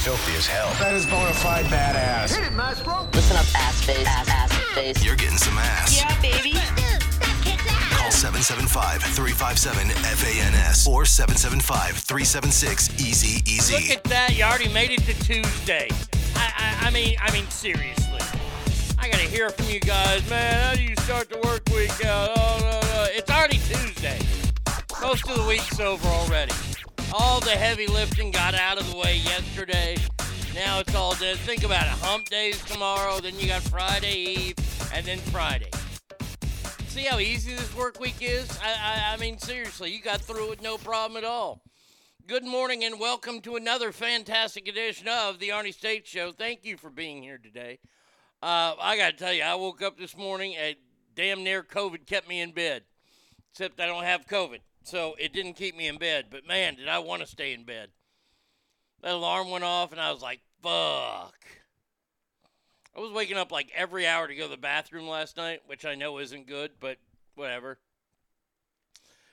filthy as hell. That is bona fide badass. Hit it, Maestro. Listen up, ass face, ass, ass face. You're getting some ass. Yeah, baby. Call 775-357-FANS or 775-376-EASY-EASY. Look at that! You already made it to Tuesday. I, I, I mean, I mean, seriously. I gotta hear from you guys, man. How do you start the work week out? Oh no, no, it's already Tuesday. Most of the week's over already. All the heavy lifting got out of the way yesterday. Now it's all dead. Think about it. Hump days tomorrow, then you got Friday Eve, and then Friday. See how easy this work week is? I, I, I mean, seriously, you got through it no problem at all. Good morning and welcome to another fantastic edition of the Arnie State Show. Thank you for being here today. Uh, I got to tell you, I woke up this morning and damn near COVID kept me in bed. Except I don't have COVID, so it didn't keep me in bed. But man, did I want to stay in bed. That alarm went off and I was like, fuck. I was waking up like every hour to go to the bathroom last night, which I know isn't good, but whatever.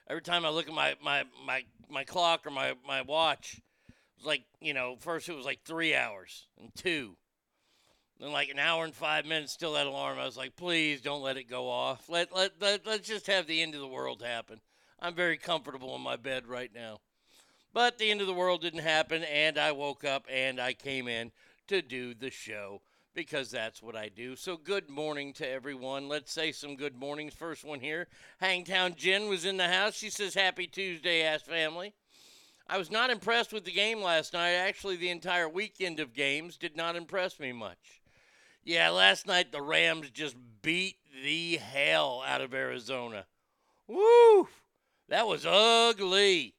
Every time I look at my my my, my clock or my, my watch, it was like, you know, first it was like three hours and two. Then like an hour and five minutes, still that alarm. I was like, please don't let it go off. Let, let, let, let's just have the end of the world happen. I'm very comfortable in my bed right now. But the end of the world didn't happen, and I woke up and I came in to do the show because that's what I do. So, good morning to everyone. Let's say some good mornings. First one here Hangtown Jen was in the house. She says, Happy Tuesday, ass family. I was not impressed with the game last night. Actually, the entire weekend of games did not impress me much. Yeah, last night the Rams just beat the hell out of Arizona. Woo! That was ugly.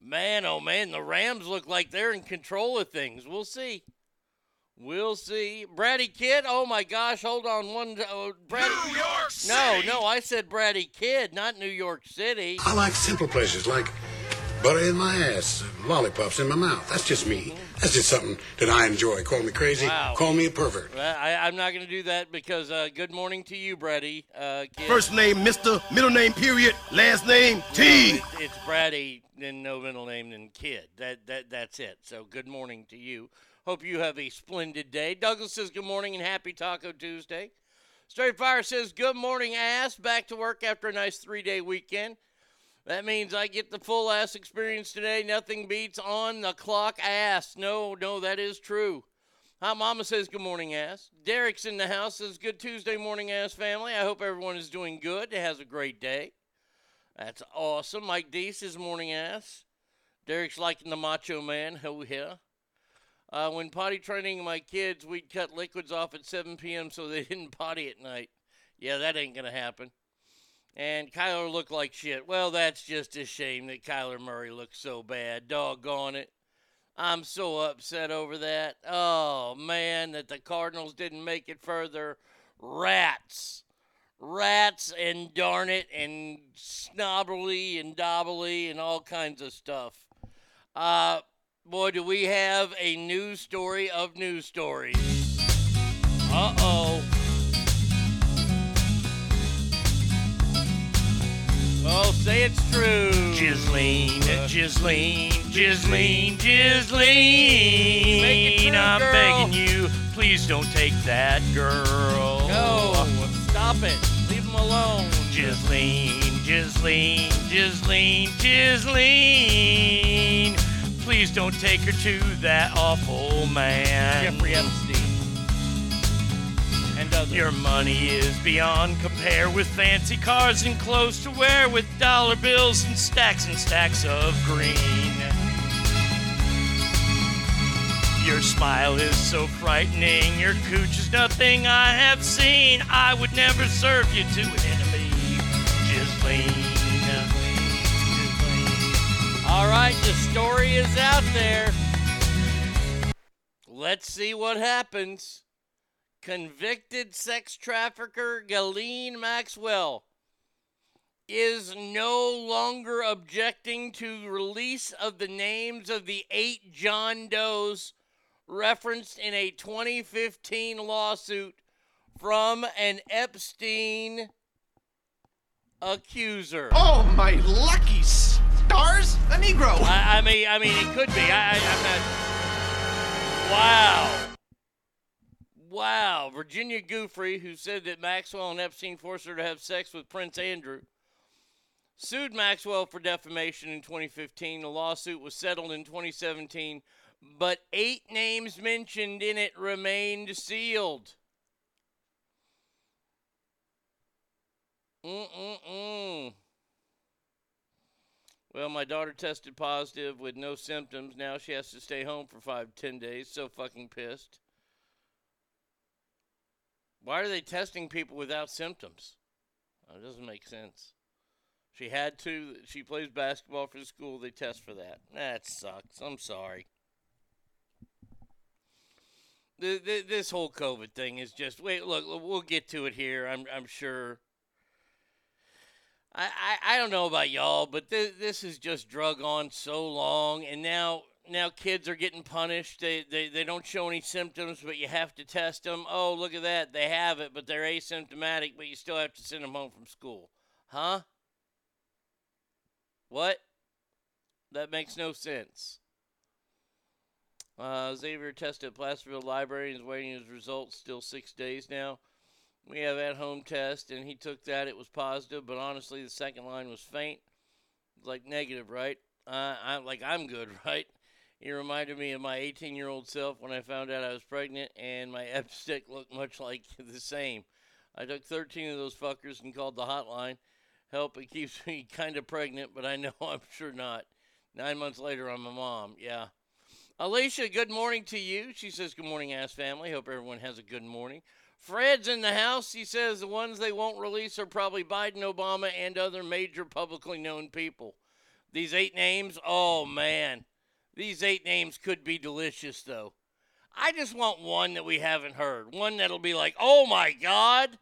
Man, oh man, the Rams look like they're in control of things. We'll see. We'll see. Brady Kid, oh my gosh, hold on one. Uh, Brady, New York no, City! no, I said Brady Kid, not New York City. I like simple pleasures like butter in my ass, lollipops in my mouth. That's just me. That's just something that I enjoy. Call me crazy. Wow. Call me a pervert. Well, I, I'm not going to do that because uh, good morning to you, Brady. Uh. First name Mr. Middle name period. Last name T. It- it's Brady, then no middle name, then Kid. That that that's it. So good morning to you. Hope you have a splendid day. Douglas says good morning and happy Taco Tuesday. Straight Fire says good morning, ass. Back to work after a nice three day weekend. That means I get the full ass experience today. Nothing beats on the clock ass. No, no, that is true. Hot Mama says good morning, ass. Derek's in the house says good Tuesday morning, ass family. I hope everyone is doing good. Has a great day. That's awesome. Mike D says morning, ass. Derek's liking the Macho Man. Oh yeah. Uh, when potty training my kids, we'd cut liquids off at 7 p.m. so they didn't potty at night. Yeah, that ain't gonna happen. And Kyler looked like shit. Well, that's just a shame that Kyler Murray looks so bad. Doggone it. I'm so upset over that. Oh, man, that the Cardinals didn't make it further. Rats. Rats and darn it and snobbly and dobbly and all kinds of stuff. Uh, boy, do we have a news story of news stories. Uh oh. Well, say it's true. Uh, Ghislaine, Make it Ghislaine. true, I'm girl. begging you, please don't take that girl. No, stop it. Leave him alone. Ghislaine, Ghislaine, Ghislaine, Ghislaine. Please don't take her to that awful man. Jeffrey Epstein. Your money is beyond compare with fancy cars and clothes to wear with dollar bills and stacks and stacks of green. Your smile is so frightening, your cooch is nothing I have seen. I would never serve you to an enemy. Ghislaine. All right, the story is out there. Let's see what happens. Convicted sex trafficker Ghislaine Maxwell is no longer objecting to release of the names of the eight John Does referenced in a 2015 lawsuit from an Epstein accuser. Oh, my lucky stars. A Negro. I, I mean, I mean, it could be. I, I, I'm not. Wow. Wow. Virginia Giuffre, who said that Maxwell and Epstein forced her to have sex with Prince Andrew, sued Maxwell for defamation in 2015. The lawsuit was settled in 2017, but eight names mentioned in it remained sealed. Mm-mm-mm. Well, my daughter tested positive with no symptoms. Now she has to stay home for five, ten days. So fucking pissed. Why are they testing people without symptoms? It doesn't make sense. She had to. She plays basketball for the school. They test for that. That sucks. I'm sorry. The, the, this whole COVID thing is just wait. Look, we'll get to it here. I'm I'm sure. I, I, I don't know about y'all, but th- this is just drug on so long, and now now kids are getting punished. They, they they don't show any symptoms, but you have to test them. Oh, look at that, they have it, but they're asymptomatic, but you still have to send them home from school, huh? What? That makes no sense. Uh, Xavier tested at Placerville Library and is waiting his results. Still six days now. We have at home test, and he took that. It was positive, but honestly, the second line was faint, like negative, right? Uh, I'm like I'm good, right? He reminded me of my 18 year old self when I found out I was pregnant, and my ep stick looked much like the same. I took 13 of those fuckers and called the hotline. Help, it keeps me kind of pregnant, but I know I'm sure not. Nine months later, I'm a mom. Yeah. Alicia, good morning to you. She says, Good morning, ass family. Hope everyone has a good morning. Fred's in the house. He says the ones they won't release are probably Biden, Obama, and other major publicly known people. These eight names, oh man, these eight names could be delicious though. I just want one that we haven't heard. One that'll be like, oh my God.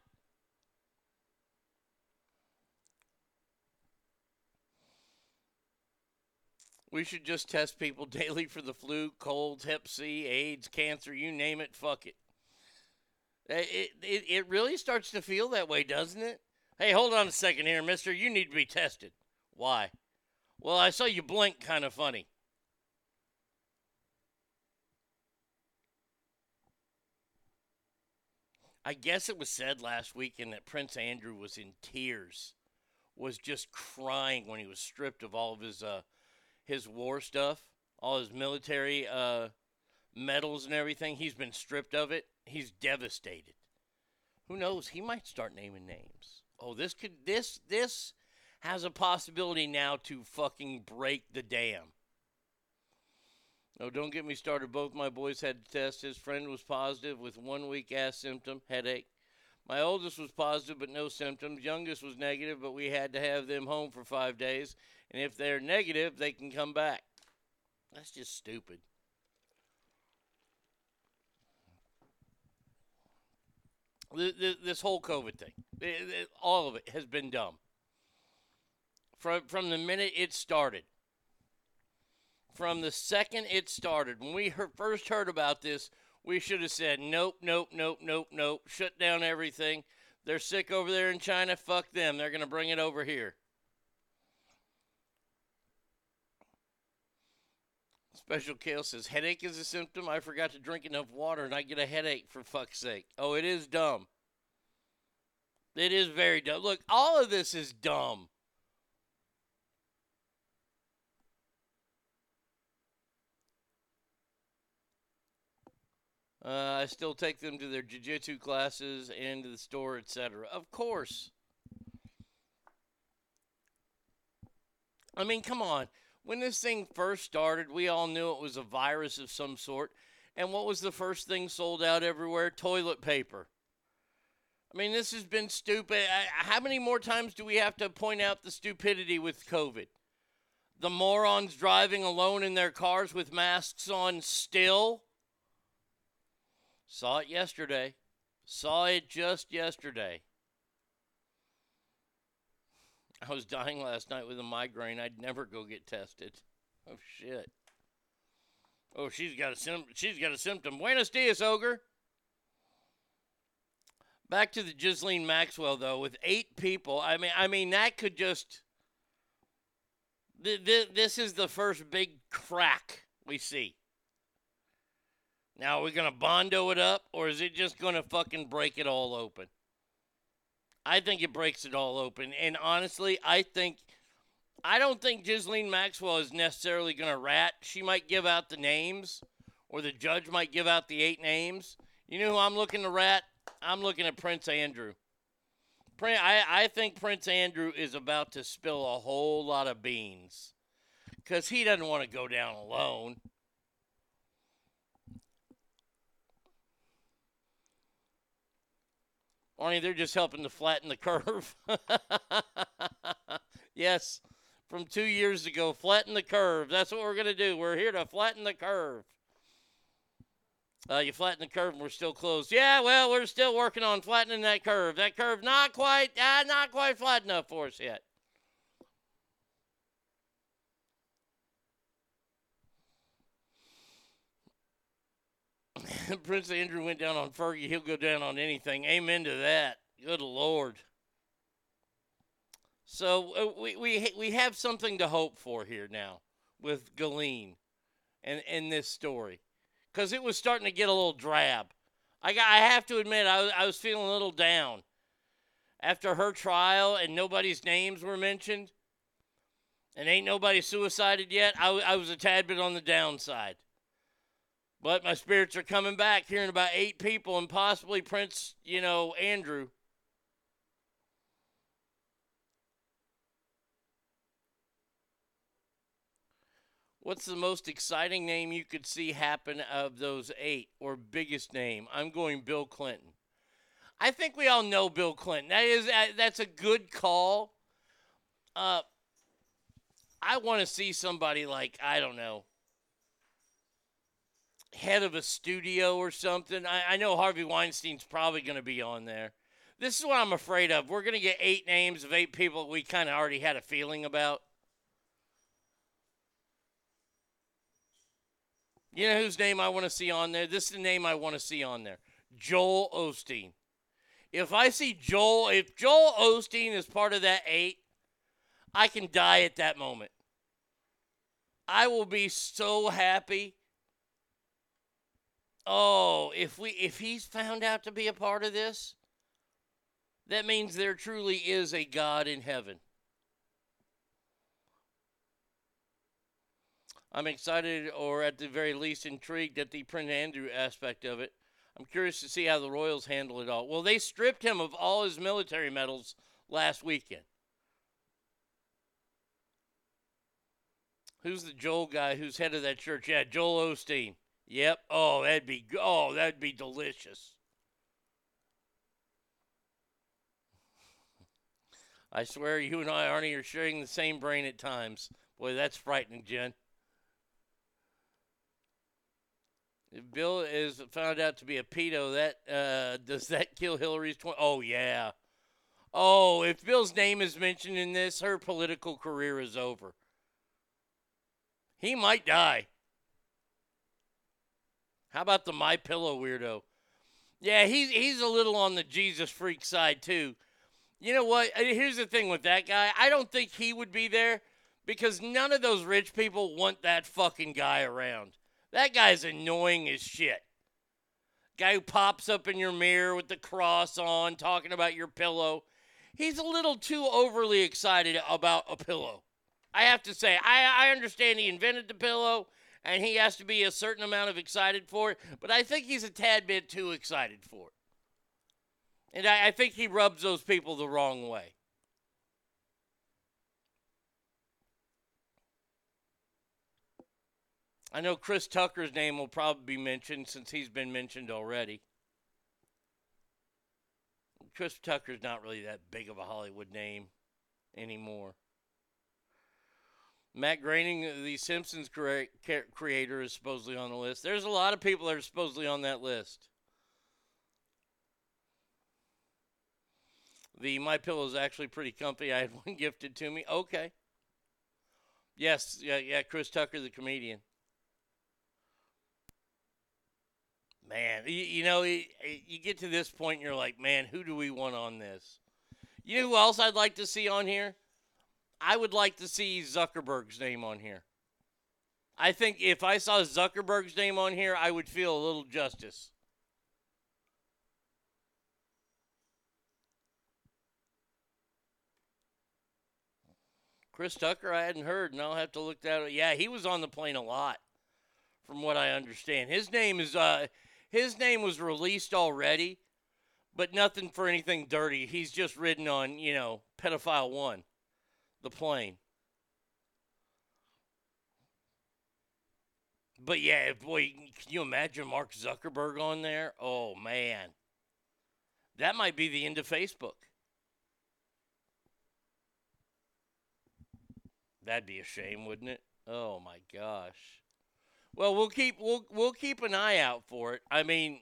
We should just test people daily for the flu, colds, hep C, AIDS, cancer, you name it, fuck it. Eh, it, it. it really starts to feel that way, doesn't it? Hey, hold on a second here, mister. You need to be tested. Why? Well, I saw you blink kind of funny. I guess it was said last weekend that Prince Andrew was in tears, was just crying when he was stripped of all of his uh, his war stuff, all his military uh, medals and everything. He's been stripped of it. He's devastated. Who knows? He might start naming names. Oh, this could this this has a possibility now to fucking break the dam. No, don't get me started. Both my boys had to test. His friend was positive with one week ass symptom, headache. My oldest was positive but no symptoms. Youngest was negative, but we had to have them home for five days. And if they're negative, they can come back. That's just stupid. This whole COVID thing, all of it has been dumb. From, from the minute it started, from the second it started, when we heard, first heard about this, we should have said, nope, nope, nope, nope, nope, shut down everything. They're sick over there in China. Fuck them. They're going to bring it over here. Special Kale says, headache is a symptom. I forgot to drink enough water and I get a headache for fuck's sake. Oh, it is dumb. It is very dumb. Look, all of this is dumb. Uh, I still take them to their jiu-jitsu classes and to the store, etc. Of course. I mean, come on. When this thing first started, we all knew it was a virus of some sort. And what was the first thing sold out everywhere? Toilet paper. I mean, this has been stupid. How many more times do we have to point out the stupidity with COVID? The morons driving alone in their cars with masks on still? Saw it yesterday. Saw it just yesterday. I was dying last night with a migraine. I'd never go get tested. Oh shit. Oh, she's got a sim- she's got a symptom. Buenos dias, ogre. Back to the Ghislaine Maxwell though, with eight people. I mean, I mean that could just Th- th- this is the first big crack we see. Now, are we going to Bondo it up, or is it just going to fucking break it all open? I think it breaks it all open. And honestly, I think. I don't think Ghislaine Maxwell is necessarily going to rat. She might give out the names, or the judge might give out the eight names. You know who I'm looking to rat? I'm looking at Prince Andrew. Prin- I, I think Prince Andrew is about to spill a whole lot of beans because he doesn't want to go down alone. Arnie, they're just helping to flatten the curve. yes, from two years ago, flatten the curve. That's what we're going to do. We're here to flatten the curve. Uh, you flatten the curve and we're still closed. Yeah, well, we're still working on flattening that curve. That curve not quite, uh, not quite flat enough for us yet. Prince Andrew went down on Fergie. He'll go down on anything. Amen to that. Good Lord. So uh, we, we we have something to hope for here now with Ghislaine and in this story because it was starting to get a little drab. I got, I have to admit I was, I was feeling a little down after her trial and nobody's names were mentioned and ain't nobody suicided yet. I, I was a tad bit on the downside. But my spirits are coming back, hearing about eight people and possibly Prince, you know, Andrew. What's the most exciting name you could see happen of those eight or biggest name? I'm going Bill Clinton. I think we all know Bill Clinton. That is uh, that's a good call. Uh, I want to see somebody like I don't know, head of a studio or something. I, I know Harvey Weinstein's probably going to be on there. This is what I'm afraid of. We're going to get eight names of eight people we kind of already had a feeling about. You know whose name I want to see on there? This is the name I want to see on there. Joel Osteen. If I see Joel, if Joel Osteen is part of that eight, I can die at that moment. I will be so happy. Oh, if we if he's found out to be a part of this, that means there truly is a God in heaven. I'm excited, or at the very least intrigued, at the Prince Andrew aspect of it. I'm curious to see how the Royals handle it all. Well, they stripped him of all his military medals last weekend. Who's the Joel guy who's head of that church? Yeah, Joel Osteen. Yep. Oh, that'd be oh, that'd be delicious. I swear, you and I, Arnie, are sharing the same brain at times. Boy, that's frightening, Jen. If Bill is found out to be a pedo, that uh, does that kill Hillary's? Oh yeah. Oh, if Bill's name is mentioned in this, her political career is over. He might die. How about the My Pillow weirdo? Yeah, he's he's a little on the Jesus freak side too. You know what? Uh, Here's the thing with that guy. I don't think he would be there because none of those rich people want that fucking guy around. That guy's annoying as shit. Guy who pops up in your mirror with the cross on, talking about your pillow. He's a little too overly excited about a pillow. I have to say, I, I understand he invented the pillow and he has to be a certain amount of excited for it, but I think he's a tad bit too excited for it. And I, I think he rubs those people the wrong way. I know Chris Tucker's name will probably be mentioned since he's been mentioned already. Chris Tucker's not really that big of a Hollywood name anymore. Matt Groening, the Simpsons ca- creator, is supposedly on the list. There's a lot of people that are supposedly on that list. The My Pillow is actually pretty comfy. I had one gifted to me. Okay. Yes, yeah, yeah. Chris Tucker, the comedian. Man, you, you know, you, you get to this point, and you're like, man, who do we want on this? You know who else I'd like to see on here? I would like to see Zuckerberg's name on here. I think if I saw Zuckerberg's name on here, I would feel a little justice. Chris Tucker, I hadn't heard, and I'll have to look that up. Yeah, he was on the plane a lot, from what I understand. His name is uh, his name was released already, but nothing for anything dirty. He's just ridden on, you know, pedophile one, the plane. But yeah, boy, can you imagine Mark Zuckerberg on there? Oh man, that might be the end of Facebook. That'd be a shame, wouldn't it? Oh my gosh. Well, we'll keep we'll we'll keep an eye out for it. I mean,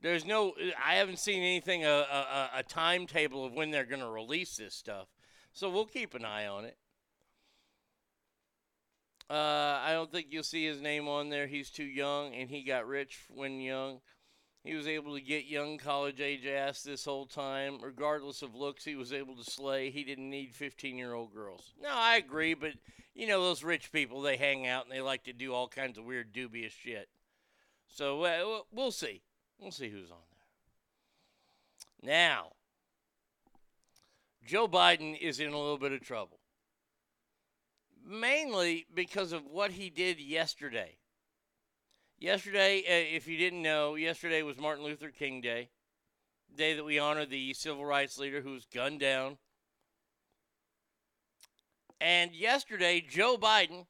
there's no I haven't seen anything a a, a timetable of when they're going to release this stuff. So we'll keep an eye on it. Uh, I don't think you'll see his name on there. He's too young, and he got rich when young. He was able to get young college age ass this whole time. Regardless of looks, he was able to slay. He didn't need 15 year old girls. No, I agree, but you know, those rich people, they hang out and they like to do all kinds of weird, dubious shit. So uh, we'll see. We'll see who's on there. Now, Joe Biden is in a little bit of trouble. Mainly because of what he did yesterday. Yesterday, uh, if you didn't know, yesterday was Martin Luther King Day, day that we honor the civil rights leader who was gunned down. And yesterday, Joe Biden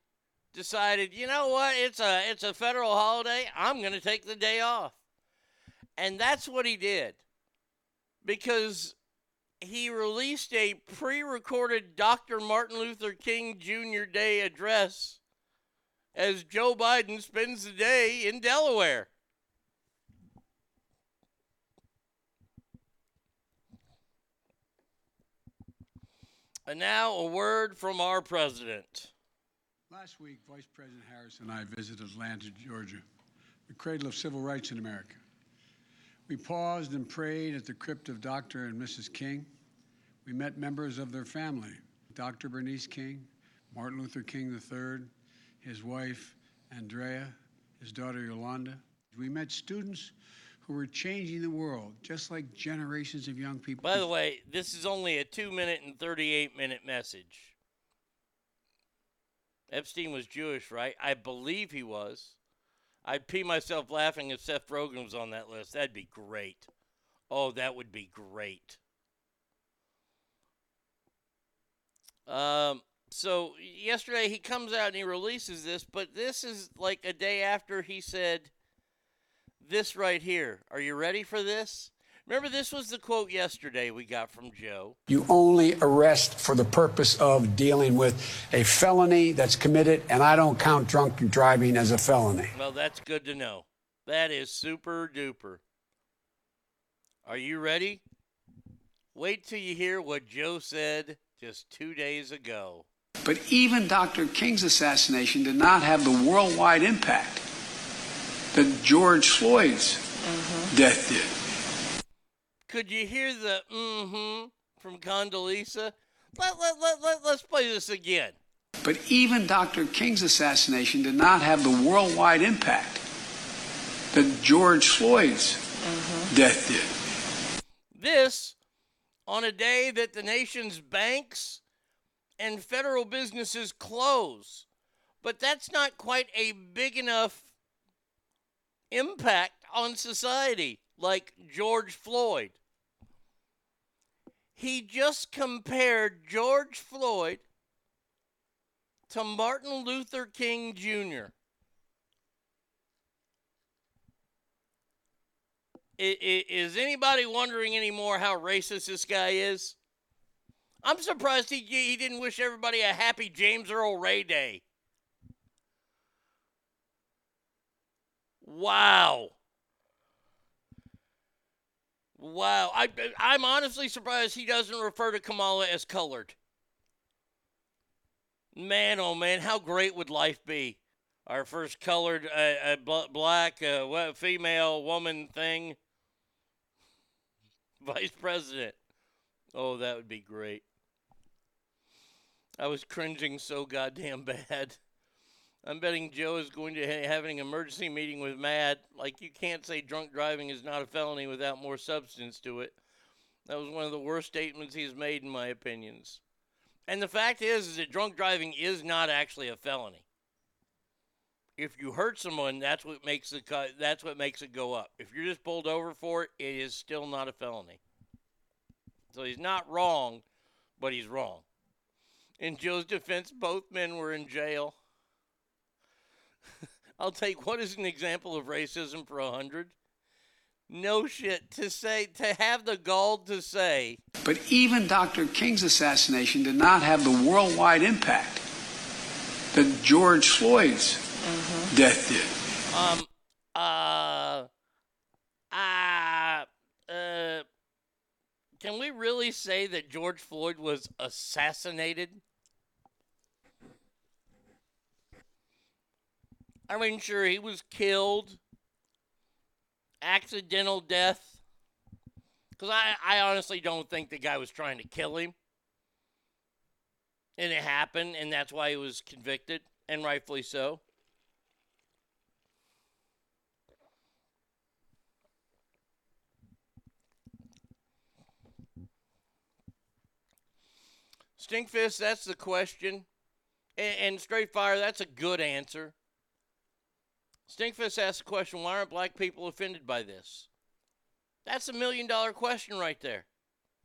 decided, you know what? It's a it's a federal holiday. I'm going to take the day off. And that's what he did. Because he released a pre-recorded Dr. Martin Luther King Jr. Day address as Joe Biden spends the day in Delaware. And now a word from our president. Last week, Vice President Harris and I visited Atlanta, Georgia, the cradle of civil rights in America. We paused and prayed at the crypt of Dr. and Mrs. King. We met members of their family Dr. Bernice King, Martin Luther King III, his wife, Andrea, his daughter, Yolanda. We met students who were changing the world, just like generations of young people. By the way, this is only a two minute and 38 minute message. Epstein was Jewish, right? I believe he was. I'd pee myself laughing if Seth Rogen was on that list. That'd be great. Oh, that would be great. Um, so yesterday he comes out and he releases this, but this is like a day after he said this right here. Are you ready for this? Remember, this was the quote yesterday we got from Joe. You only arrest for the purpose of dealing with a felony that's committed, and I don't count drunk driving as a felony. Well, that's good to know. That is super duper. Are you ready? Wait till you hear what Joe said just two days ago. But even Dr. King's assassination did not have the worldwide impact that George Floyd's mm-hmm. death did. Could you hear the mm-hmm from Condoleezza? Let, let, let, let, let's play this again. But even Dr. King's assassination did not have the worldwide impact that George Floyd's death did. This on a day that the nation's banks and federal businesses close. But that's not quite a big enough impact on society like George Floyd. He just compared George Floyd to Martin Luther King Jr. Is anybody wondering anymore how racist this guy is? I'm surprised he, he didn't wish everybody a happy James Earl Ray Day. Wow. Wow. I, I'm honestly surprised he doesn't refer to Kamala as colored. Man, oh man, how great would life be? Our first colored, uh, uh, bl- black, uh, female, woman thing. Vice president. Oh, that would be great. I was cringing so goddamn bad. I'm betting Joe is going to ha- have an emergency meeting with Matt. Like, you can't say drunk driving is not a felony without more substance to it. That was one of the worst statements he's made, in my opinions. And the fact is, is that drunk driving is not actually a felony. If you hurt someone, that's what makes it cut. That's what makes it go up. If you're just pulled over for it, it is still not a felony. So he's not wrong, but he's wrong. In Joe's defense, both men were in jail. I'll take what is an example of racism for a hundred. No shit to say to have the gall to say But even Dr. King's assassination did not have the worldwide impact that George Floyd's death did. um uh uh uh can we really say that George Floyd was assassinated? I mean, sure, he was killed. Accidental death. Because I, I honestly don't think the guy was trying to kill him. And it happened, and that's why he was convicted, and rightfully so. Stinkfist, that's the question. And, and Straight Fire, that's a good answer. Stinkfist asked the question why aren't black people offended by this? That's a million dollar question right there.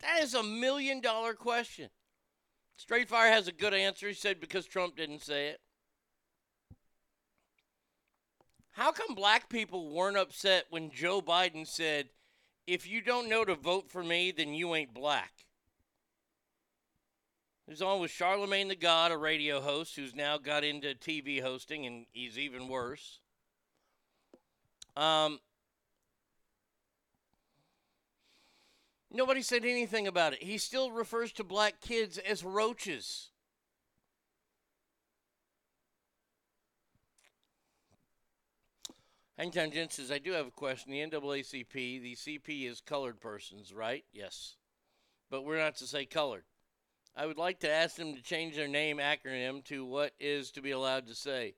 That is a million dollar question. Straight Fire has a good answer. He said because Trump didn't say it. How come black people weren't upset when Joe Biden said, if you don't know to vote for me, then you ain't black? He on with Charlemagne the God, a radio host who's now got into TV hosting, and he's even worse. Um, nobody said anything about it. He still refers to black kids as roaches. Hangtown Jen says, I do have a question. The NAACP, the CP is colored persons, right? Yes. But we're not to say colored. I would like to ask them to change their name acronym to what is to be allowed to say,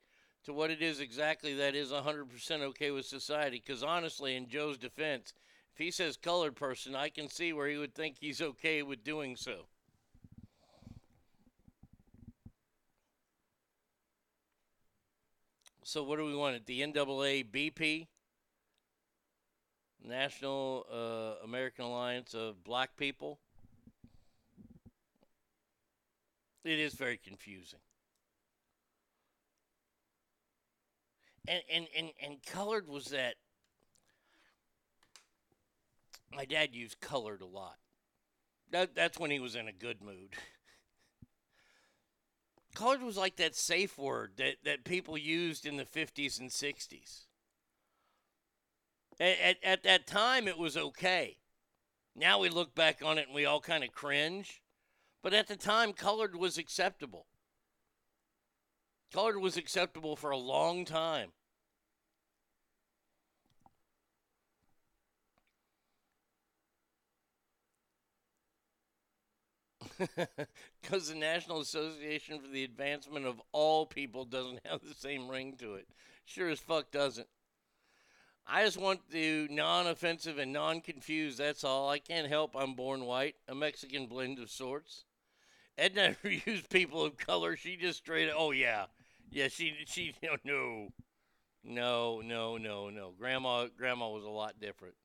to what it is exactly that is 100% okay with society. Because honestly, in Joe's defense, if he says colored person, I can see where he would think he's okay with doing so. So, what do we want at the NAABP? National uh, American Alliance of Black People? It is very confusing. And and and, and colored was that my dad used colored a lot. That that's when he was in a good mood. colored was like that safe word that, that people used in the 50s and 60s. At, at, at that time, it was okay. Now we look back on it and we all kind of cringe. But at the time, colored was acceptable. Colored was acceptable for a long time. Because the National Association for the Advancement of All People doesn't have the same ring to it. Sure as fuck doesn't. I just want to non offensive and non confused, that's all. I can't help I'm born white, a Mexican blend of sorts. Edna never used people of color. She just straight oh yeah. Yeah, she she no no no no no. Grandma grandma was a lot different.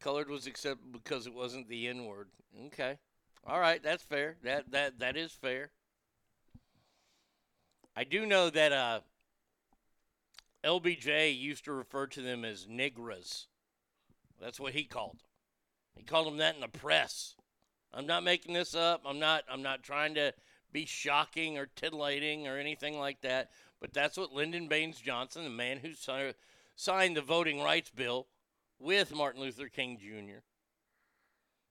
Colored was accepted because it wasn't the N word. Okay. All right, that's fair. That that that is fair. I do know that uh LBJ used to refer to them as nigras. That's what he called them. He called them that in the press. I'm not making this up. I'm not I'm not trying to be shocking or titillating or anything like that, but that's what Lyndon Baines Johnson, the man who signed the voting rights bill with Martin Luther King Jr.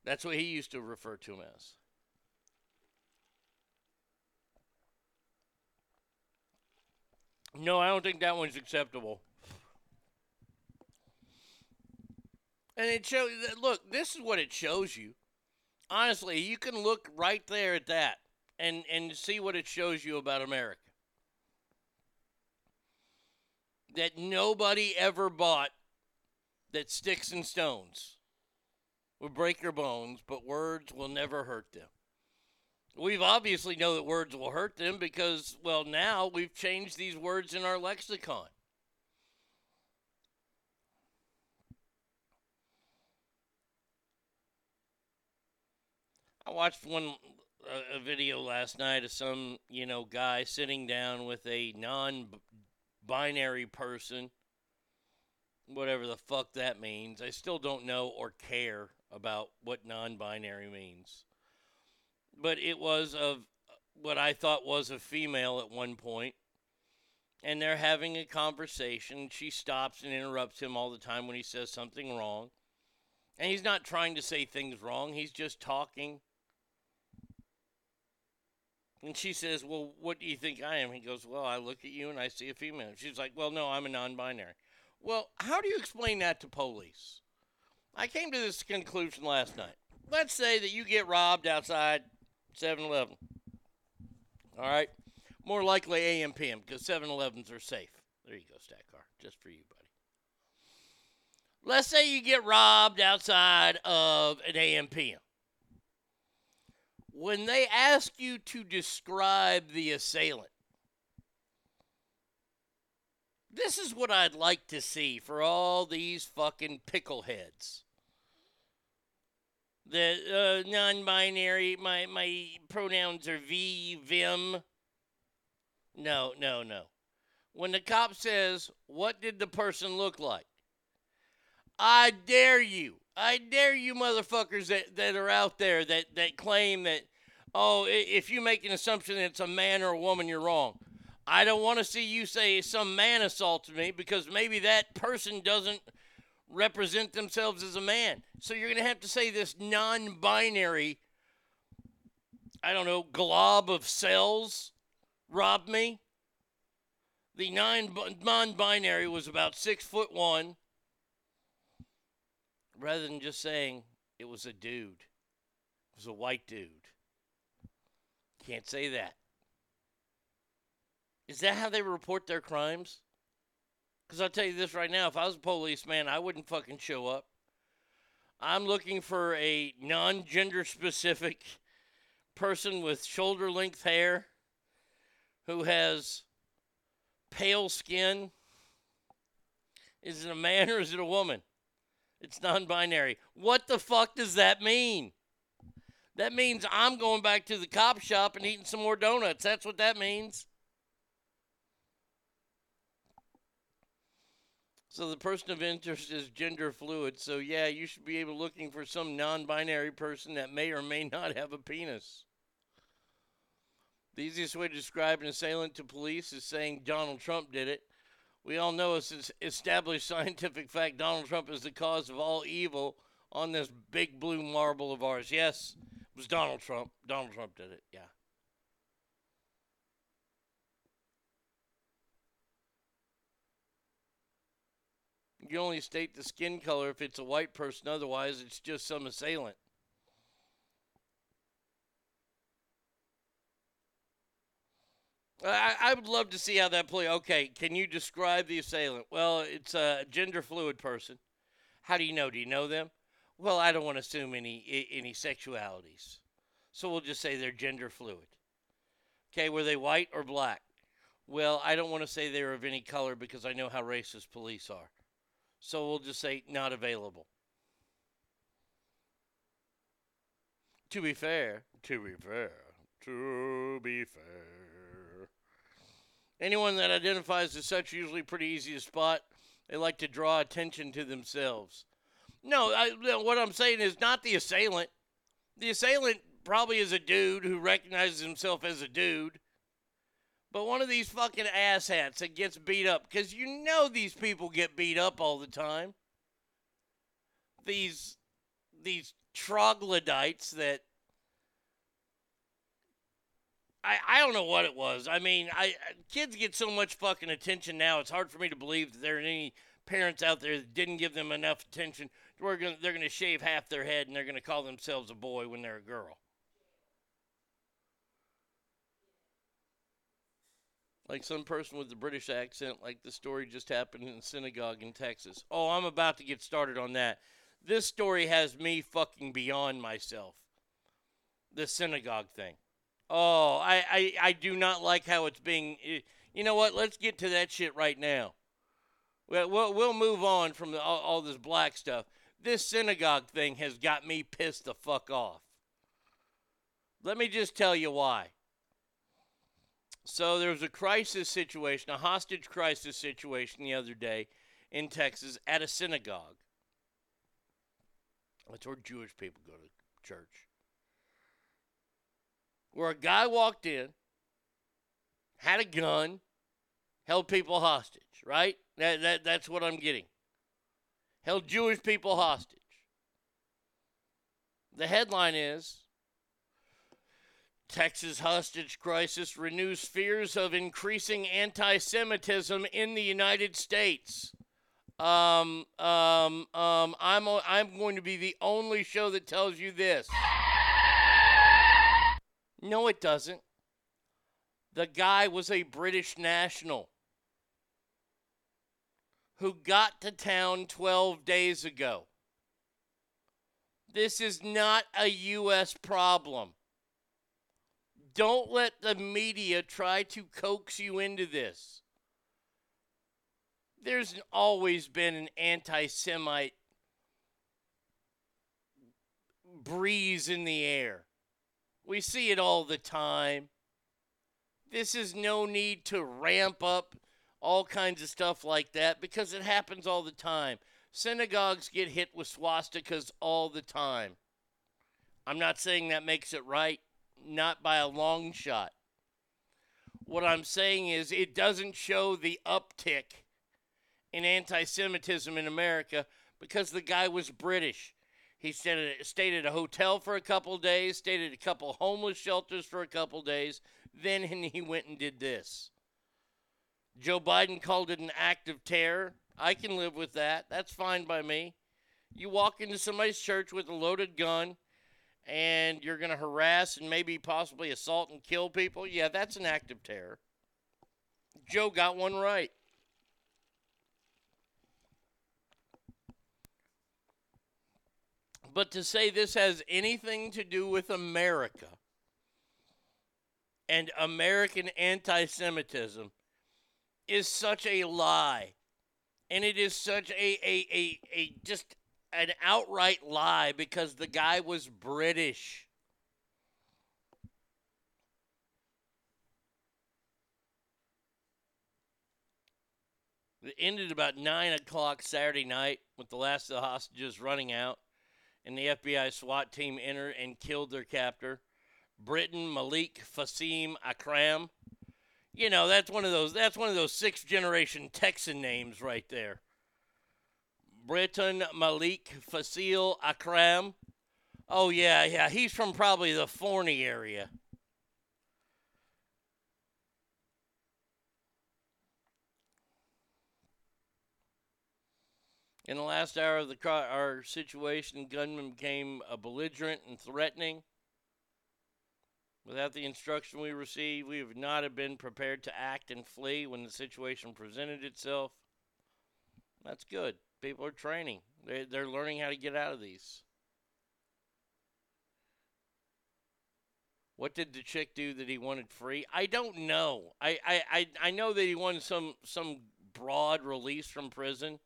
That's what he used to refer to him as. No, I don't think that one's acceptable. And it shows look, this is what it shows you. Honestly, you can look right there at that and and see what it shows you about America. That nobody ever bought that sticks and stones will break your bones, but words will never hurt them. We've obviously know that words will hurt them because, well, now we've changed these words in our lexicon. I watched one a, a video last night of some you know guy sitting down with a non-binary person, whatever the fuck that means. I still don't know or care about what non-binary means, but it was of what I thought was a female at one point, and they're having a conversation. She stops and interrupts him all the time when he says something wrong. And he's not trying to say things wrong, he's just talking. And she says, Well, what do you think I am? He goes, Well, I look at you and I see a female. She's like, Well, no, I'm a non binary. Well, how do you explain that to police? I came to this conclusion last night. Let's say that you get robbed outside 7 Eleven. All right? More likely AM PM because 7 Elevens are safe. There you go, Stack Car. Just for you, buddy. Let's say you get robbed outside of an AM PM when they ask you to describe the assailant, this is what I'd like to see for all these fucking pickleheads. The uh, non-binary, my my pronouns are V, Vim. No, no, no. When the cop says, "What did the person look like?" I dare you. I dare you motherfuckers that, that are out there that, that claim that, oh, if you make an assumption that it's a man or a woman, you're wrong. I don't want to see you say some man assaulted me because maybe that person doesn't represent themselves as a man. So you're going to have to say this non binary, I don't know, glob of cells robbed me. The non binary was about six foot one rather than just saying it was a dude. It was a white dude. Can't say that. Is that how they report their crimes? Because I'll tell you this right now if I was a policeman, I wouldn't fucking show up. I'm looking for a non gender specific person with shoulder length hair who has pale skin. Is it a man or is it a woman? It's non binary. What the fuck does that mean? That means I'm going back to the cop shop and eating some more donuts. That's what that means. So the person of interest is gender fluid. So yeah, you should be able looking for some non-binary person that may or may not have a penis. The easiest way to describe an assailant to police is saying Donald Trump did it. We all know it's established scientific fact Donald Trump is the cause of all evil on this big blue marble of ours. Yes, it was Donald Trump. Donald Trump did it. Yeah. You only state the skin color if it's a white person, otherwise, it's just some assailant. I, I would love to see how that play. Okay, can you describe the assailant? Well, it's a gender fluid person. How do you know? Do you know them? Well, I don't want to assume any any sexualities, so we'll just say they're gender fluid. Okay, were they white or black? Well, I don't want to say they're of any color because I know how racist police are, so we'll just say not available. To be fair, to be fair, to be fair. Anyone that identifies as such usually pretty easy to spot. They like to draw attention to themselves. No, I, what I'm saying is not the assailant. The assailant probably is a dude who recognizes himself as a dude. But one of these fucking asshats that gets beat up, because you know these people get beat up all the time. These these troglodytes that I, I don't know what it was. I mean, I kids get so much fucking attention now. It's hard for me to believe that there are any parents out there that didn't give them enough attention. We're gonna, they're going to shave half their head and they're going to call themselves a boy when they're a girl. Like some person with a British accent, like the story just happened in a synagogue in Texas. Oh, I'm about to get started on that. This story has me fucking beyond myself. The synagogue thing. Oh, I, I, I do not like how it's being. eh, You know what? Let's get to that shit right now. Well, we'll, we'll move on from the, all, all this black stuff. This synagogue thing has got me pissed the fuck off. Let me just tell you why. So there was a crisis situation, a hostage crisis situation the other day in Texas at a synagogue. That's where Jewish people go to church. Where a guy walked in, had a gun, held people hostage, right? That, that, that's what I'm getting. Held Jewish people hostage. The headline is Texas hostage crisis renews fears of increasing anti Semitism in the United States. Um, um, um, I'm, I'm going to be the only show that tells you this. No, it doesn't. The guy was a British national who got to town 12 days ago. This is not a U.S. problem. Don't let the media try to coax you into this. There's always been an anti Semite breeze in the air. We see it all the time. This is no need to ramp up all kinds of stuff like that because it happens all the time. Synagogues get hit with swastikas all the time. I'm not saying that makes it right, not by a long shot. What I'm saying is it doesn't show the uptick in anti Semitism in America because the guy was British. He stayed at, stayed at a hotel for a couple days, stayed at a couple homeless shelters for a couple days, then he went and did this. Joe Biden called it an act of terror. I can live with that. That's fine by me. You walk into somebody's church with a loaded gun and you're going to harass and maybe possibly assault and kill people. Yeah, that's an act of terror. Joe got one right. But to say this has anything to do with America and American anti Semitism is such a lie. And it is such a, a, a, a just an outright lie because the guy was British. It ended about 9 o'clock Saturday night with the last of the hostages running out, and the FBI SWAT team entered and killed their captor, Britain Malik Fasim Akram. You know, that's one of those that's one of those sixth generation Texan names right there. Britain Malik Faisal Akram. Oh yeah, yeah, he's from probably the Forney area. In the last hour of the cri- our situation, gunman became belligerent and threatening. Without the instruction we received, we would not have been prepared to act and flee when the situation presented itself. That's good. People are training. They're, they're learning how to get out of these. What did the chick do that he wanted free? I don't know. I, I, I, I know that he wanted some some broad release from prison.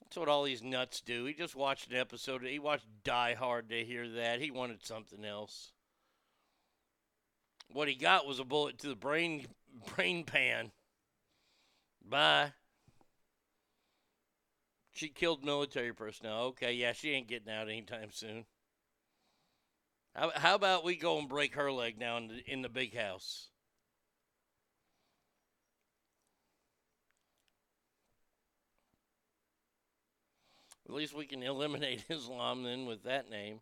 That's what all these nuts do. He just watched an episode. He watched Die Hard to hear that. He wanted something else. What he got was a bullet to the brain brain pan. Bye. She killed military personnel. Okay, yeah, she ain't getting out anytime soon. How, how about we go and break her leg now in the, in the big house? At least we can eliminate Islam then with that name.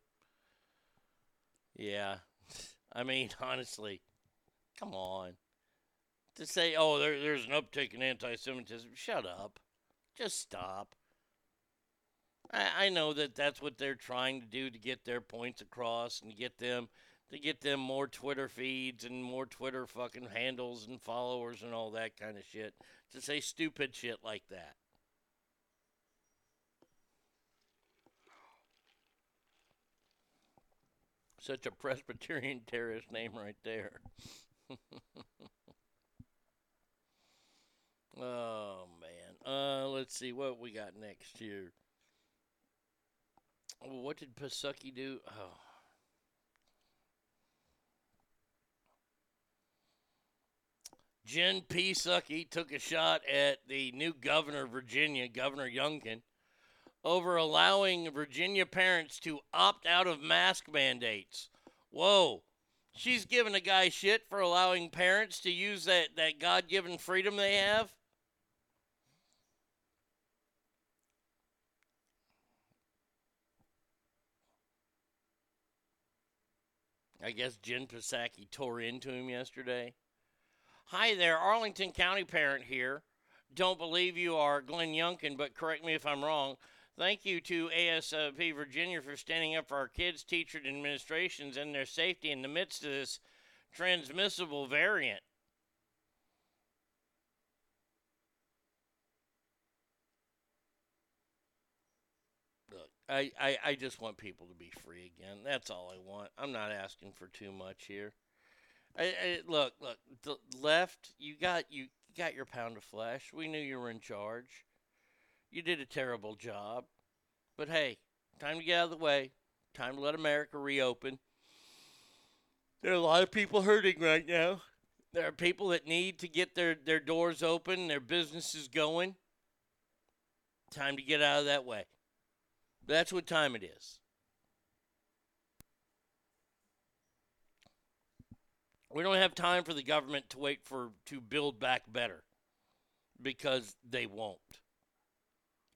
Yeah. I mean, honestly, come on. To say, oh, there, there's an uptick in anti Semitism, shut up. Just stop. I, I know that that's what they're trying to do to get their points across and get them to get them more Twitter feeds and more Twitter fucking handles and followers and all that kind of shit to say stupid shit like that. Such a Presbyterian terrorist name right there. oh man. Uh let's see what we got next here. What did Pasuki do? Oh. Jen Psaki took a shot at the new governor of Virginia, Governor Youngkin, over allowing Virginia parents to opt out of mask mandates. Whoa. She's giving a guy shit for allowing parents to use that, that God given freedom they have? I guess Jen Psaki tore into him yesterday. Hi there, Arlington County parent here. Don't believe you are Glenn Youngkin, but correct me if I'm wrong. Thank you to ASP Virginia for standing up for our kids, teachers, and administrations and their safety in the midst of this transmissible variant. Look, I, I, I just want people to be free again. That's all I want. I'm not asking for too much here. I, I, look, look, the left, you got you got your pound of flesh. We knew you were in charge. You did a terrible job. But hey, time to get out of the way. Time to let America reopen. There are a lot of people hurting right now. There are people that need to get their, their doors open, their businesses going. Time to get out of that way. That's what time it is. We don't have time for the government to wait for to build back better because they won't.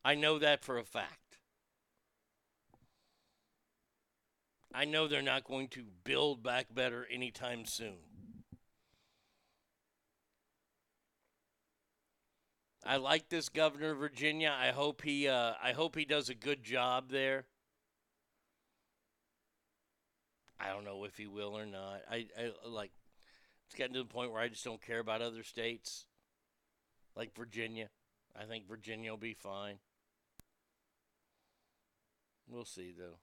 I know that for a fact. I know they're not going to build back better anytime soon. I like this governor of Virginia. I hope he uh, I hope he does a good job there. I don't know if he will or not. I, I like it's getting to the point where I just don't care about other states. Like Virginia. I think Virginia will be fine. We'll see though.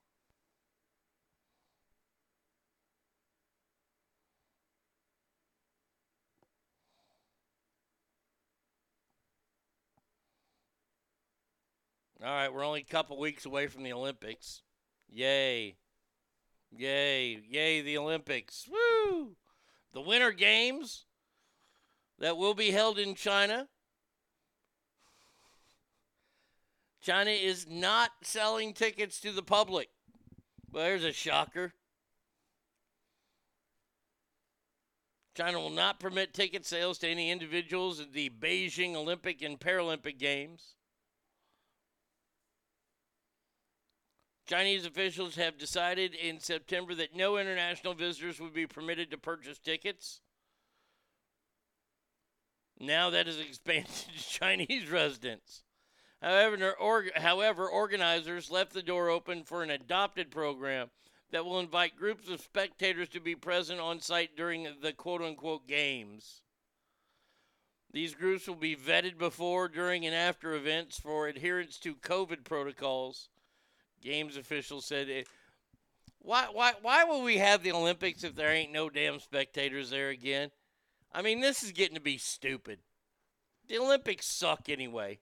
All right, we're only a couple weeks away from the Olympics. Yay. Yay. Yay, the Olympics. Woo! The Winter Games that will be held in China. China is not selling tickets to the public. Well, there's a shocker. China will not permit ticket sales to any individuals at the Beijing Olympic and Paralympic Games. Chinese officials have decided in September that no international visitors would be permitted to purchase tickets. Now that is expanded to Chinese residents. However, or, however, organizers left the door open for an adopted program that will invite groups of spectators to be present on site during the quote unquote games. These groups will be vetted before, during, and after events for adherence to COVID protocols games officials said it, why why why will we have the Olympics if there ain't no damn spectators there again? I mean, this is getting to be stupid. The Olympics suck anyway.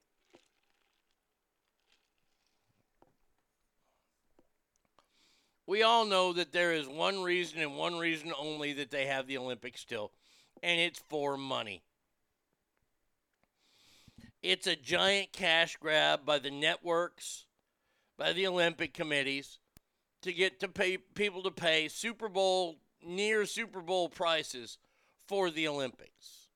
We all know that there is one reason and one reason only that they have the Olympics still, and it's for money. It's a giant cash grab by the networks by the Olympic committees to get to pay people to pay Super Bowl near Super Bowl prices for the Olympics.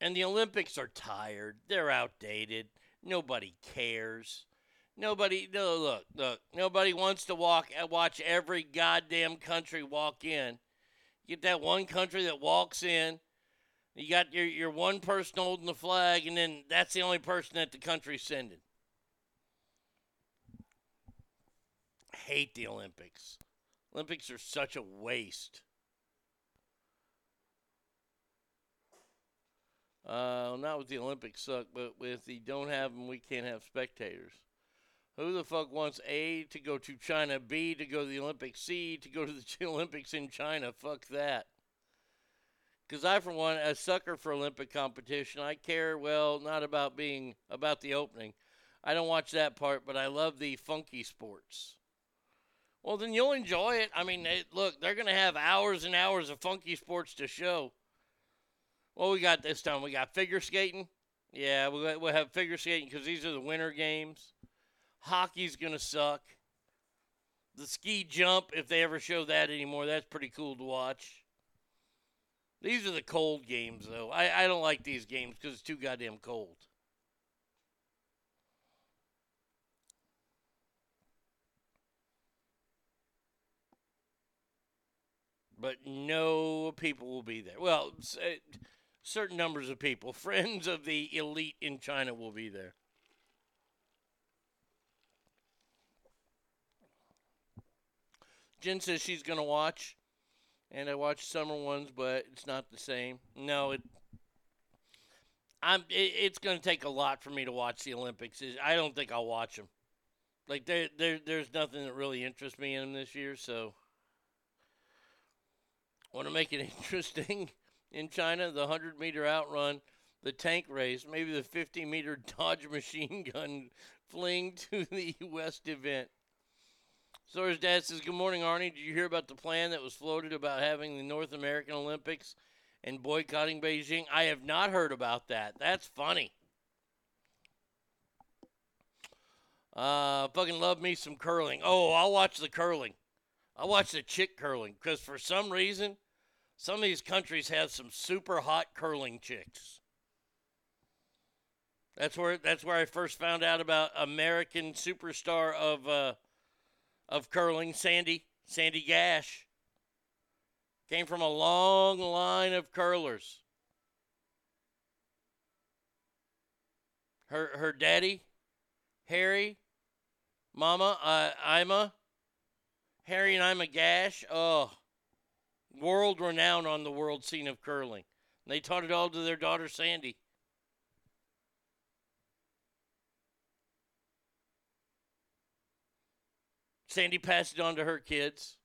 And the Olympics are tired. They're outdated. Nobody cares. Nobody no look, look. Nobody wants to walk uh, watch every goddamn country walk in. You get that one country that walks in. You got your, your one person holding the flag, and then that's the only person that the country's sending. Hate the Olympics. Olympics are such a waste. Uh, not with the Olympics suck, but with the don't have them, we can't have spectators. Who the fuck wants A to go to China, B to go to the Olympics, C to go to the Olympics in China? Fuck that. Because I, for one, a sucker for Olympic competition. I care, well, not about being, about the opening. I don't watch that part, but I love the funky sports. Well, then you'll enjoy it. I mean, they, look, they're going to have hours and hours of funky sports to show. Well, we got this time? We got figure skating. Yeah, we'll, we'll have figure skating because these are the winter games. Hockey's going to suck. The ski jump, if they ever show that anymore, that's pretty cool to watch. These are the cold games, though. I, I don't like these games because it's too goddamn cold. But no people will be there. Well, uh, certain numbers of people, friends of the elite in China, will be there. Jen says she's going to watch and I watch summer ones, but it's not the same. No, it. I'm. It, it's going to take a lot for me to watch the Olympics. I don't think I'll watch them. Like there, there, there's nothing that really interests me in them this year. So, want to make it interesting in China? The hundred meter outrun, the tank race, maybe the 50 meter Dodge machine gun fling to the West event. So his dad says, Good morning, Arnie. Did you hear about the plan that was floated about having the North American Olympics and boycotting Beijing? I have not heard about that. That's funny. Uh, fucking love me some curling. Oh, I'll watch the curling. I'll watch the chick curling because for some reason, some of these countries have some super hot curling chicks. That's where that's where I first found out about American superstar of uh, of curling, Sandy, Sandy Gash. Came from a long line of curlers. Her her daddy, Harry, Mama, uh, Ima, Harry and Ima Gash. Oh, world renowned on the world scene of curling. They taught it all to their daughter Sandy. Sandy passed it on to her kids.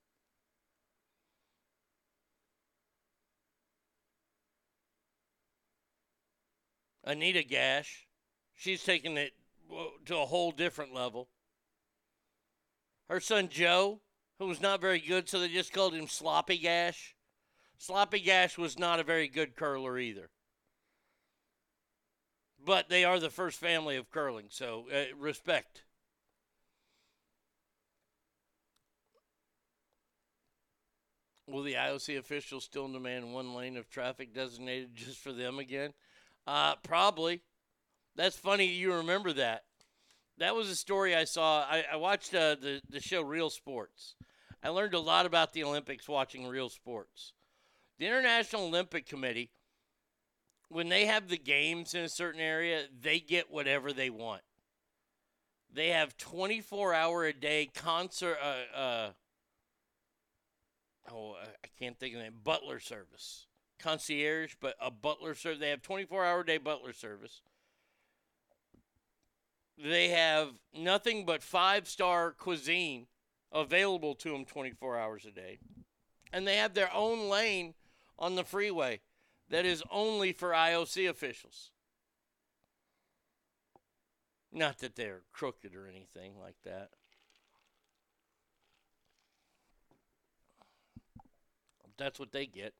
Anita Gash, she's taken it to a whole different level. Her son Joe, who was not very good, so they just called him Sloppy Gash. Sloppy Gash was not a very good curler either. But they are the first family of curling, so uh, respect. Will the IOC officials still demand one lane of traffic designated just for them again? Uh, probably. That's funny you remember that. That was a story I saw. I, I watched uh, the, the show Real Sports. I learned a lot about the Olympics watching Real Sports. The International Olympic Committee, when they have the games in a certain area, they get whatever they want. They have 24 hour a day concert, uh, uh, oh, I can't think of the name, butler service. Concierge, but a butler service. They have 24 hour day butler service. They have nothing but five star cuisine available to them 24 hours a day. And they have their own lane on the freeway that is only for IOC officials. Not that they're crooked or anything like that. That's what they get.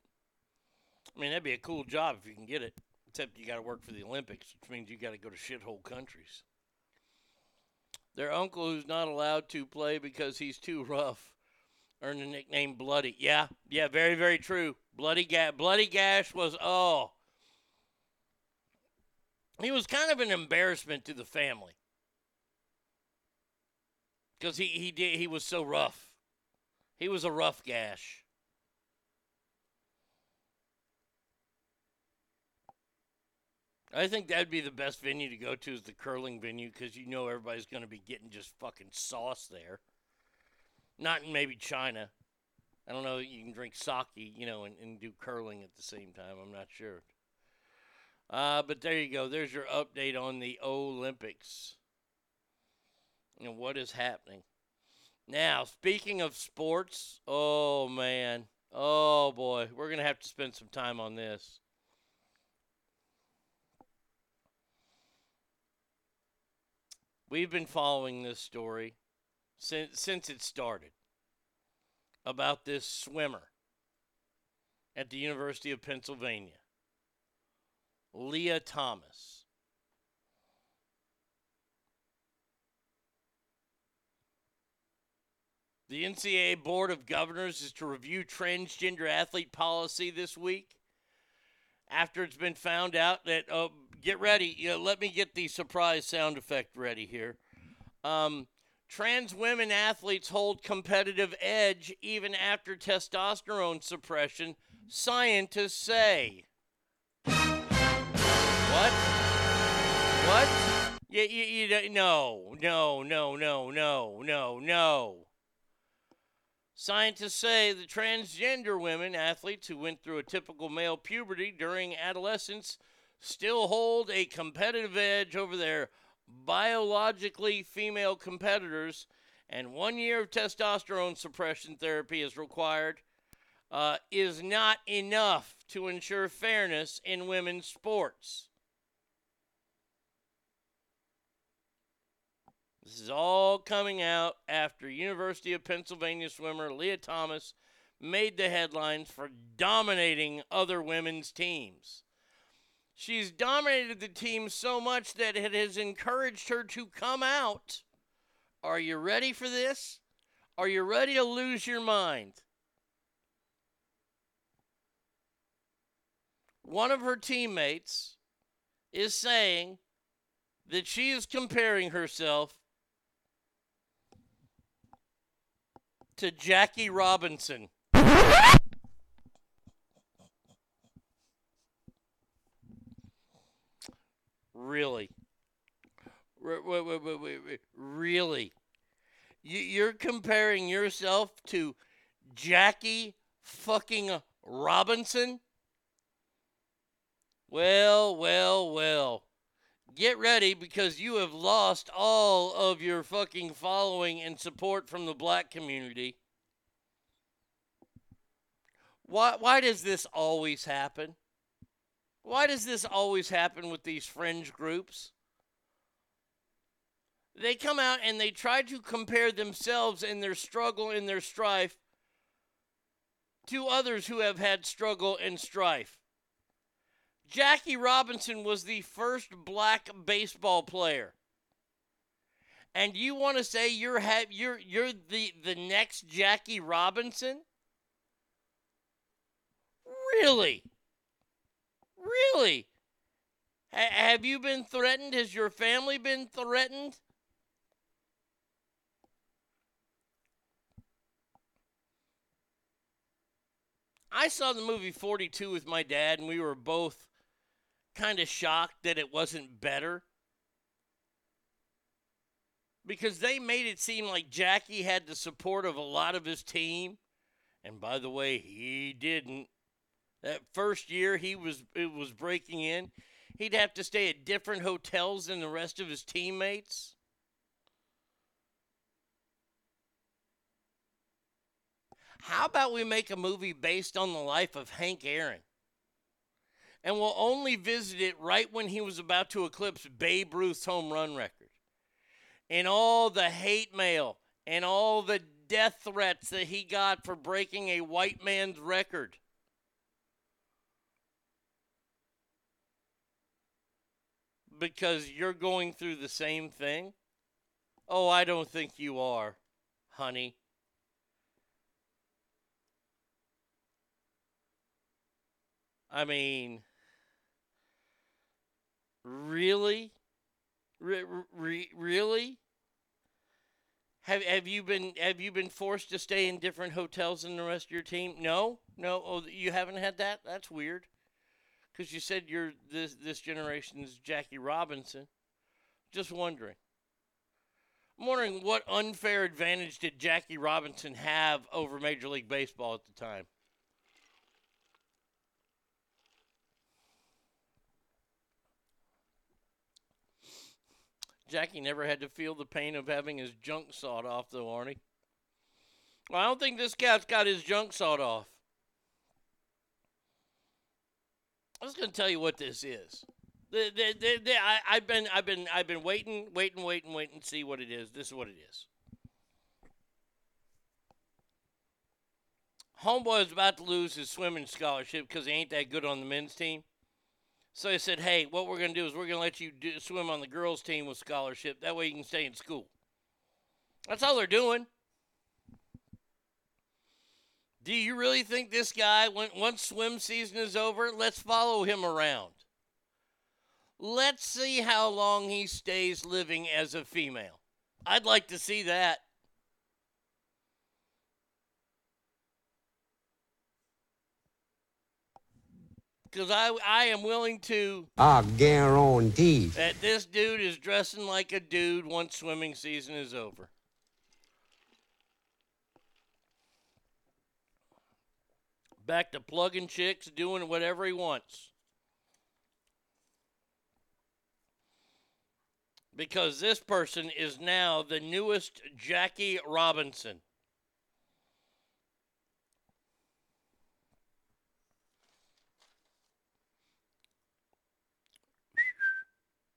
I mean, that'd be a cool job if you can get it. Except you got to work for the Olympics, which means you got to go to shithole countries. Their uncle, who's not allowed to play because he's too rough, earned the nickname Bloody. Yeah, yeah, very, very true. Bloody Gash. Bloody Gash was oh, he was kind of an embarrassment to the family because he he did he was so rough. He was a rough gash. I think that'd be the best venue to go to is the curling venue because you know everybody's going to be getting just fucking sauce there. Not in maybe China. I don't know. You can drink sake, you know, and, and do curling at the same time. I'm not sure. Uh, but there you go. There's your update on the Olympics and what is happening. Now, speaking of sports, oh man, oh boy, we're going to have to spend some time on this. We've been following this story since since it started about this swimmer at the University of Pennsylvania, Lia Thomas. The NCAA Board of Governors is to review transgender athlete policy this week after it's been found out that, uh, get ready, you know, let me get the surprise sound effect ready here. Um, trans women athletes hold competitive edge even after testosterone suppression, scientists say. What? What? You, you, you, don't- no, no, no, no, no, no, no. Scientists say the transgender women athletes who went through a typical male puberty during adolescence still hold a competitive edge over their biologically female competitors, and one year of testosterone suppression therapy is required, uh, is not enough to ensure fairness in women's sports. This is all coming out after University of Pennsylvania swimmer Lia Thomas made the headlines for dominating other women's teams. She's dominated the team so much that it has encouraged her to come out. Are you ready for this? Are you ready to lose your mind? One of her teammates is saying that she is comparing herself to Jackie Robinson. Really? Really? You, you're comparing yourself to Jackie fucking Robinson? Well, well, well. Get ready because you have lost all of your fucking following and support from the black community. Why, why does this always happen? Why does this always happen with these fringe groups? They come out and they try to compare themselves in their struggle and their strife to others who have had struggle and strife. Jackie Robinson was the first black baseball player. And you want to say you're ha- you're you're the the next Jackie Robinson? Really? Really? Ha- have you been threatened? Has your family been threatened? I saw the movie 42 with my dad, and we were both kind of shocked that it wasn't better. Because they made it seem like Jackie had the support of a lot of his team. And by the way, he didn't. That first year he was it was breaking in, he'd have to stay at different hotels than the rest of his teammates. How about we make a movie based on the life of Hank Aaron? And we'll only visit it right when he was about to eclipse Babe Ruth's home run record. And all the hate mail and all the death threats that he got for breaking a white man's record. Because you're going through the same thing? Oh, I don't think you are, honey. I mean, really? Re- re- really? Have have you been have you been forced to stay in different hotels than the rest of your team? No, no. Oh, you haven't had that. That's weird. Because you said you're this this generation's Jackie Robinson. Just wondering. I'm wondering what unfair advantage did Jackie Robinson have over Major League Baseball at the time? Jackie never had to feel the pain of having his junk sawed off, though, Arnie. Well, I don't think this cat's got his junk sawed off. I was going to tell you what this is. The, the, the, the, I, I've been, I've been, I've been waiting, waiting, waiting, waiting to see what it is. This is what it is. Homeboy is about to lose his swimming scholarship because he ain't that good on the men's team. So he said, "Hey, what we're going to do is we're going to let you do, swim on the girls' team with scholarship. That way you can stay in school." That's all they're doing. Do you really think this guy, when, once swim season is over, let's follow him around? Let's see how long he stays living as a female. I'd like to see that. Because I, I am willing to I guarantee. that this dude is dressing like a dude once swimming season is over. Back to plugging chicks, doing whatever he wants. Because this person is now the newest Jackie Robinson.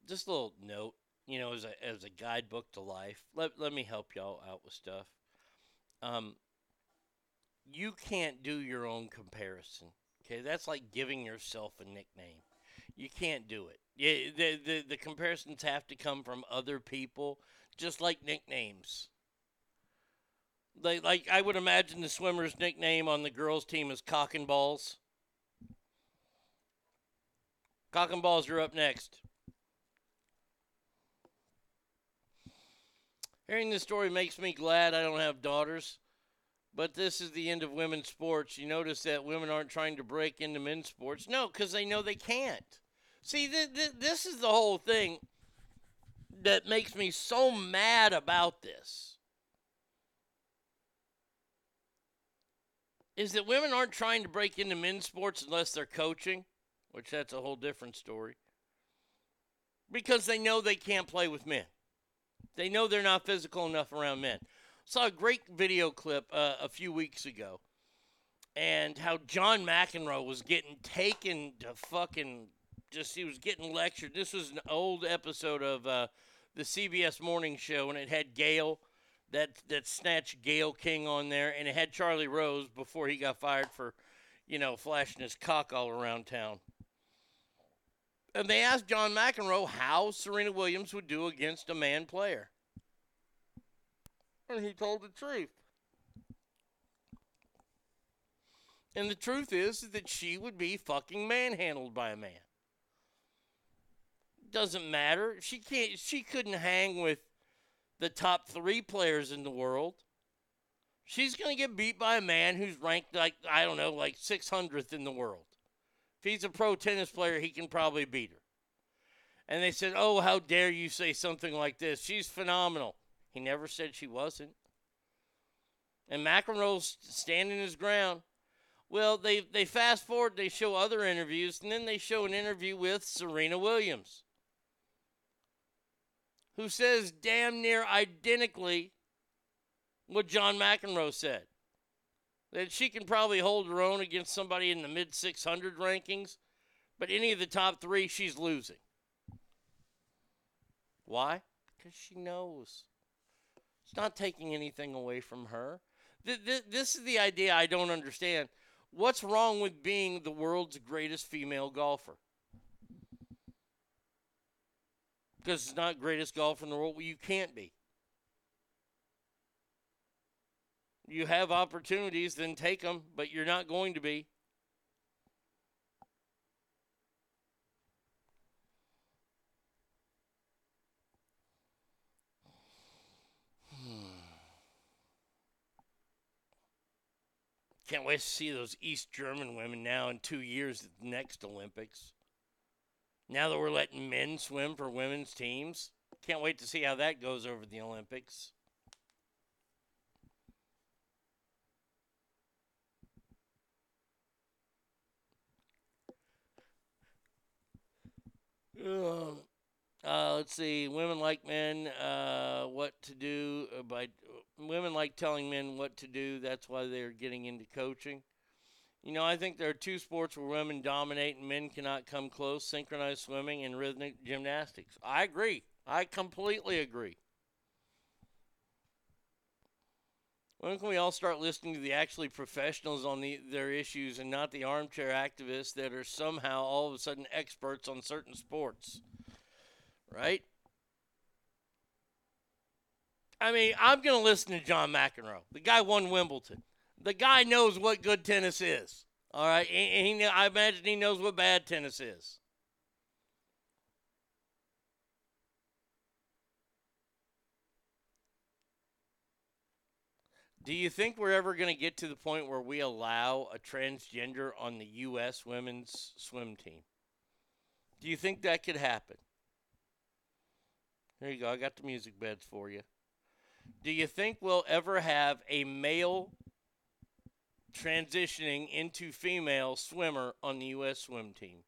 Just a little note, you know, as a, as a guidebook to life. Let, let me help y'all out with stuff. Um, you can't do your own comparison. Okay, that's like giving yourself a nickname. You can't do it. Yeah, the, the the comparisons have to come from other people, just like nicknames. Like like I would imagine the swimmer's nickname on the girls' team is Cock and Balls. Cock and Balls, you're up next. Hearing this story makes me glad I don't have daughters. But this is the end of women's sports. You notice that women aren't trying to break into men's sports. No, because they know they can't. See, th- th- this is the whole thing that makes me so mad about this. Is that women aren't trying to break into men's sports unless they're coaching, which that's a whole different story. Because they know they can't play with men. They know they're not physical enough around men saw a great video clip uh, a few weeks ago and how John McEnroe was getting taken to fucking just he was getting lectured. This was an old episode of uh, the CBS morning show and it had Gayle that that snatched Gayle King on there and it had Charlie Rose before he got fired for you know flashing his cock all around town. And they asked John McEnroe how Serena Williams would do against a man player and he told the truth. And the truth is that she would be fucking manhandled by a man. Doesn't matter. She can't she couldn't hang with the top 3 players in the world. She's going to get beat by a man who's ranked like I don't know, like 600th in the world. If he's a pro tennis player, he can probably beat her. And they said, "Oh, how dare you say something like this? She's phenomenal." He never said she wasn't. And McEnroe's standing his ground. Well, they, they fast forward, they show other interviews, and then they show an interview with Serena Williams, who says damn near identically what John McEnroe said. That she can probably hold her own against somebody in the mid 600 rankings, but any of the top three, she's losing. Why? Because she knows. It's not taking anything away from her. Th- th- this is the idea I don't understand. What's wrong with being the world's greatest female golfer? Because it's not greatest golfer in the world. Well, you can't be. You have opportunities, then take them, but you're not going to be. Can't wait to see those East German women now in two years at the next Olympics. Now that we're letting men swim for women's teams, Can't wait to see how that goes over the Olympics. Uh, uh, let's see. Women like men. Uh, what to do uh, by women like telling men what to do. That's why they're getting into coaching. You know, I think there are two sports where women dominate and men cannot come close: synchronized swimming and rhythmic gymnastics. I agree. I completely agree. When can we all start listening to the actually professionals on the, their issues and not the armchair activists that are somehow all of a sudden experts on certain sports? Right? I mean, I'm going to listen to John McEnroe. The guy won Wimbledon. The guy knows what good tennis is. All right? And he, I imagine he knows what bad tennis is. Do you think we're ever going to get to the point where we allow a transgender on the U.S. women's swim team? Do you think that could happen? There you go. I got the music beds for you. Do you think we'll ever have a male transitioning into female swimmer on the U.S. swim team?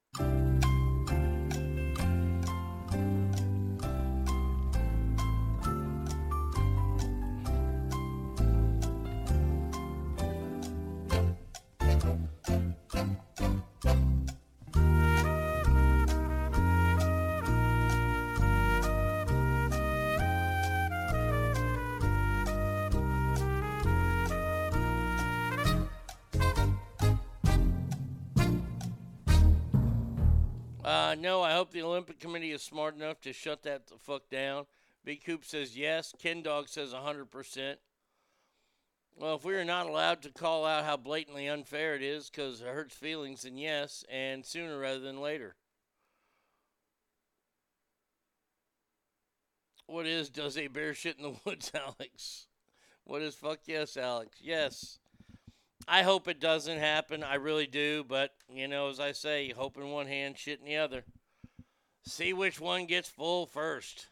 No, I hope the Olympic Committee is smart enough to shut that the fuck down. Big Coop says yes. Ken Dog says 100%. Well, if we are not allowed to call out how blatantly unfair it is because it hurts feelings, then yes, and sooner rather than later. What is does a bear shit in the woods, Alex? What is fuck yes, Alex? Yes. I hope it doesn't happen. I really do. But, you know, as I say, hope in one hand, shit in the other. See which one gets full first.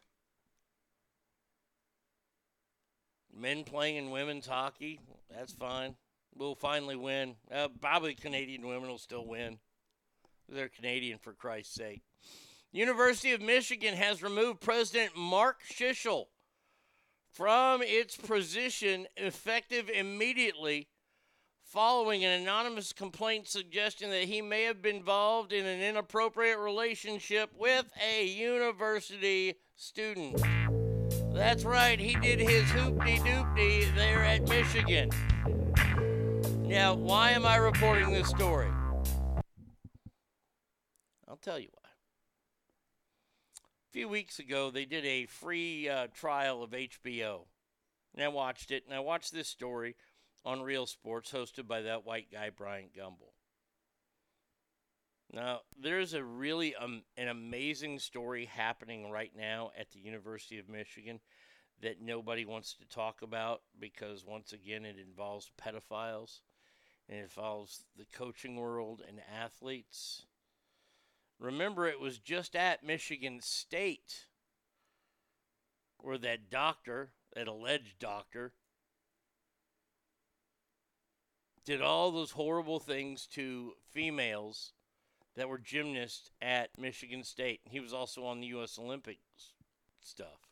Men playing in women's hockey, that's fine. We'll finally win. Uh, probably Canadian women will still win. They're Canadian, for Christ's sake. University of Michigan has removed President Mark Schlissel from its position effective immediately following an anonymous complaint suggesting that he may have been involved in an inappropriate relationship with a university student. That's right, he did his hoopty doopty there at Michigan. Now, why am I reporting this story? I'll tell you why. A few weeks ago, they did a free uh, trial of HBO. And I watched it, and I watched this story on Real Sports, hosted by that white guy, Bryant Gumbel. Now, there's a really um, an amazing story happening right now at the University of Michigan that nobody wants to talk about because, once again, it involves pedophiles and it involves the coaching world and athletes. Remember, it was just at Michigan State where that doctor, that alleged doctor, did all those horrible things to females that were gymnasts at Michigan State. He was also on the U.S. Olympics stuff.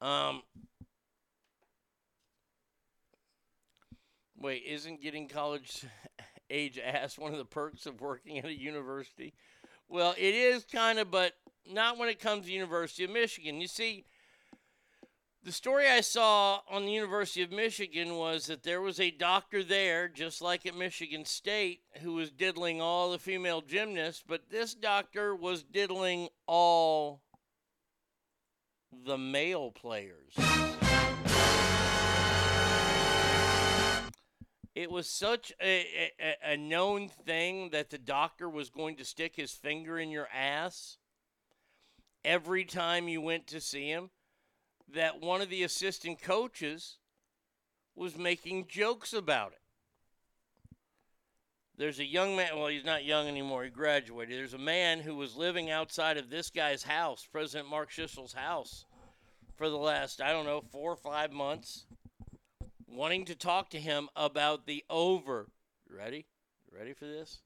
Um, wait, isn't getting college age ass one of the perks of working at a university? Well, it is kind of, but not when it comes to University of Michigan. You see, the story I saw on the University of Michigan was that there was a doctor there, just like at Michigan State, who was diddling all the female gymnasts, but this doctor was diddling all the male players. It was such a, a, a known thing that the doctor was going to stick his finger in your ass every time you went to see him that one of the assistant coaches was making jokes about it. There's a young man, well, he's not young anymore, he graduated. There's a man who was living outside of this guy's house, President Mark Schlissel's house, for the last, I don't know, four or five months, wanting to talk to him about the over. Ready? Ready for this?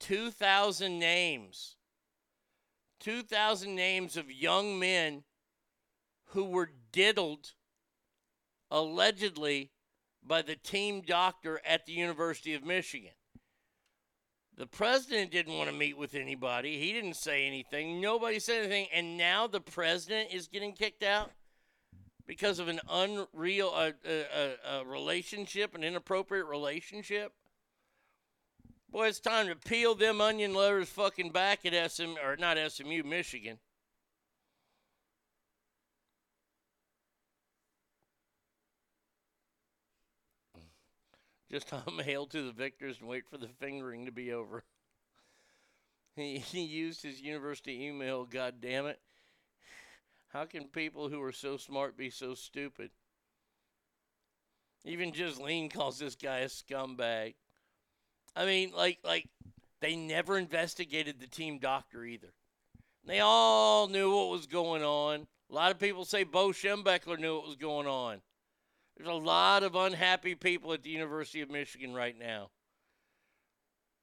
2,000 names. 2,000 names of young men who were diddled allegedly by the team doctor at the University of Michigan. The president didn't want to meet with anybody. He didn't say anything. Nobody said anything. And now the president is getting kicked out because of an unreal uh, uh, uh, relationship, an inappropriate relationship. Boy, it's time to peel them onion layers fucking back at SM or not SMU, Michigan. Just hum hail to the victors and wait for the fingering to be over. He, he used his university email, god damn it. How can people who are so smart be so stupid? Even Ghislaine calls this guy a scumbag. I mean, like, like they never investigated the team doctor either. They all knew what was going on. A lot of people say Bo Schembechler knew what was going on. There's a lot of unhappy people at the University of Michigan right now.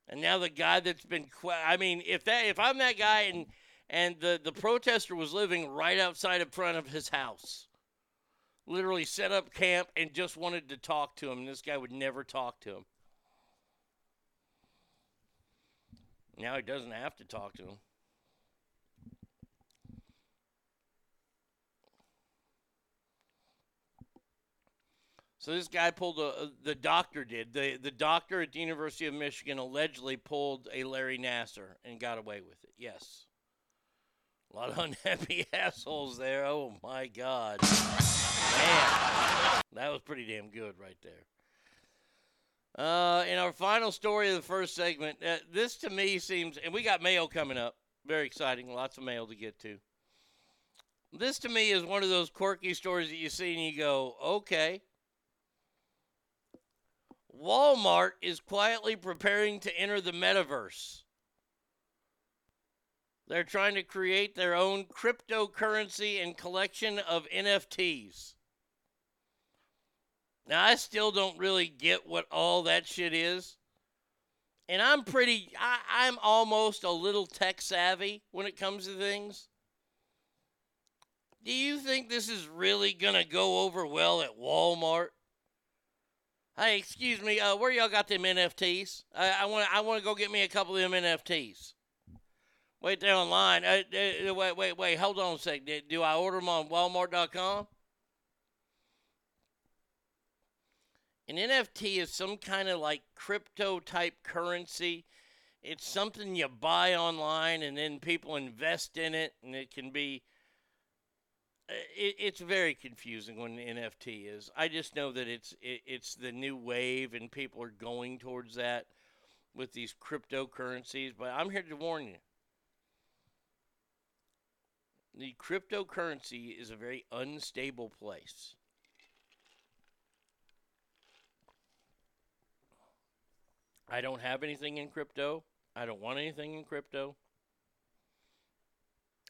And now the guy that's been I mean, if that if I'm that guy and and the the protester was living right outside in front of his house. Literally set up camp and just wanted to talk to him. And this guy would never talk to him. Now he doesn't have to talk to him. So this guy pulled a the doctor did the the doctor at the University of Michigan allegedly pulled a Larry Nassar and got away with it. Yes, a lot of unhappy assholes there. Oh my God, man, that was pretty damn good right there. Uh, in our final story of the first segment, uh, this to me seems, and we got mail coming up. Very exciting. Lots of mail to get to. This to me is one of those quirky stories that you see and you go, okay. Walmart is quietly preparing to enter the metaverse. They're trying to create their own cryptocurrency and collection of NFTs. Now, I still don't really get what all that shit is. And I'm pretty, I, I'm almost a little tech savvy when it comes to things. Do you think this is really going to go over well at Walmart? Hey, excuse me, uh, where y'all got them NFTs? I want I want to go get me a couple of them NFTs. Wait there online. Uh, uh, wait, wait, wait. Hold on a sec. Do I order them on Walmart.com? An NFT is some kind of like crypto type currency. It's something you buy online and then people invest in it, and it can be. It, it's very confusing when NFT is. I just know that it's it, it's the new wave, and people are going towards that with these cryptocurrencies. But I'm here to warn you. The cryptocurrency is a very unstable place. I don't have anything in crypto. I don't want anything in crypto.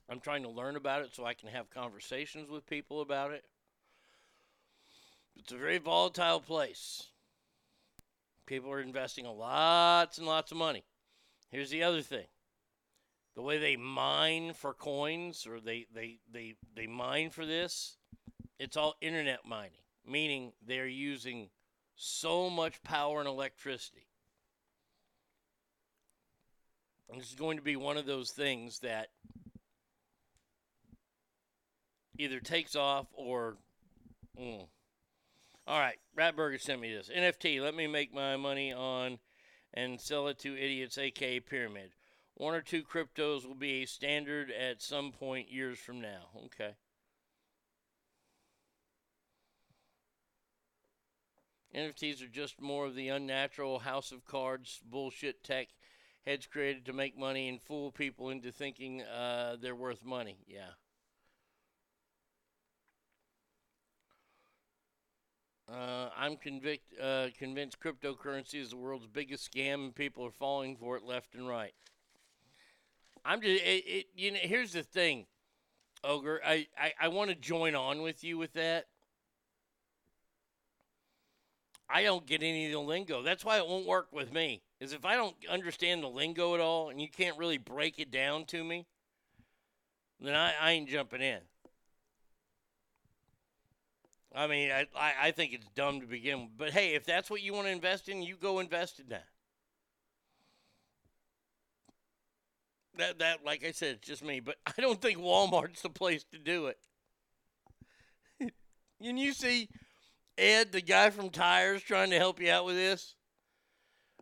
I'm trying to learn about it so I can have conversations with people about it. It's a very volatile place. People are investing lots and lots of money. Here's the other thing. The way they mine for coins or they, they, they, they mine for this, it's all internet mining, meaning they're using so much power and electricity. This is going to be one of those things that either takes off or. Mm. All right, Ratburger sent me this NFT. Let me make my money on and sell it to idiots, aka Pyramid. One or two cryptos will be a standard at some point years from now. Okay. NFTs are just more of the unnatural house of cards bullshit tech heads created to make money and fool people into thinking uh, they're worth money. Yeah. Uh, I'm convict, uh, convinced cryptocurrency is the world's biggest scam, and people are falling for it left and right. I'm just, it, it, you know, here's the thing, Ogre. I, I, I want to join on with you with that. I don't get any of the lingo. That's why it won't work with me. Is if I don't understand the lingo at all, and you can't really break it down to me, then I, I ain't jumping in. I mean, I, I, think it's dumb to begin with. But hey, if that's what you want to invest in, you go invest in that. That, that like I said, it's just me. But I don't think Walmart's the place to do it. and you see Ed, the guy from Tires, trying to help you out with this?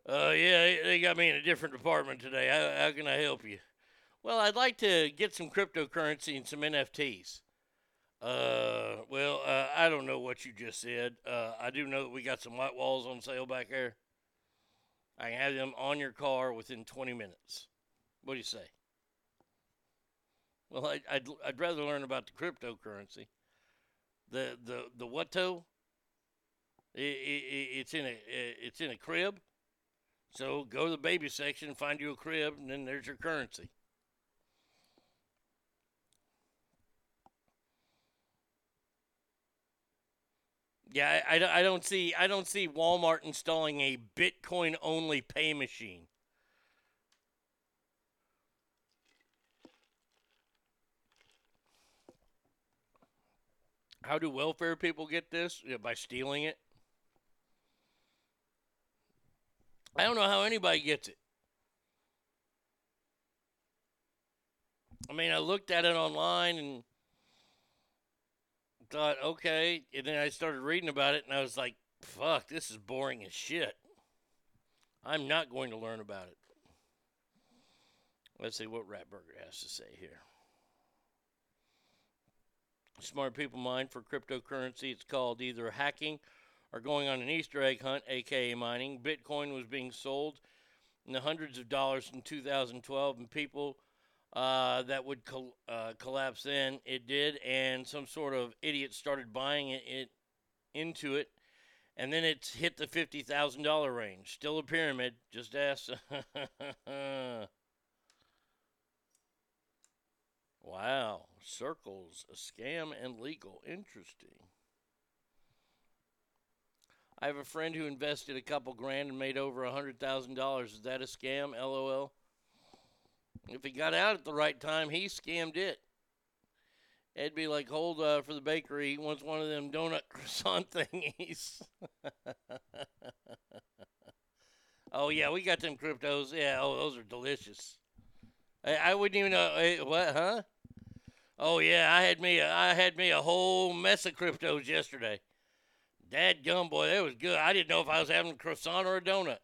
Uh, yeah, they got me in a different department today. How, how can I help you? Well, I'd like to get some cryptocurrency and some NFTs. Uh, well, uh, I don't know what you just said. Uh, I do know that we got some white walls on sale back there. I can have them on your car within 20 minutes. What do you say? Well, I, I'd, I'd rather learn about the cryptocurrency. The the the whato? It, it, it's in a it's in a crib. So go to the baby section, find you a crib, and then there's your currency. Yeah, I, I, don't see I don't see Walmart installing a Bitcoin only pay machine. How do welfare people get this? Yeah, by stealing it. I don't know how anybody gets it. I mean, I looked at it online and thought, okay. And then I started reading about it and I was like, fuck, this is boring as shit. I'm not going to learn about it. Let's see what Ratburger has to say here. Smart people mine for cryptocurrency. It's called either hacking or going on an Easter egg hunt, aka mining. Bitcoin was being sold in the hundreds of dollars in 2012, and people uh, that would col- uh, collapse then. It did, and some sort of idiot started buying it, it into it, and then it's hit the fifty thousand dollar range. Still a pyramid. Just ask. wow, circles, a scam and legal. Interesting. I have a friend who invested a couple grand and made over a hundred thousand dollars. Is that a scam? LOL. If he got out at the right time, he scammed it. It'd be like, hold uh, for the bakery. He wants one of them donut croissant thingies. oh yeah, we got them cryptos. Yeah, oh those are delicious. I, I wouldn't even know hey, what, huh? Oh yeah, I had me a, I had me a whole mess of cryptos yesterday. Dad gum boy, that was good. I didn't know if I was having a croissant or a donut.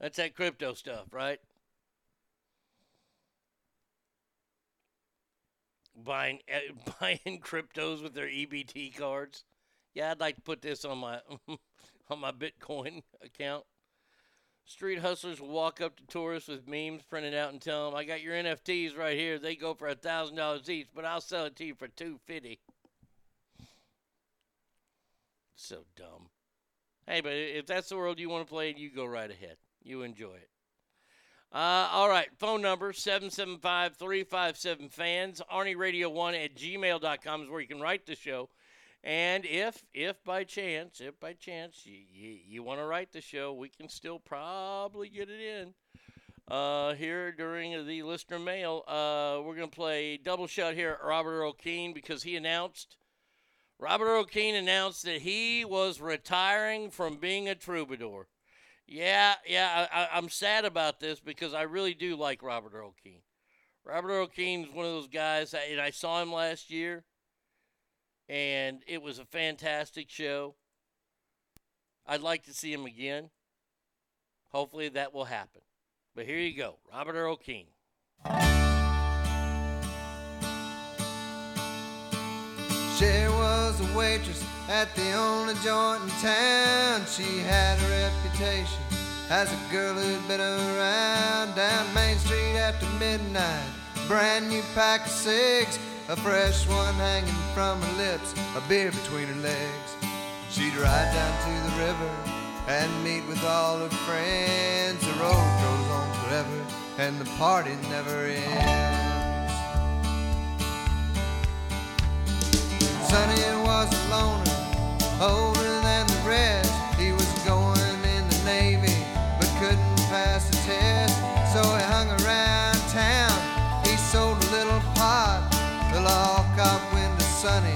That's that crypto stuff, right? Buying uh, buying cryptos with their EBT cards. Yeah, I'd like to put this on my on my Bitcoin account. Street hustlers will walk up to tourists with memes printed out and tell them, "I got your NFTs right here. They go for a thousand dollars each, but I'll sell it to you for two fifty. So dumb. Hey, but if that's the world you want to play, you go right ahead. You enjoy it. Uh, all right. Phone number 775 357 fans. ArnieRadio1 at gmail.com is where you can write the show. And if, if by chance, if by chance you, you, you want to write the show, we can still probably get it in uh, here during the listener mail. Uh, we're going to play double shot here at Robert Earl because he announced, Robert Earl announced that he was retiring from being a troubadour. Yeah, yeah, I, am sad about this because I really do like Robert Earl Keen. Robert Earl Keen is one of those guys, and I saw him last year, and it was a fantastic show. I'd like to see him again. Hopefully that will happen. But here you go, Robert Earl Keen. She a waitress at the only joint in town. She had a reputation as a girl who'd been around down Main Street after midnight. Brand new pack of cigs, a fresh one hanging from her lips, a beer between her legs. She'd ride down to the river and meet with all her friends. The road goes on forever and the party never ends. Sonny was a loner, older than the rest. He was going in the Navy, but couldn't pass the test. So he hung around town. He sold a little pot. The law cop went to Sonny,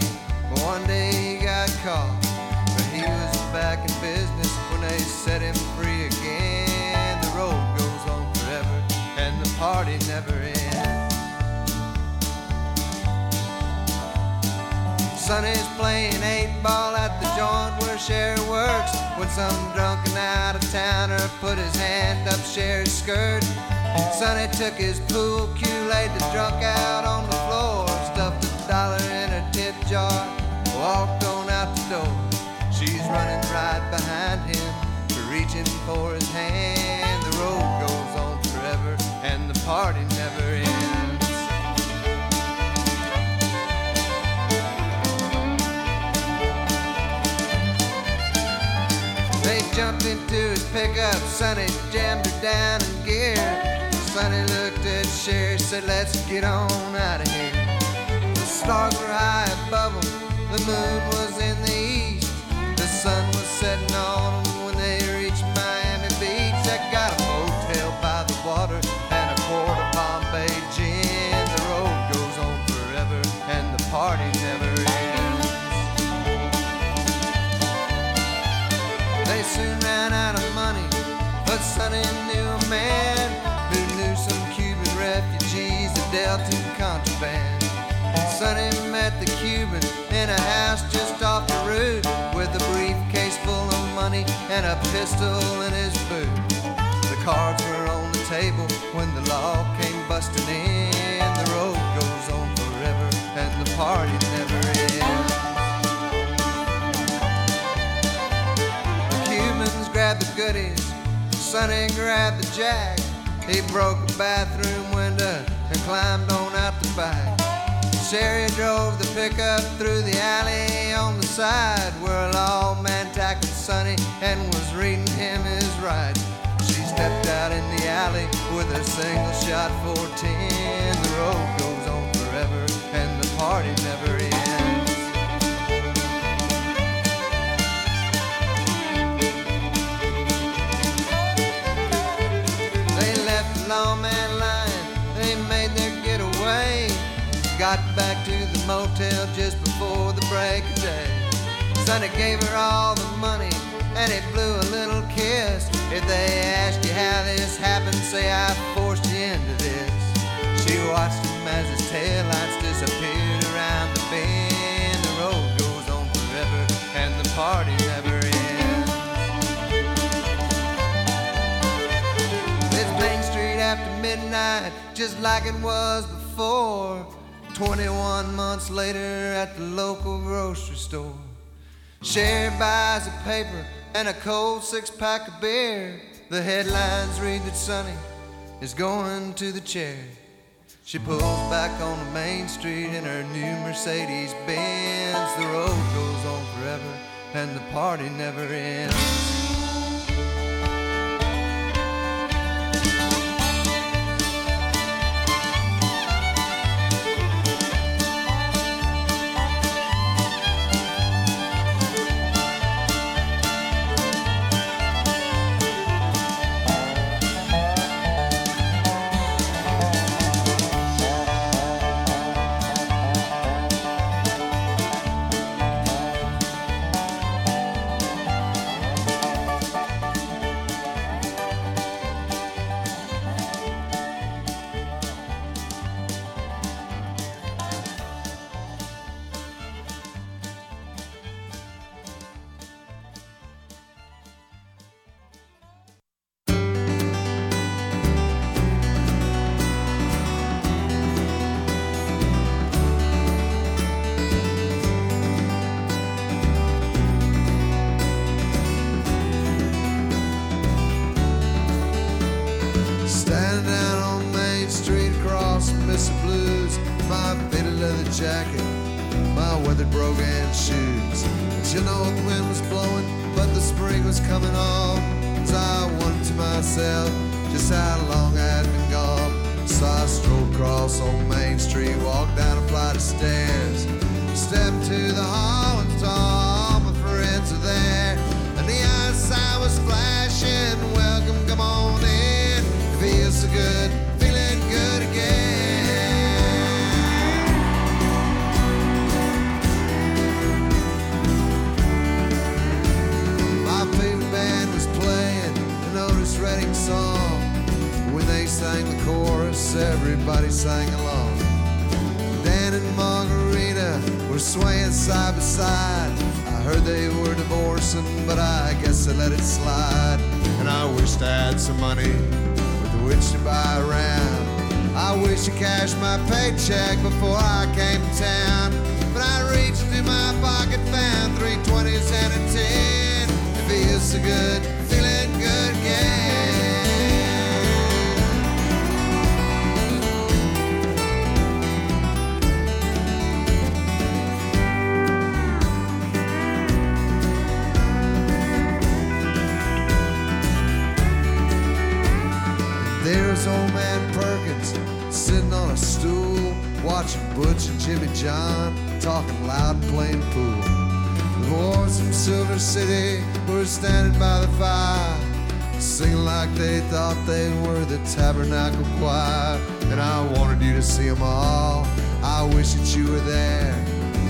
Sonny's playing eight ball at the joint where Sherry works. When some drunken out of towner put his hand up Sherry's skirt. Sonny took his pool cue, laid the drunk out on the floor, stuffed a dollar in her tip jar, walked on out the door. She's running right behind him, reaching for his hand. The road goes on forever, and the party never ends. Jumped into his pickup, Sonny jammed her down in gear. Sonny looked at Sherry, said, Let's get on out of here. The stars were high above them, the moon was in the east. The sun was setting on and a pistol in his boot. The cards were on the table when the law came busting in. The road goes on forever and the party never ends. The Cubans grabbed the goodies, Sonny grabbed the jack. He broke a bathroom window and climbed on out the back. Sherry drove the pickup through the alley on the side where a lawman tackled Sonny and was reading him his rights. She stepped out in the alley with a single shot 14. The road goes on forever and the party never ends. They left lawman lying, they made their getaway. Got back to the motel just before the break of day. Sonny gave her all the money and he blew a little kiss. If they asked you how this happened, say I forced you into this. She watched him as his taillights disappeared around the bend. The road goes on forever and the party never ends. It's Main Street after midnight, just like it was before. 21 months later at the local grocery store. Sherry buys a paper and a cold six pack of beer. The headlines read that Sonny is going to the chair. She pulls back on the main street in her new Mercedes Benz. The road goes on forever and the party never ends. Everybody sang along. Dan and Margarita were swaying side by side. I heard they were divorcing, but I guess they let it slide. And I wished I had some money with which to buy a round. I wish I cashed my paycheck before I came to town. But I reached into my pocket, found three twenties and a ten. It feels so good, feeling good again. Butch and Jimmy John talking loud and playing pool. The boys from Silver City were standing by the fire, singing like they thought they were the Tabernacle Choir. And I wanted you to see them all. I wish that you were there.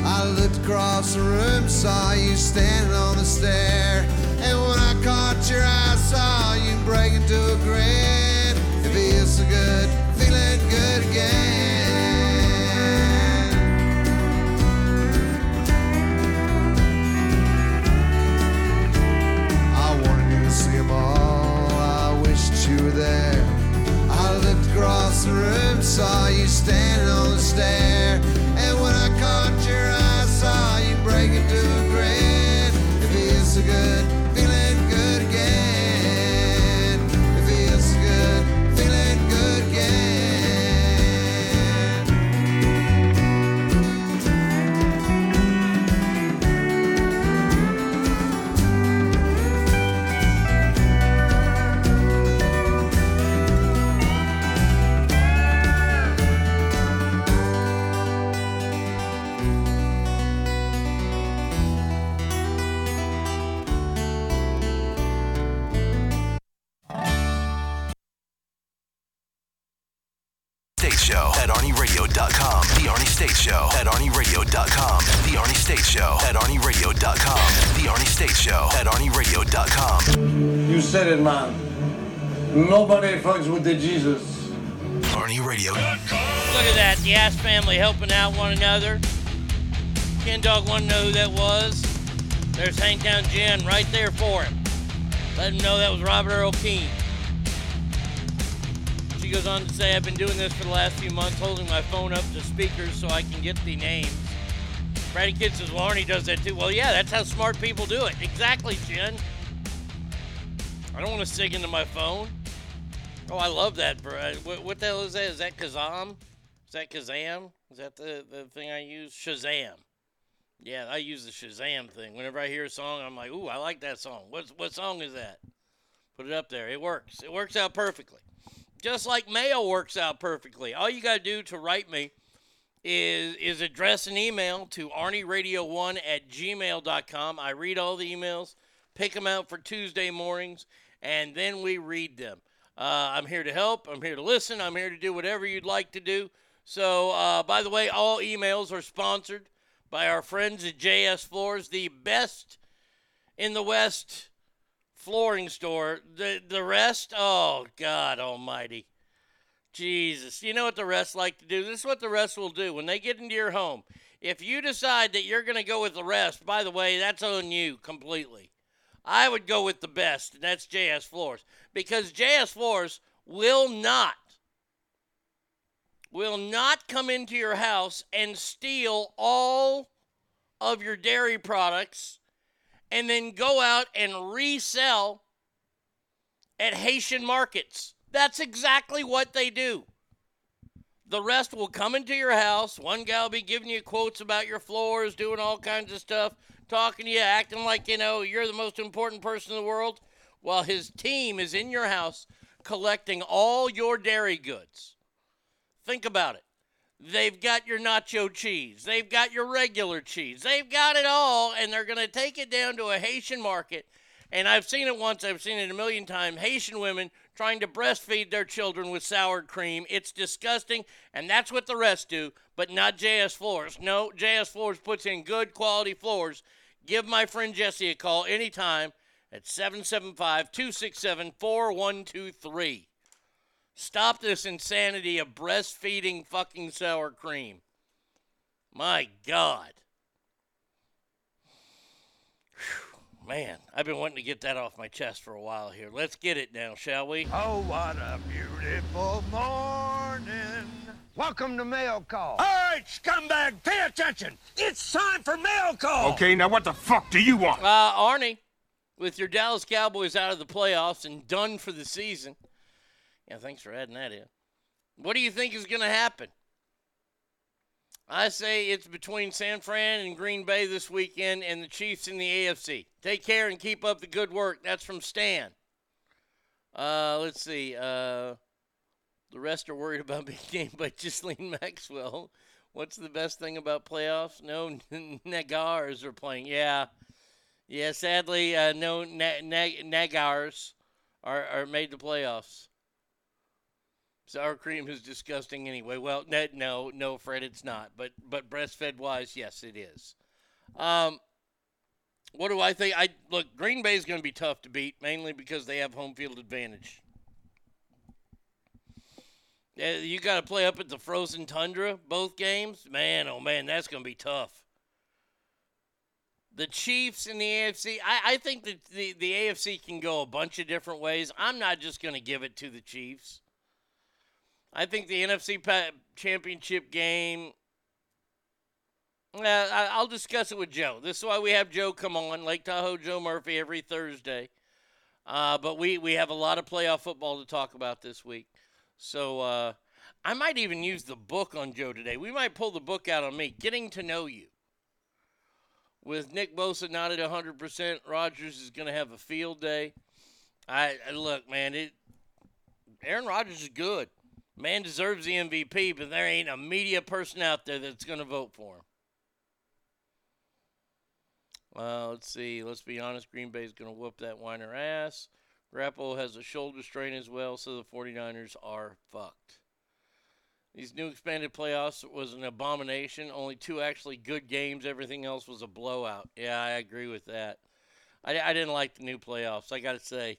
I looked across the room, saw you standing on the stair. And when I caught your eye, saw you break into a grin. It feels so good, feeling good again. There. I looked across the room, saw you standing on the stair. And when I caught your eye, saw you break into a grin. It feels so good, ArnieRadio.com. You said it, man. Nobody fucks with the Jesus. Arnie Radio. Look at that. The Ass family helping out one another. Ken Dog want to know who that was. There's Hangtown Jen right there for him. Let him know that was Robert Earl Keen. She goes on to say, I've been doing this for the last few months, holding my phone up to speakers so I can get the names. Brady Kid says, well, Arnie does that too. Well, yeah, that's how smart people do it. Exactly, Jen. I don't want to sing into my phone. Oh, I love that. bro. What, what the hell is that? Is that Kazam? Is that Kazam? Is that the, the thing I use? Shazam. Yeah, I use the Shazam thing. Whenever I hear a song, I'm like, ooh, I like that song. What, what song is that? Put it up there. It works. It works out perfectly. Just like mail works out perfectly. All you got to do to write me is is address an email to arnieradio1 at gmail.com. I read all the emails, pick them out for Tuesday mornings, and then we read them. Uh, I'm here to help. I'm here to listen. I'm here to do whatever you'd like to do. So, uh, by the way, all emails are sponsored by our friends at JS Floors, the best in the West flooring store. The the rest, oh God Almighty, Jesus! You know what the rest like to do? This is what the rest will do when they get into your home. If you decide that you're going to go with the rest, by the way, that's on you completely. I would go with the best, and that's JS Floors because JS Floors will not will not come into your house and steal all of your dairy products and then go out and resell at Haitian markets. That's exactly what they do. The rest will come into your house. One guy will be giving you quotes about your floors, doing all kinds of stuff, talking to you, acting like, you know, you're the most important person in the world, while his team is in your house collecting all your dairy goods. Think about it. They've got your nacho cheese. They've got your regular cheese. They've got it all, and they're going to take it down to a Haitian market. And I've seen it once, I've seen it a million times. Haitian women trying to breastfeed their children with sour cream. It's disgusting, and that's what the rest do, but not JS Floors. No, JS Floors puts in good quality floors. Give my friend Jesse a call anytime at 775 267 4123. Stop this insanity of breastfeeding fucking sour cream. My God. Whew, Man, I've been wanting to get that off my chest for a while here. Let's get it now, shall we? Oh, what a beautiful morning. Welcome to Mail Call. All right, scumbag, pay attention. It's time for mail call. Okay, now what the fuck do you want? Uh, Arnie, with your Dallas Cowboys out of the playoffs and done for the season. Yeah, thanks for adding that in. What do you think is going to happen? I say it's between San Fran and Green Bay this weekend and the Chiefs in the AFC. Take care and keep up the good work. That's from Stan. Uh, let's see. Uh, the rest are worried about being game by Ghislaine Maxwell. What's the best thing about playoffs? No Nagars are playing. Yeah. Yeah, sadly, uh, no na- na- Nagars are, are made the playoffs. Sour cream is disgusting anyway. Well, no, no, Fred, it's not. But but breastfed wise, yes, it is. Um, what do I think? I look, Green Bay is going to be tough to beat, mainly because they have home field advantage. You got to play up at the frozen tundra both games. Man, oh man, that's going to be tough. The Chiefs in the AFC, I, I think that the, the AFC can go a bunch of different ways. I'm not just going to give it to the Chiefs. I think the NFC championship game. Uh, I'll discuss it with Joe. This is why we have Joe come on, Lake Tahoe Joe Murphy, every Thursday. Uh, but we, we have a lot of playoff football to talk about this week. So uh, I might even use the book on Joe today. We might pull the book out on me, Getting to Know You. With Nick Bosa not at 100%, Rodgers is going to have a field day. I, I look, man, it Aaron Rodgers is good. Man deserves the MVP, but there ain't a media person out there that's going to vote for him. Well, let's see. Let's be honest. Green Bay's going to whoop that whiner ass. Garoppolo has a shoulder strain as well, so the 49ers are fucked. These new expanded playoffs was an abomination. Only two actually good games. Everything else was a blowout. Yeah, I agree with that. I, I didn't like the new playoffs. I got to say,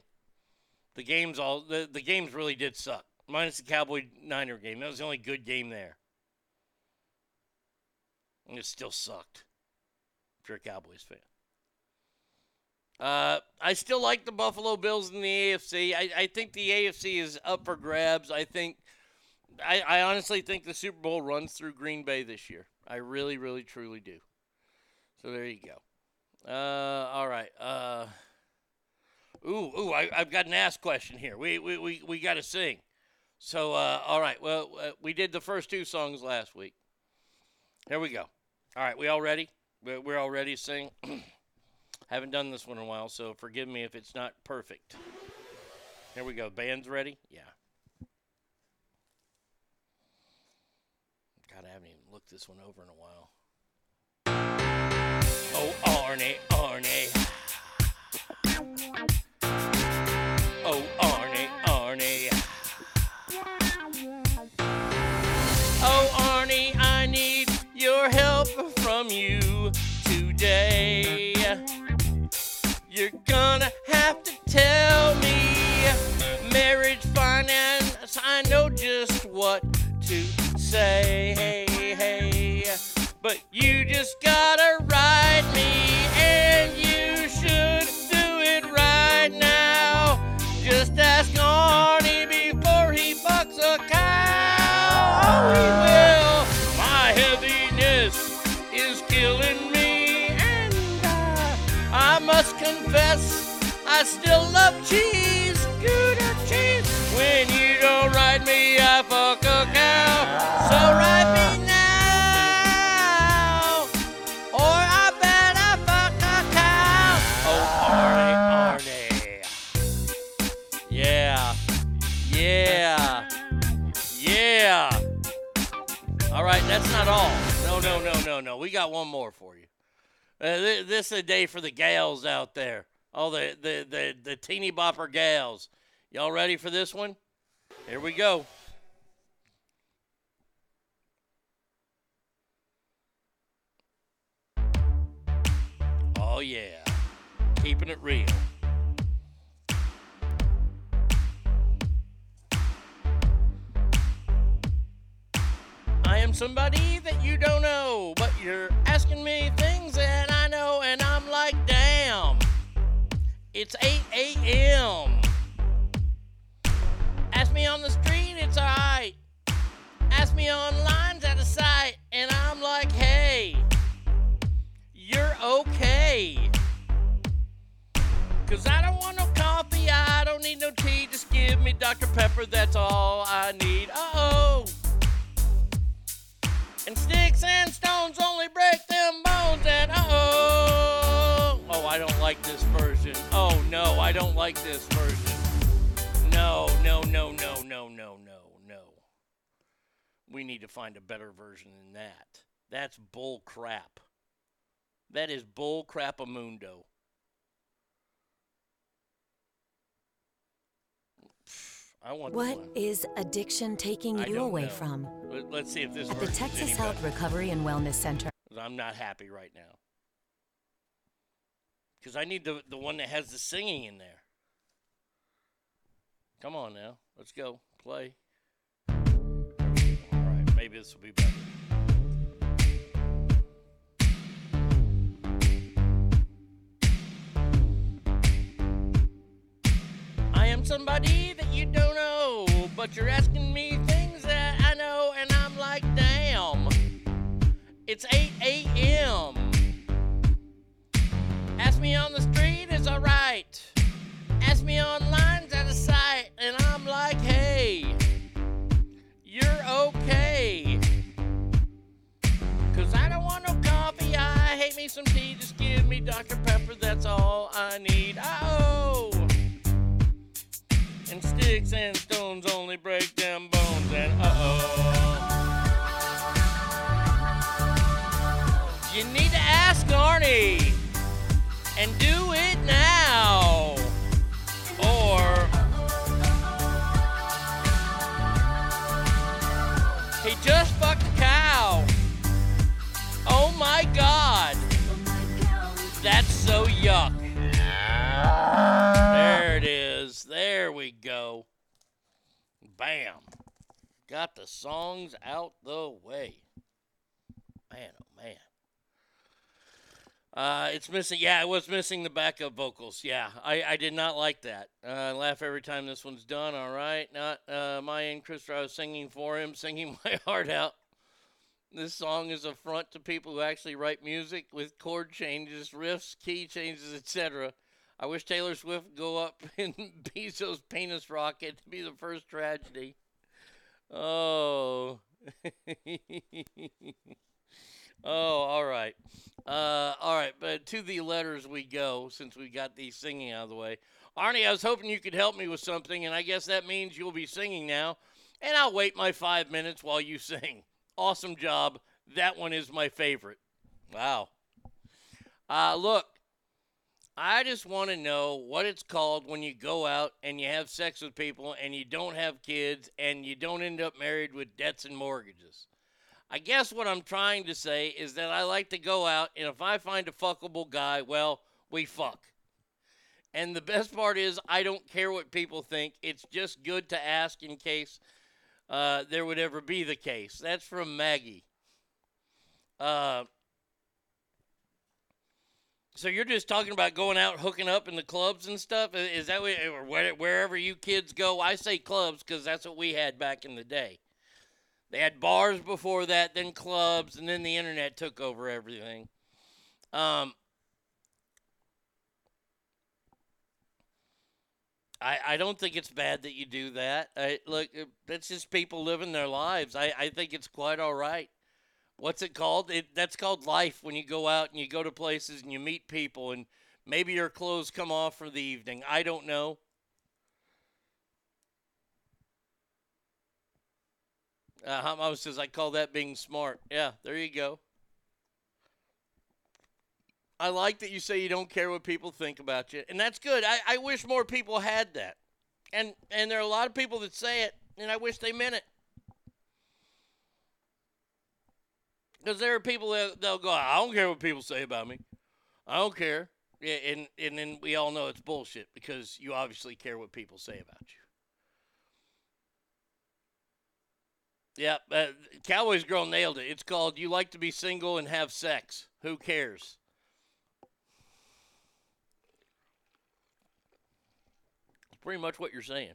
the games all the, the games really did suck. Minus the Cowboy Niner game. That was the only good game there. And it still sucked. If you're a Cowboys fan. Uh, I still like the Buffalo Bills in the AFC. I, I think the AFC is up for grabs. I think I, I honestly think the Super Bowl runs through Green Bay this year. I really, really, truly do. So there you go. Uh, all right. Uh, ooh, ooh, I, I've got an ask question here. We we, we, we got to sing. So uh, all right. Well, uh, we did the first two songs last week. Here we go. All right, we all ready? We're, we're all ready to sing. Haven't done this one in a while, so forgive me if it's not perfect. Here we go. Band's ready? Yeah. God, I haven't even looked this one over in a while. Oh, Arnie, Arnie. Today. You're gonna have to tell me marriage finance. I know just what to say. Hey, hey. But you just gotta ride me, and you should do it right now. Just ask Arnie before he bucks a cow. must confess, I still love cheese, Gouda cheese. When you don't ride me, I fuck a cow. So ride me now, or I bet I fuck a cow. Oh, Arnie, Arnie. Yeah, yeah, yeah. All right, that's not all. No, no, no, no, no. We got one more for you. Uh, th- this is a day for the gals out there. All the, the, the, the teeny bopper gals. Y'all ready for this one? Here we go. Oh, yeah. Keeping it real. I am somebody that you don't know, but you're asking me things It's 8 a.m. Ask me on the street, it's alright. Ask me online, it's out of sight, and I'm like, hey, you're okay. Cause I don't want no coffee, I don't need no tea, just give me Dr. Pepper, that's all I need. Uh oh. And sticks and stones only break them bones, and uh oh. Oh, I don't like this version. Oh no, I don't like this version. No, no, no, no, no, no, no, no. We need to find a better version than that. That's bull crap. That is bull crap a mundo. I want What addiction taking I you away know. from? Let- Let's see if this At the Texas Health. Recovery and Wellness Center. I'm not happy right now. Because I need the, the one that has the singing in there. Come on now. Let's go. Play. All right. Maybe this will be better. I am somebody that you don't know, but you're asking me things that I know, and I'm like, damn. It's 8 a.m. Ask me on the street, it's alright. Ask me online, it's out of sight. And I'm like, hey, you're okay. Cause I don't want no coffee, I hate me some tea. Just give me Dr. Pepper, that's all I need. Oh! And sticks and stones only break them bones. And uh oh. You need to ask Arnie and do it now. Or he just fucked a cow. Oh my god. That's so yuck. There it is. There we go. Bam. Got the songs out the way. Man. Uh, it's missing. Yeah, it was missing the backup vocals. Yeah, I, I did not like that. Uh, I laugh every time this one's done. All right, not uh, my and Christopher. I was singing for him, singing my heart out. This song is a front to people who actually write music with chord changes, riffs, key changes, etc. I wish Taylor Swift would go up in Bezos' penis rocket to be the first tragedy. Oh. oh, all right. Uh, all right, but to the letters we go since we got these singing out of the way. Arnie, I was hoping you could help me with something, and I guess that means you'll be singing now. And I'll wait my five minutes while you sing. Awesome job. That one is my favorite. Wow. Uh, look, I just want to know what it's called when you go out and you have sex with people and you don't have kids and you don't end up married with debts and mortgages. I guess what I'm trying to say is that I like to go out and if I find a fuckable guy, well, we fuck. And the best part is I don't care what people think. It's just good to ask in case uh, there would ever be the case. That's from Maggie. Uh, so you're just talking about going out hooking up in the clubs and stuff? Is that where- wherever you kids go? I say clubs because that's what we had back in the day. They had bars before that, then clubs, and then the internet took over everything. Um, I, I don't think it's bad that you do that. I, look, that's just people living their lives. I, I think it's quite all right. What's it called? It, that's called life when you go out and you go to places and you meet people and maybe your clothes come off for the evening. I don't know. Uh, Hot Mama says, I call that being smart. Yeah, there you go. I like that you say you don't care what people think about you, and that's good. I, I wish more people had that, and and there are a lot of people that say it, and I wish they meant it. Because there are people that they'll go, I don't care what people say about me. I don't care. Yeah, and and then we all know it's bullshit because you obviously care what people say about you. Yeah, uh, Cowboys girl nailed it. It's called "You Like to Be Single and Have Sex." Who cares? It's pretty much what you're saying.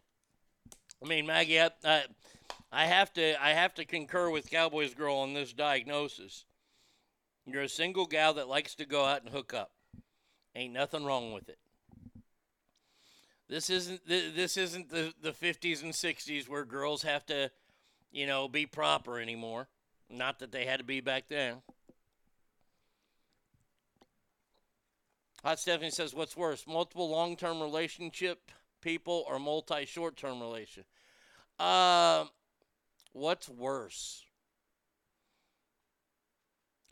I mean, Maggie, I, I, I have to, I have to concur with Cowboys girl on this diagnosis. You're a single gal that likes to go out and hook up. Ain't nothing wrong with it. This isn't this isn't the, the 50s and 60s where girls have to, you know, be proper anymore. Not that they had to be back then. Hot Stephanie says, "What's worse, multiple long-term relationship people or multi short-term relation?" Uh, what's worse?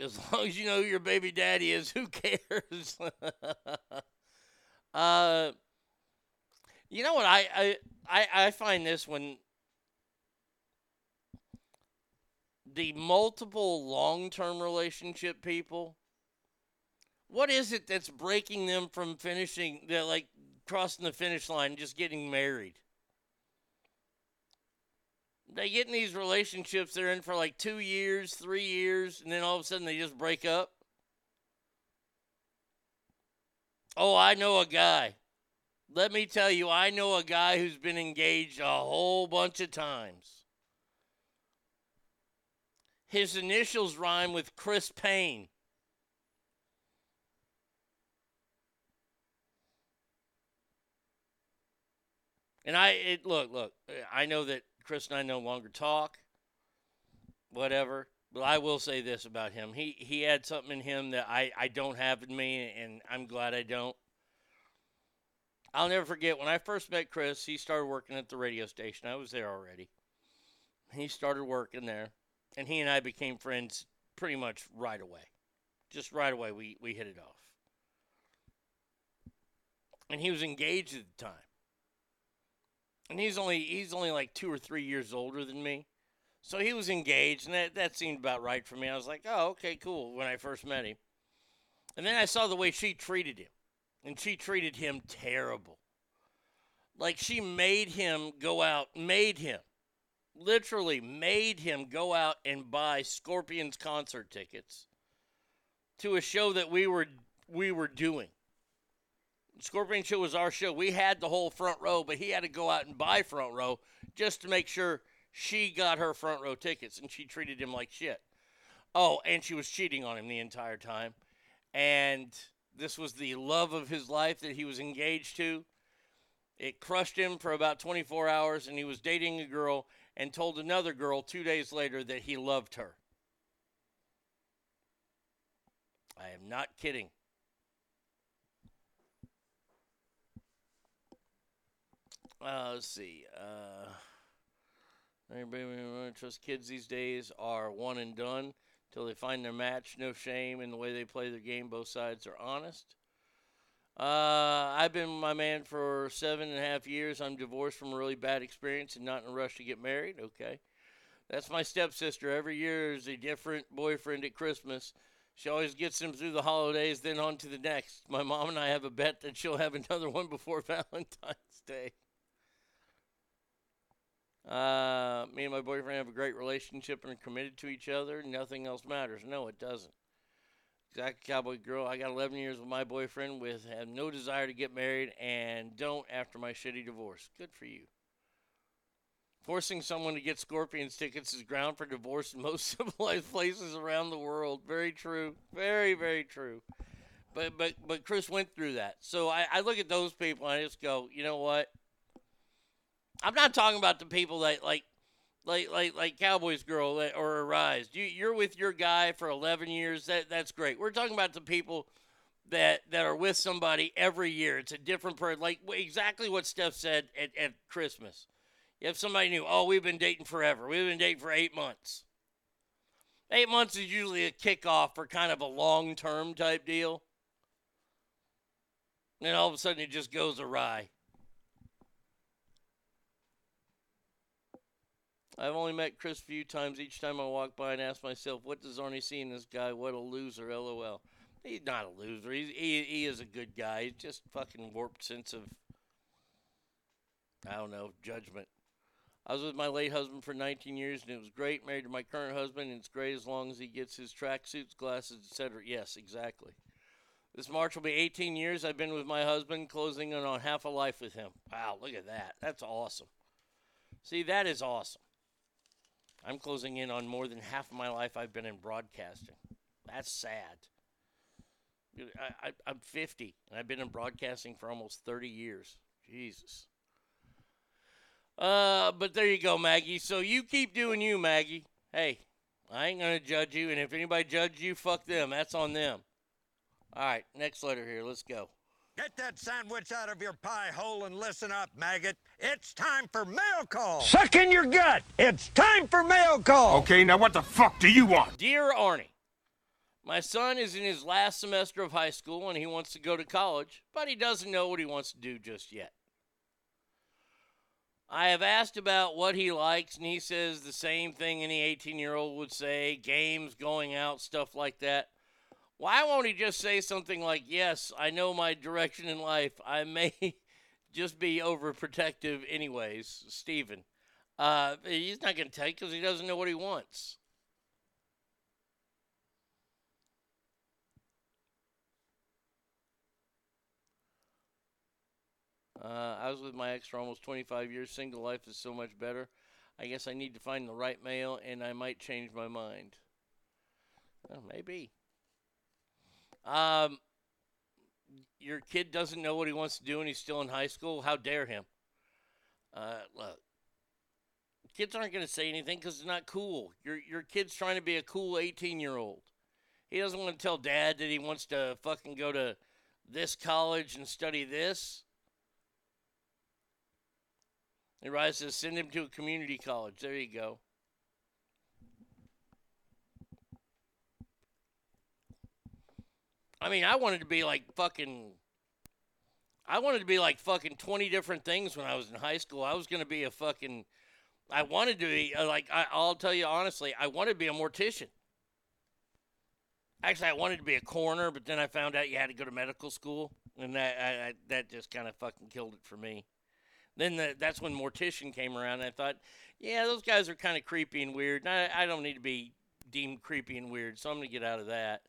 As long as you know who your baby daddy is, who cares? uh, you know what I, I I I find this when the multiple long-term relationship people what is it that's breaking them from finishing the like crossing the finish line and just getting married? They get in these relationships they're in for like two years three years and then all of a sudden they just break up? Oh i know a guy. Let me tell you i know a guy who's been engaged a whole bunch of times his initials rhyme with chris payne And I it, look, look. I know that Chris and I no longer talk. Whatever, but I will say this about him: he he had something in him that I I don't have in me, and I'm glad I don't. I'll never forget when I first met Chris. He started working at the radio station. I was there already. He started working there, and he and I became friends pretty much right away. Just right away, we we hit it off. And he was engaged at the time and he's only he's only like two or three years older than me. So he was engaged, and that, that seemed about right for me. I was like, oh, okay, cool, when I first met him. And then I saw the way she treated him, and she treated him terrible. Like she made him go out, made him, literally made him go out and buy Scorpions concert tickets to a show that we were we were doing. Scorpion Show was our show. We had the whole front row, but he had to go out and buy front row just to make sure she got her front row tickets, and she treated him like shit. Oh, and she was cheating on him the entire time. And this was the love of his life that he was engaged to. It crushed him for about 24 hours, and he was dating a girl and told another girl two days later that he loved her. I am not kidding. Uh, let's see. Uh, everybody trust kids these days are one and done till they find their match. No shame in the way they play their game. Both sides are honest. Uh, I've been with my man for seven and a half years. I'm divorced from a really bad experience and not in a rush to get married. Okay. That's my stepsister. Every year is a different boyfriend at Christmas. She always gets him through the holidays, then on to the next. My mom and I have a bet that she'll have another one before Valentine's Day. Uh, me and my boyfriend have a great relationship and are committed to each other. Nothing else matters. No, it doesn't. Exact cowboy girl. I got 11 years with my boyfriend with have no desire to get married and don't after my shitty divorce. Good for you. Forcing someone to get Scorpions tickets is ground for divorce in most civilized places around the world. Very true. Very, very true. But but but Chris went through that. So I, I look at those people and I just go, you know what? I'm not talking about the people that like like like like Cowboys girl or Arise. You you're with your guy for 11 years. That that's great. We're talking about the people that that are with somebody every year. It's a different person. Like exactly what Steph said at, at Christmas. You have somebody new. Oh, we've been dating forever. We've been dating for eight months. Eight months is usually a kickoff for kind of a long term type deal. And all of a sudden it just goes awry. I've only met Chris a few times. Each time I walk by and ask myself, what does Arnie see in this guy? What a loser, lol. He's not a loser. He's, he, he is a good guy. He's just fucking warped sense of, I don't know, judgment. I was with my late husband for 19 years, and it was great. Married to my current husband, and it's great as long as he gets his tracksuits, glasses, etc. Yes, exactly. This March will be 18 years I've been with my husband, closing in on half a life with him. Wow, look at that. That's awesome. See, that is awesome. I'm closing in on more than half of my life I've been in broadcasting. That's sad. I, am 50, and I've been in broadcasting for almost 30 years. Jesus. Uh, but there you go, Maggie. So you keep doing you, Maggie. Hey, I ain't gonna judge you, and if anybody judges you, fuck them. That's on them. All right, next letter here. Let's go. Get that sandwich out of your pie hole and listen up, maggot. It's time for mail call. Suck in your gut. It's time for mail call. Okay, now what the fuck do you want? Dear Arnie, my son is in his last semester of high school and he wants to go to college, but he doesn't know what he wants to do just yet. I have asked about what he likes, and he says the same thing any 18 year old would say games, going out, stuff like that. Why won't he just say something like, Yes, I know my direction in life. I may just be overprotective, anyways, Stephen. Uh, he's not going to take because he doesn't know what he wants. Uh, I was with my ex for almost 25 years. Single life is so much better. I guess I need to find the right male, and I might change my mind. Well, maybe. Um, your kid doesn't know what he wants to do, and he's still in high school. How dare him? Uh, look, kids aren't going to say anything because it's not cool. Your your kid's trying to be a cool 18 year old. He doesn't want to tell dad that he wants to fucking go to this college and study this. And Rise says, send him to a community college. There you go. I mean, I wanted to be like fucking. I wanted to be like fucking 20 different things when I was in high school. I was going to be a fucking. I wanted to be, uh, like, I, I'll tell you honestly, I wanted to be a mortician. Actually, I wanted to be a coroner, but then I found out you had to go to medical school, and that I, I, that just kind of fucking killed it for me. Then the, that's when Mortician came around, and I thought, yeah, those guys are kind of creepy and weird. I, I don't need to be deemed creepy and weird, so I'm going to get out of that.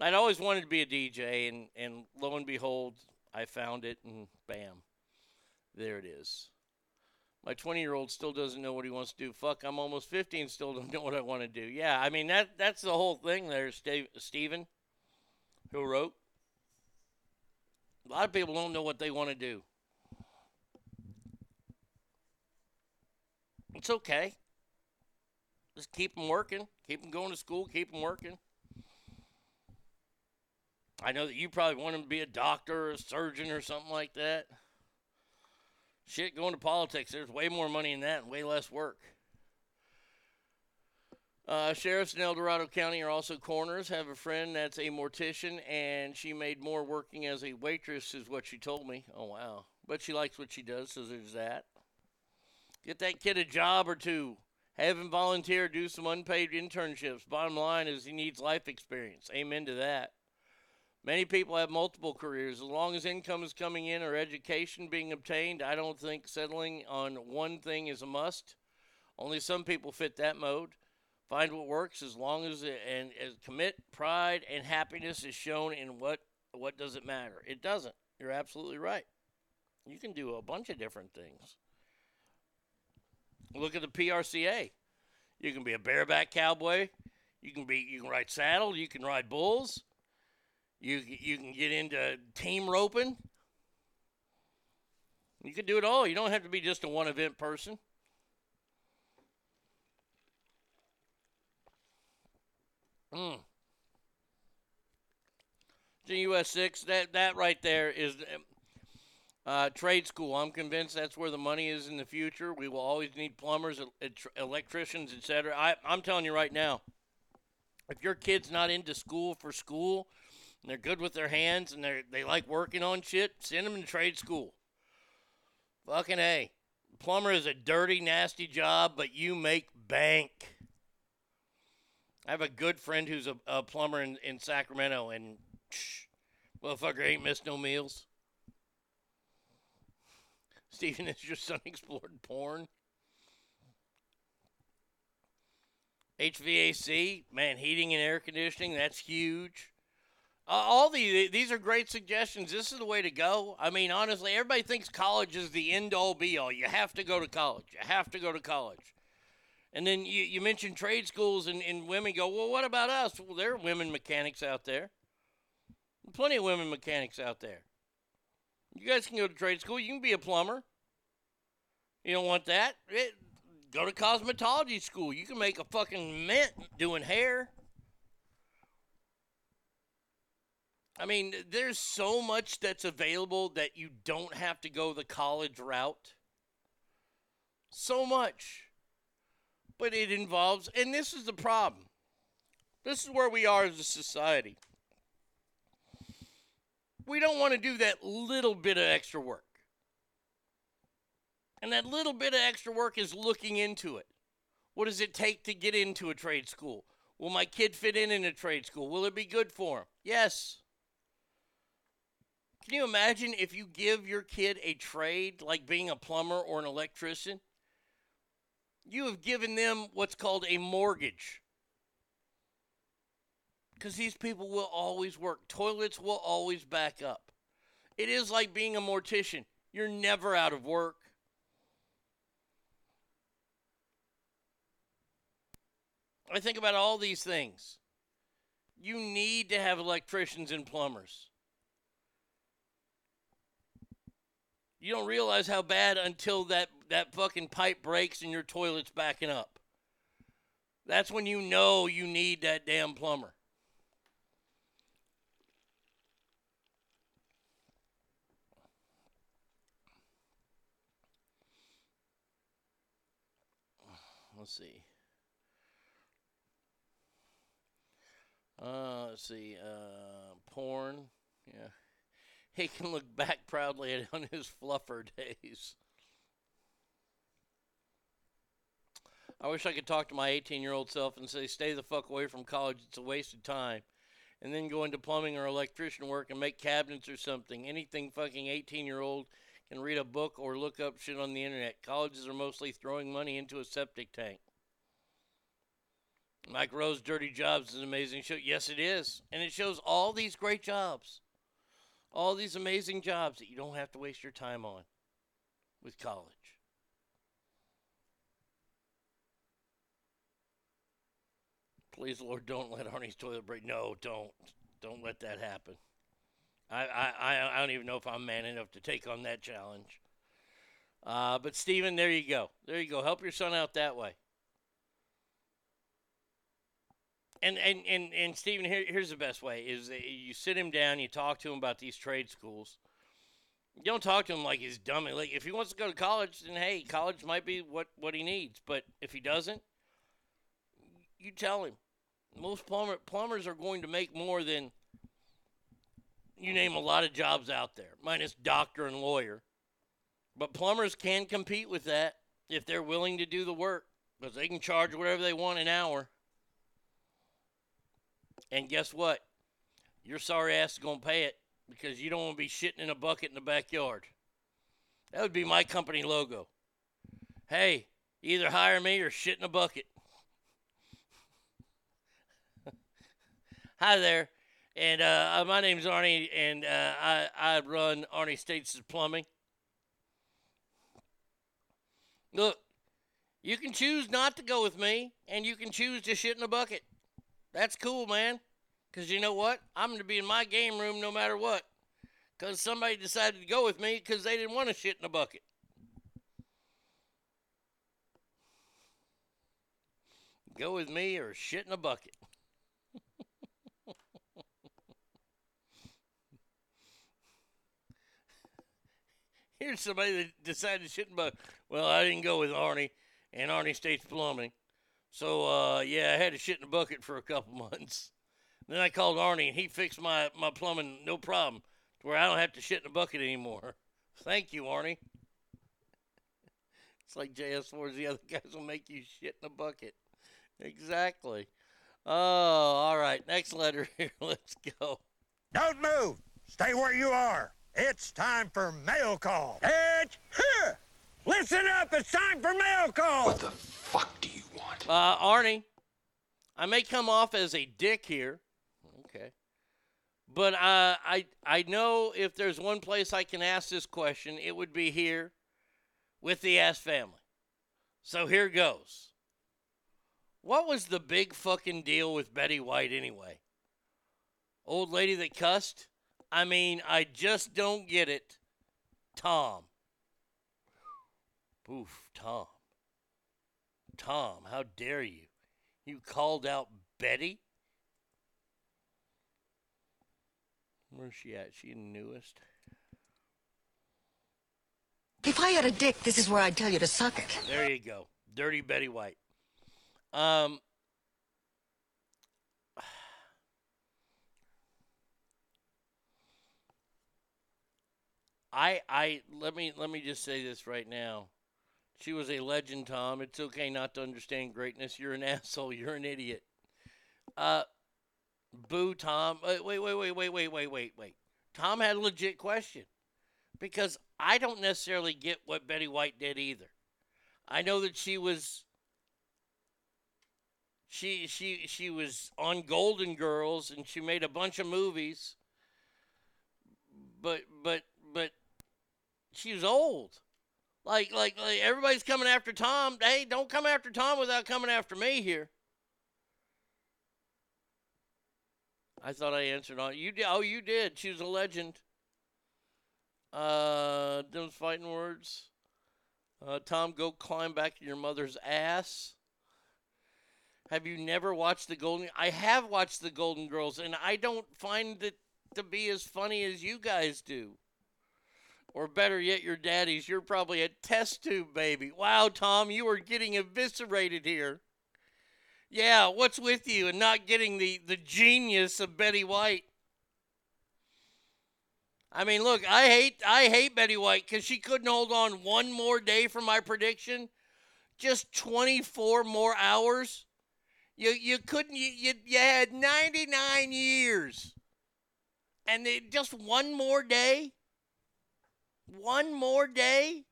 I'd always wanted to be a DJ, and, and lo and behold, I found it, and bam, there it is. My 20 year old still doesn't know what he wants to do. Fuck, I'm almost 50 and still don't know what I want to do. Yeah, I mean, that that's the whole thing there, Steve, Steven, who wrote. A lot of people don't know what they want to do. It's okay. Just keep them working, keep them going to school, keep them working. I know that you probably want him to be a doctor or a surgeon or something like that. Shit, going to politics, there's way more money in that and way less work. Uh, sheriffs in El Dorado County are also coroners. Have a friend that's a mortician, and she made more working as a waitress, is what she told me. Oh, wow. But she likes what she does, so there's that. Get that kid a job or two. Have him volunteer, do some unpaid internships. Bottom line is he needs life experience. Amen to that. Many people have multiple careers. As long as income is coming in or education being obtained, I don't think settling on one thing is a must. Only some people fit that mode. Find what works as long as it, and as commit pride and happiness is shown in what what does it matter? It doesn't. You're absolutely right. You can do a bunch of different things. Look at the PRCA. You can be a bareback cowboy. You can be you can ride saddle. You can ride bulls. You you can get into team roping. You can do it all. You don't have to be just a one event person. Hmm. The US six that that right there is Uh, trade school. I'm convinced that's where the money is in the future. We will always need plumbers, electricians, etc. I, I'm telling you right now, if your kid's not into school for school, and they're good with their hands and they they like working on shit, send them to trade school. Fucking a. Plumber is a dirty, nasty job, but you make bank. I have a good friend who's a, a plumber in, in Sacramento, and psh, motherfucker ain't missed no meals. Stephen, has your son explored porn? HVAC, man, heating and air conditioning, that's huge. Uh, all the these are great suggestions. This is the way to go. I mean, honestly, everybody thinks college is the end all be all. You have to go to college. You have to go to college. And then you, you mentioned trade schools, and, and women go, well, what about us? Well, there are women mechanics out there. Plenty of women mechanics out there. You guys can go to trade school. You can be a plumber. You don't want that? It, go to cosmetology school. You can make a fucking mint doing hair. I mean, there's so much that's available that you don't have to go the college route. So much. But it involves, and this is the problem. This is where we are as a society. We don't want to do that little bit of extra work. And that little bit of extra work is looking into it. What does it take to get into a trade school? Will my kid fit in in a trade school? Will it be good for him? Yes. Can you imagine if you give your kid a trade like being a plumber or an electrician? You have given them what's called a mortgage. Because these people will always work. Toilets will always back up. It is like being a mortician. You're never out of work. I think about all these things. You need to have electricians and plumbers. You don't realize how bad until that, that fucking pipe breaks and your toilet's backing up. That's when you know you need that damn plumber. Let's see. Uh, let's see. Uh, porn. Yeah. He can look back proudly on his fluffer days. I wish I could talk to my 18 year old self and say, stay the fuck away from college. It's a waste of time. And then go into plumbing or electrician work and make cabinets or something. Anything fucking 18 year old can read a book or look up shit on the internet. Colleges are mostly throwing money into a septic tank. Mike Rowe's, Dirty Jobs is an amazing show. Yes, it is. And it shows all these great jobs, all these amazing jobs that you don't have to waste your time on with college. Please, Lord, don't let Arnie's toilet break. No, don't. Don't let that happen. I, I, I- don't even know if I'm man enough to take on that challenge. Uh, but, Steven, there you go. There you go. Help your son out that way. And and and and Stephen, here, here's the best way: is you sit him down, you talk to him about these trade schools. You don't talk to him like he's dumb. Like if he wants to go to college, then hey, college might be what what he needs. But if he doesn't, you tell him. Most plumber plumbers are going to make more than you name a lot of jobs out there, minus doctor and lawyer. But plumbers can compete with that if they're willing to do the work, because they can charge whatever they want an hour. And guess what? Your sorry ass is going to pay it because you don't want to be shitting in a bucket in the backyard. That would be my company logo. Hey, either hire me or shit in a bucket. Hi there. And uh, my name's Arnie, and uh, I, I run Arnie States' Plumbing. Look, you can choose not to go with me, and you can choose to shit in a bucket. That's cool, man. Because you know what? I'm going to be in my game room no matter what. Because somebody decided to go with me because they didn't want to shit in a bucket. Go with me or shit in a bucket. Here's somebody that decided to shit in a bucket. Well, I didn't go with Arnie and Arnie States Plumbing. So, uh, yeah, I had to shit in a bucket for a couple months. Then I called Arnie and he fixed my, my plumbing, no problem, to where I don't have to shit in a bucket anymore. Thank you, Arnie. It's like JS4's the other guys will make you shit in a bucket. Exactly. Oh, all right. Next letter here. Let's go. Don't move. Stay where you are. It's time for mail call. It's here. Listen up. It's time for mail call. What the fuck do you want? Uh, Arnie, I may come off as a dick here. Okay. But uh, I I know if there's one place I can ask this question, it would be here with the ass family. So here goes. What was the big fucking deal with Betty White anyway? Old lady that cussed? I mean, I just don't get it. Tom. Oof, Tom. Tom, how dare you? You called out Betty? Where's she at? She the newest? If I had a dick, this is where I'd tell you to suck it. There you go. Dirty Betty White. Um, I I let me let me just say this right now. She was a legend, Tom. It's okay not to understand greatness. You're an asshole. You're an idiot. Uh, boo, Tom. Uh, wait, wait, wait, wait, wait, wait, wait, wait. Tom had a legit question because I don't necessarily get what Betty White did either. I know that she was she she she was on Golden Girls and she made a bunch of movies. But but but she was old. Like like like everybody's coming after Tom. Hey, don't come after Tom without coming after me here. I thought I answered on you. Did, oh, you did. She was a legend. Uh, those fighting words. Uh, Tom, go climb back your mother's ass. Have you never watched the Golden? I have watched the Golden Girls, and I don't find it to be as funny as you guys do. Or better yet, your daddy's. You're probably a test tube baby. Wow, Tom, you are getting eviscerated here. Yeah, what's with you and not getting the, the genius of Betty White? I mean, look, I hate I hate Betty White because she couldn't hold on one more day for my prediction. Just 24 more hours. You you couldn't you you, you had 99 years. And they, just one more day? One more day?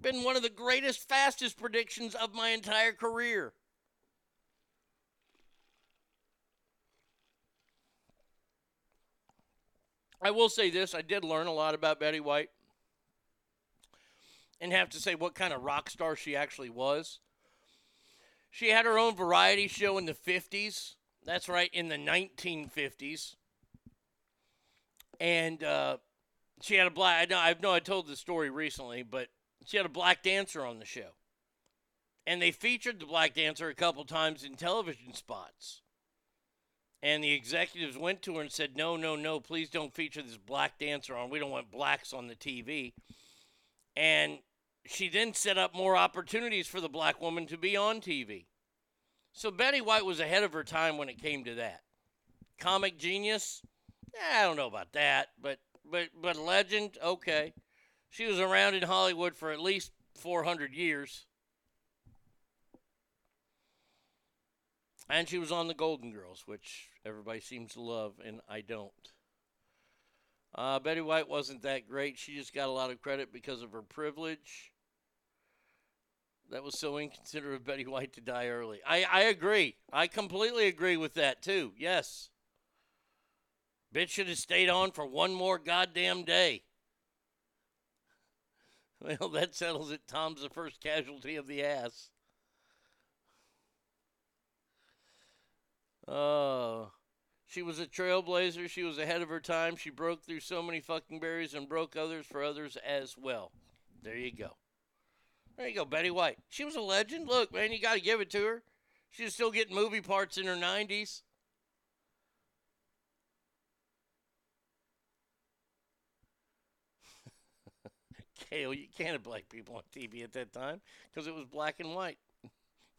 Been one of the greatest fastest predictions of my entire career. I will say this I did learn a lot about Betty White and have to say what kind of rock star she actually was. She had her own variety show in the 50s. That's right, in the 1950s. And uh, she had a black, I know, I know I told the story recently, but she had a black dancer on the show. And they featured the black dancer a couple times in television spots. And the executives went to her and said, No, no, no, please don't feature this black dancer on. We don't want blacks on the TV. And she then set up more opportunities for the black woman to be on TV. So Betty White was ahead of her time when it came to that. Comic genius? Eh, I don't know about that, but but but legend, okay. She was around in Hollywood for at least 400 years. And she was on the Golden Girls, which everybody seems to love, and I don't. Uh, Betty White wasn't that great. She just got a lot of credit because of her privilege. That was so inconsiderate of Betty White to die early. I, I agree. I completely agree with that, too. Yes. Bitch should have stayed on for one more goddamn day. Well, that settles it. Tom's the first casualty of the ass. Oh. She was a trailblazer. She was ahead of her time. She broke through so many fucking barriers and broke others for others as well. There you go. There you go, Betty White. She was a legend. Look, man, you got to give it to her. She was still getting movie parts in her 90s. Kale, you can't have black people on TV at that time because it was black and white.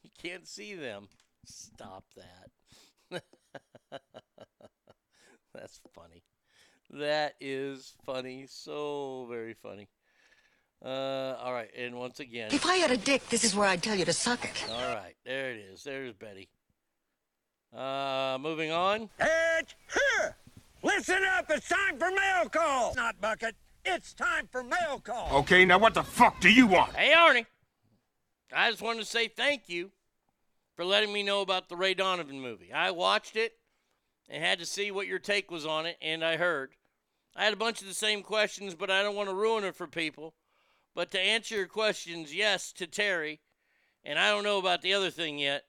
You can't see them. Stop that. That's funny. That is funny. So very funny. Uh, all right, and once again. If I had a dick, this is where I'd tell you to suck it. All right, there it is. There's Betty. Uh, moving on. It's here. Listen up, it's time for mail call. Not bucket. It's time for mail call. Okay, now what the fuck do you want? Hey, Arnie. I just wanted to say thank you for letting me know about the Ray Donovan movie. I watched it and had to see what your take was on it, and I heard. I had a bunch of the same questions, but I don't want to ruin it for people. But to answer your questions, yes, to Terry, and I don't know about the other thing yet,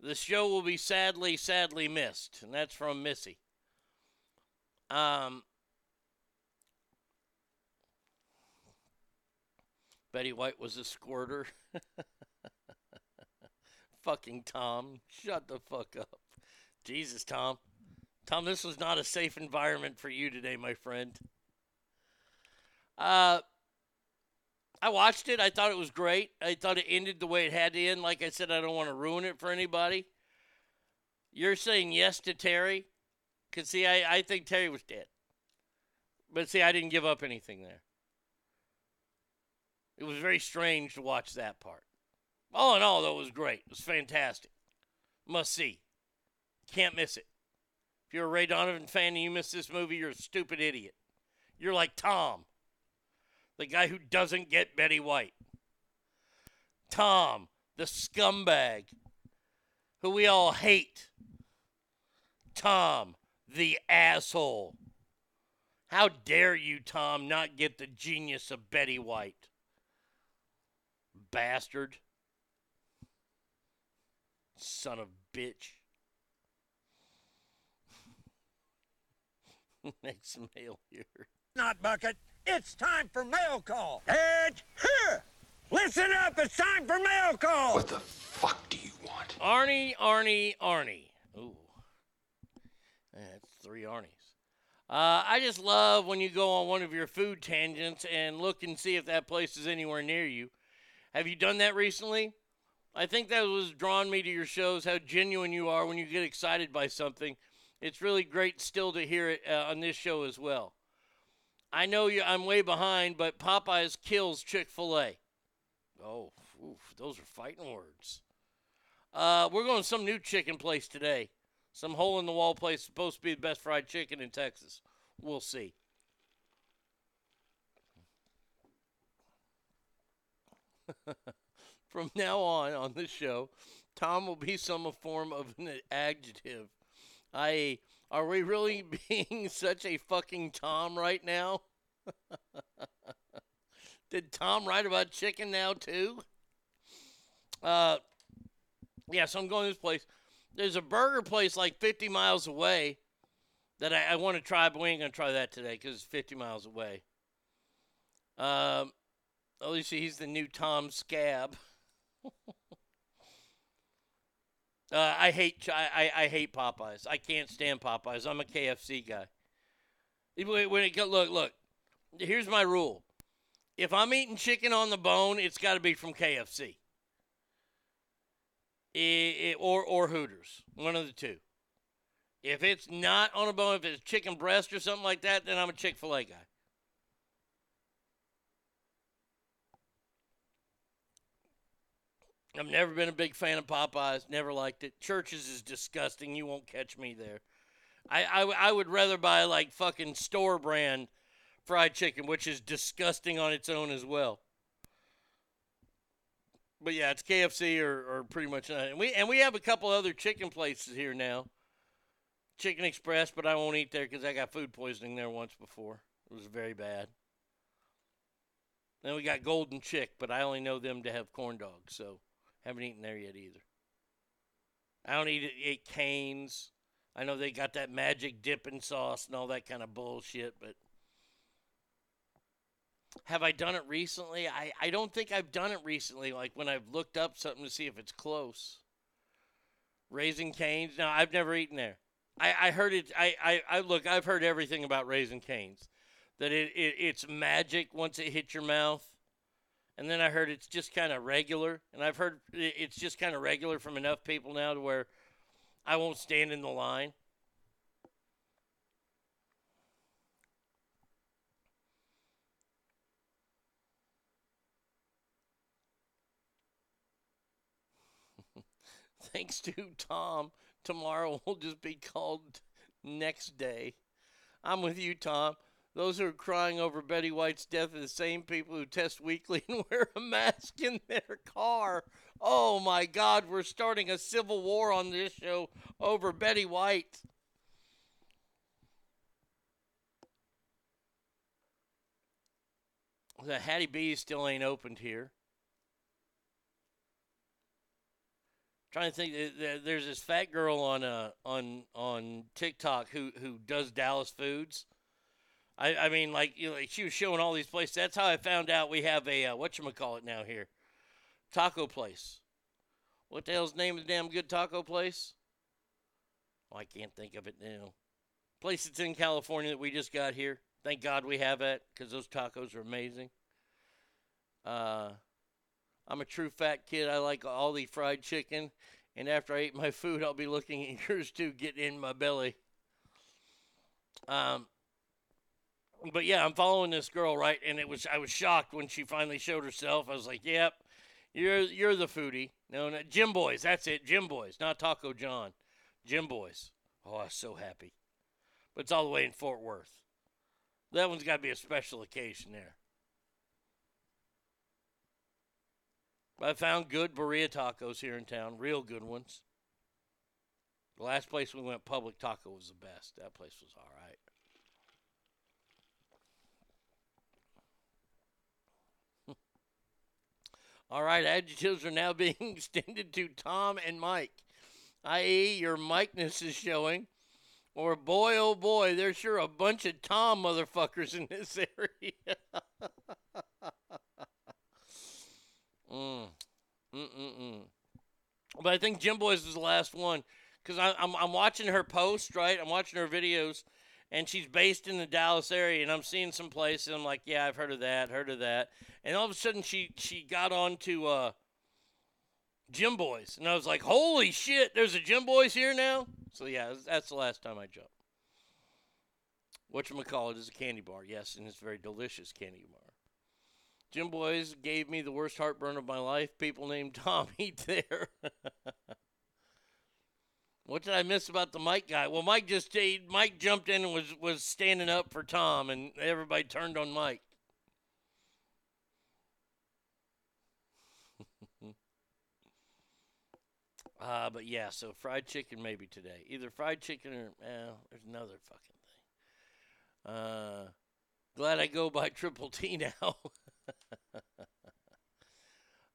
the show will be sadly, sadly missed. And that's from Missy. Um, Betty White was a squirter. Fucking Tom. Shut the fuck up. Jesus, Tom. Tom, this was not a safe environment for you today, my friend. Uh, I watched it. I thought it was great. I thought it ended the way it had to end. Like I said, I don't want to ruin it for anybody. You're saying yes to Terry? Because, see, I, I think Terry was dead. But, see, I didn't give up anything there. It was very strange to watch that part. All in all, though, it was great. It was fantastic. Must see. Can't miss it. If you're a Ray Donovan fan and you miss this movie, you're a stupid idiot. You're like Tom, the guy who doesn't get Betty White. Tom, the scumbag who we all hate. Tom, the asshole. How dare you, Tom, not get the genius of Betty White? Bastard. Son of a bitch. Next mail here. Not bucket. It's time for mail call. It's here. Listen up, it's time for mail call. What the fuck do you want? Arnie, Arnie, Arnie. Ooh. That's three Arnies. Uh, I just love when you go on one of your food tangents and look and see if that place is anywhere near you. Have you done that recently? I think that was drawn me to your shows, how genuine you are when you get excited by something. It's really great still to hear it uh, on this show as well. I know you, I'm way behind, but Popeyes kills Chick fil A. Oh, oof, those are fighting words. Uh, we're going to some new chicken place today. Some hole in the wall place supposed to be the best fried chicken in Texas. We'll see. From now on on this show, Tom will be some form of an adjective. I are we really being such a fucking Tom right now? Did Tom write about chicken now too? Uh, yeah, so I'm going to this place. There's a burger place like 50 miles away that I, I want to try, but we ain't gonna try that today because it's 50 miles away. Um, at least he's the new Tom Scab. Uh, I hate I, I, I hate Popeyes. I can't stand Popeyes. I'm a KFC guy. When it look look, here's my rule: if I'm eating chicken on the bone, it's got to be from KFC. It, it, or or Hooters, one of the two. If it's not on a bone, if it's chicken breast or something like that, then I'm a Chick Fil A guy. I've never been a big fan of Popeyes. Never liked it. Church's is disgusting. You won't catch me there. I, I, I would rather buy like fucking store brand fried chicken, which is disgusting on its own as well. But yeah, it's KFC or, or pretty much not. And we and we have a couple other chicken places here now. Chicken Express, but I won't eat there because I got food poisoning there once before. It was very bad. Then we got Golden Chick, but I only know them to have corn dogs, so haven't eaten there yet either. I don't eat, eat Cane's. I know they got that magic dipping sauce and all that kind of bullshit, but have I done it recently? I, I don't think I've done it recently, like when I've looked up something to see if it's close. Raising Cane's? No, I've never eaten there. I, I heard it. I, I, I look. I've heard everything about Raising Cane's. that it, it it's magic once it hits your mouth. And then I heard it's just kind of regular, and I've heard it's just kind of regular from enough people now to where I won't stand in the line. Thanks to Tom, tomorrow will just be called next day. I'm with you, Tom. Those who are crying over Betty White's death are the same people who test weekly and wear a mask in their car. Oh my God, we're starting a civil war on this show over Betty White. The Hattie B still ain't opened here. Trying to think, th- th- there's this fat girl on uh on on TikTok who who does Dallas foods. I I mean, like you know, like she was showing all these places. That's how I found out we have a uh, what you call it now here, taco place. What the hell's the name of the damn good taco place? Oh, I can't think of it now. Place that's in California that we just got here. Thank God we have that because those tacos are amazing. Uh, I'm a true fat kid. I like all the fried chicken, and after I eat my food, I'll be looking at yours too, getting in my belly. Um, but yeah, I'm following this girl right, and it was I was shocked when she finally showed herself. I was like, "Yep, you're you're the foodie." No, no, Jimboy's. That's it, Jimboy's, not Taco John. Jimboy's. Oh, I was so happy. But it's all the way in Fort Worth. That one's got to be a special occasion there. But I found good burrito tacos here in town, real good ones. The last place we went, Public Taco, was the best. That place was all right. All right, adjectives are now being extended to Tom and Mike, i.e., your Mikeness is showing. Or boy, oh boy, there's sure a bunch of Tom motherfuckers in this area. mm. Mm-mm-mm. But I think Jimboy's is the last one because I'm, I'm watching her post, right? I'm watching her videos, and she's based in the Dallas area, and I'm seeing some places. I'm like, yeah, I've heard of that, heard of that, and all of a sudden she she got on to uh, Jimboy's, and I was like, holy shit, there's a Jimboy's here now. So yeah, that's the last time I jumped. What you call it is a candy bar, yes, and it's very delicious candy bar. Jimboy's gave me the worst heartburn of my life. People named Tommy there. what did I miss about the Mike guy? Well, Mike just stayed. Mike jumped in and was was standing up for Tom, and everybody turned on Mike. Uh, but yeah, so fried chicken maybe today. Either fried chicken or, eh, there's another fucking thing. Uh, glad I go by Triple T now.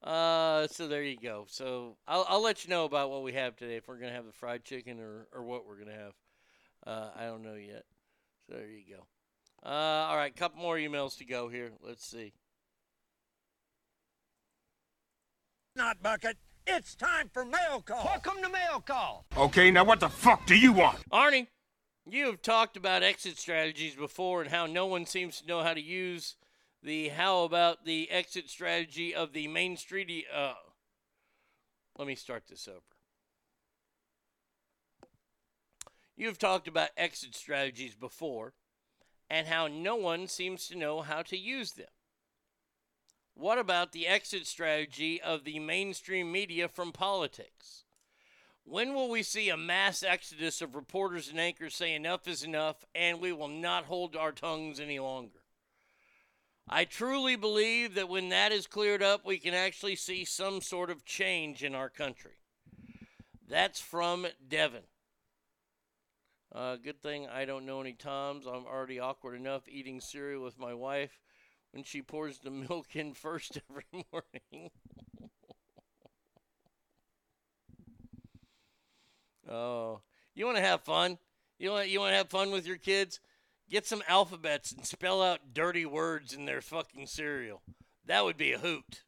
uh, so there you go. So I'll, I'll let you know about what we have today, if we're going to have the fried chicken or, or what we're going to have. Uh, I don't know yet. So there you go. Uh, all right, couple more emails to go here. Let's see. Not bucket. It's time for mail call. Welcome to mail call. Okay, now what the fuck do you want? Arnie, you have talked about exit strategies before and how no one seems to know how to use the how about the exit strategy of the Main Street. Uh, let me start this over. You've talked about exit strategies before and how no one seems to know how to use them. What about the exit strategy of the mainstream media from politics? When will we see a mass exodus of reporters and anchors say enough is enough and we will not hold our tongues any longer? I truly believe that when that is cleared up, we can actually see some sort of change in our country. That's from Devin. Uh, good thing I don't know any Toms. I'm already awkward enough eating cereal with my wife when she pours the milk in first every morning. oh, you want to have fun? You want you want to have fun with your kids? Get some alphabets and spell out dirty words in their fucking cereal. That would be a hoot.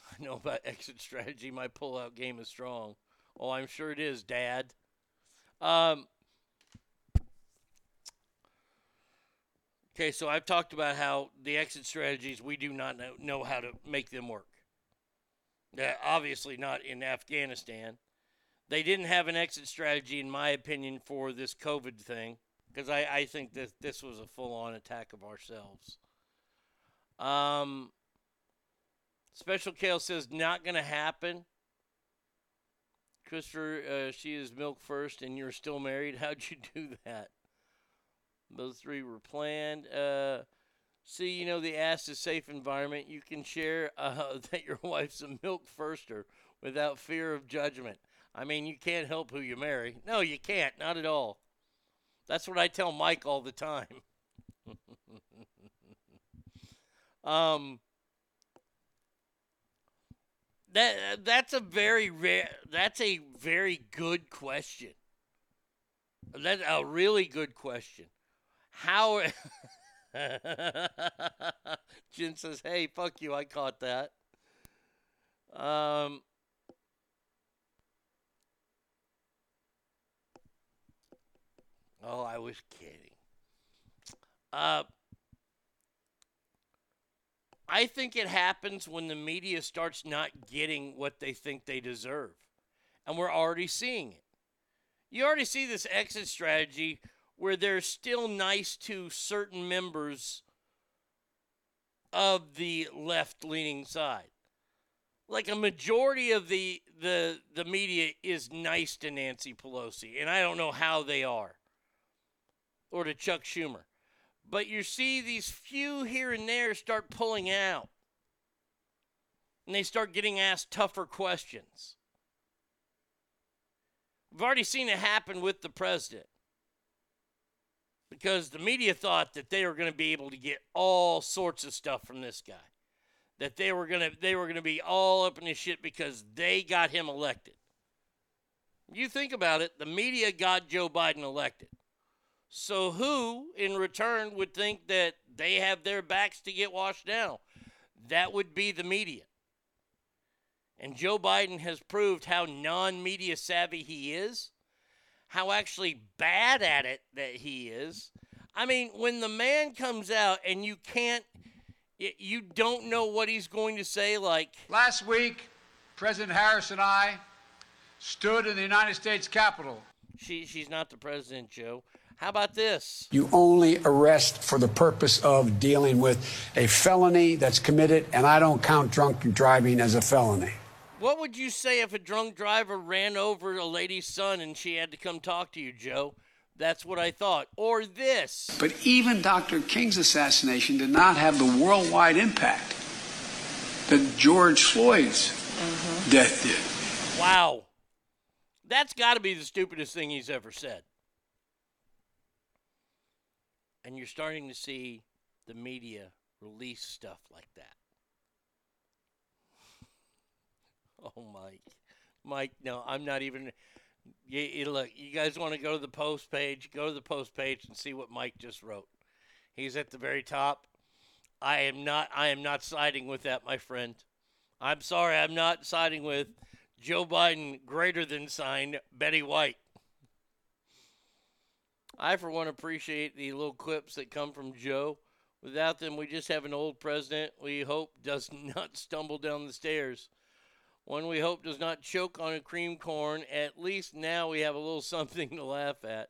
I know about exit strategy. My pull-out game is strong. Oh, I'm sure it is, Dad. Um, Okay, so I've talked about how the exit strategies we do not know, know how to make them work. Uh, obviously, not in Afghanistan. They didn't have an exit strategy, in my opinion, for this COVID thing because I, I think that this was a full on attack of ourselves. Um, Special Kale says not going to happen. Christopher, uh, she is milk first, and you're still married. How'd you do that? Those three were planned. Uh, see, you know, the ass is safe environment. You can share uh, that your wife's a milk firster without fear of judgment. I mean, you can't help who you marry. No, you can't. Not at all. That's what I tell Mike all the time. um, that that's a very rare. That's a very good question. That's a really good question. How? Jen says, "Hey, fuck you! I caught that." Um. Oh, I was kidding. Uh, I think it happens when the media starts not getting what they think they deserve. And we're already seeing it. You already see this exit strategy where they're still nice to certain members of the left leaning side. Like a majority of the, the the media is nice to Nancy Pelosi, and I don't know how they are. Or to Chuck Schumer. But you see these few here and there start pulling out. And they start getting asked tougher questions. We've already seen it happen with the president. Because the media thought that they were going to be able to get all sorts of stuff from this guy. That they were going to they were going to be all up in his shit because they got him elected. You think about it, the media got Joe Biden elected. So who in return would think that they have their backs to get washed down? That would be the media. And Joe Biden has proved how non media savvy he is, how actually bad at it that he is. I mean, when the man comes out and you can't, you don't know what he's going to say, like. Last week, President Harris and I stood in the United States Capitol. She, she's not the president, Joe. How about this? You only arrest for the purpose of dealing with a felony that's committed, and I don't count drunk driving as a felony. What would you say if a drunk driver ran over a lady's son and she had to come talk to you, Joe? That's what I thought. Or this. But even Dr. King's assassination did not have the worldwide impact that George Floyd's mm-hmm. death did. Wow. That's got to be the stupidest thing he's ever said. And you're starting to see the media release stuff like that. Oh, Mike. Mike, no, I'm not even. You, you look, you guys want to go to the post page? Go to the post page and see what Mike just wrote. He's at the very top. I am not. I am not siding with that, my friend. I'm sorry. I'm not siding with Joe Biden. Greater than sign Betty White. I, for one, appreciate the little clips that come from Joe. Without them, we just have an old president we hope does not stumble down the stairs. One we hope does not choke on a cream corn. At least now we have a little something to laugh at.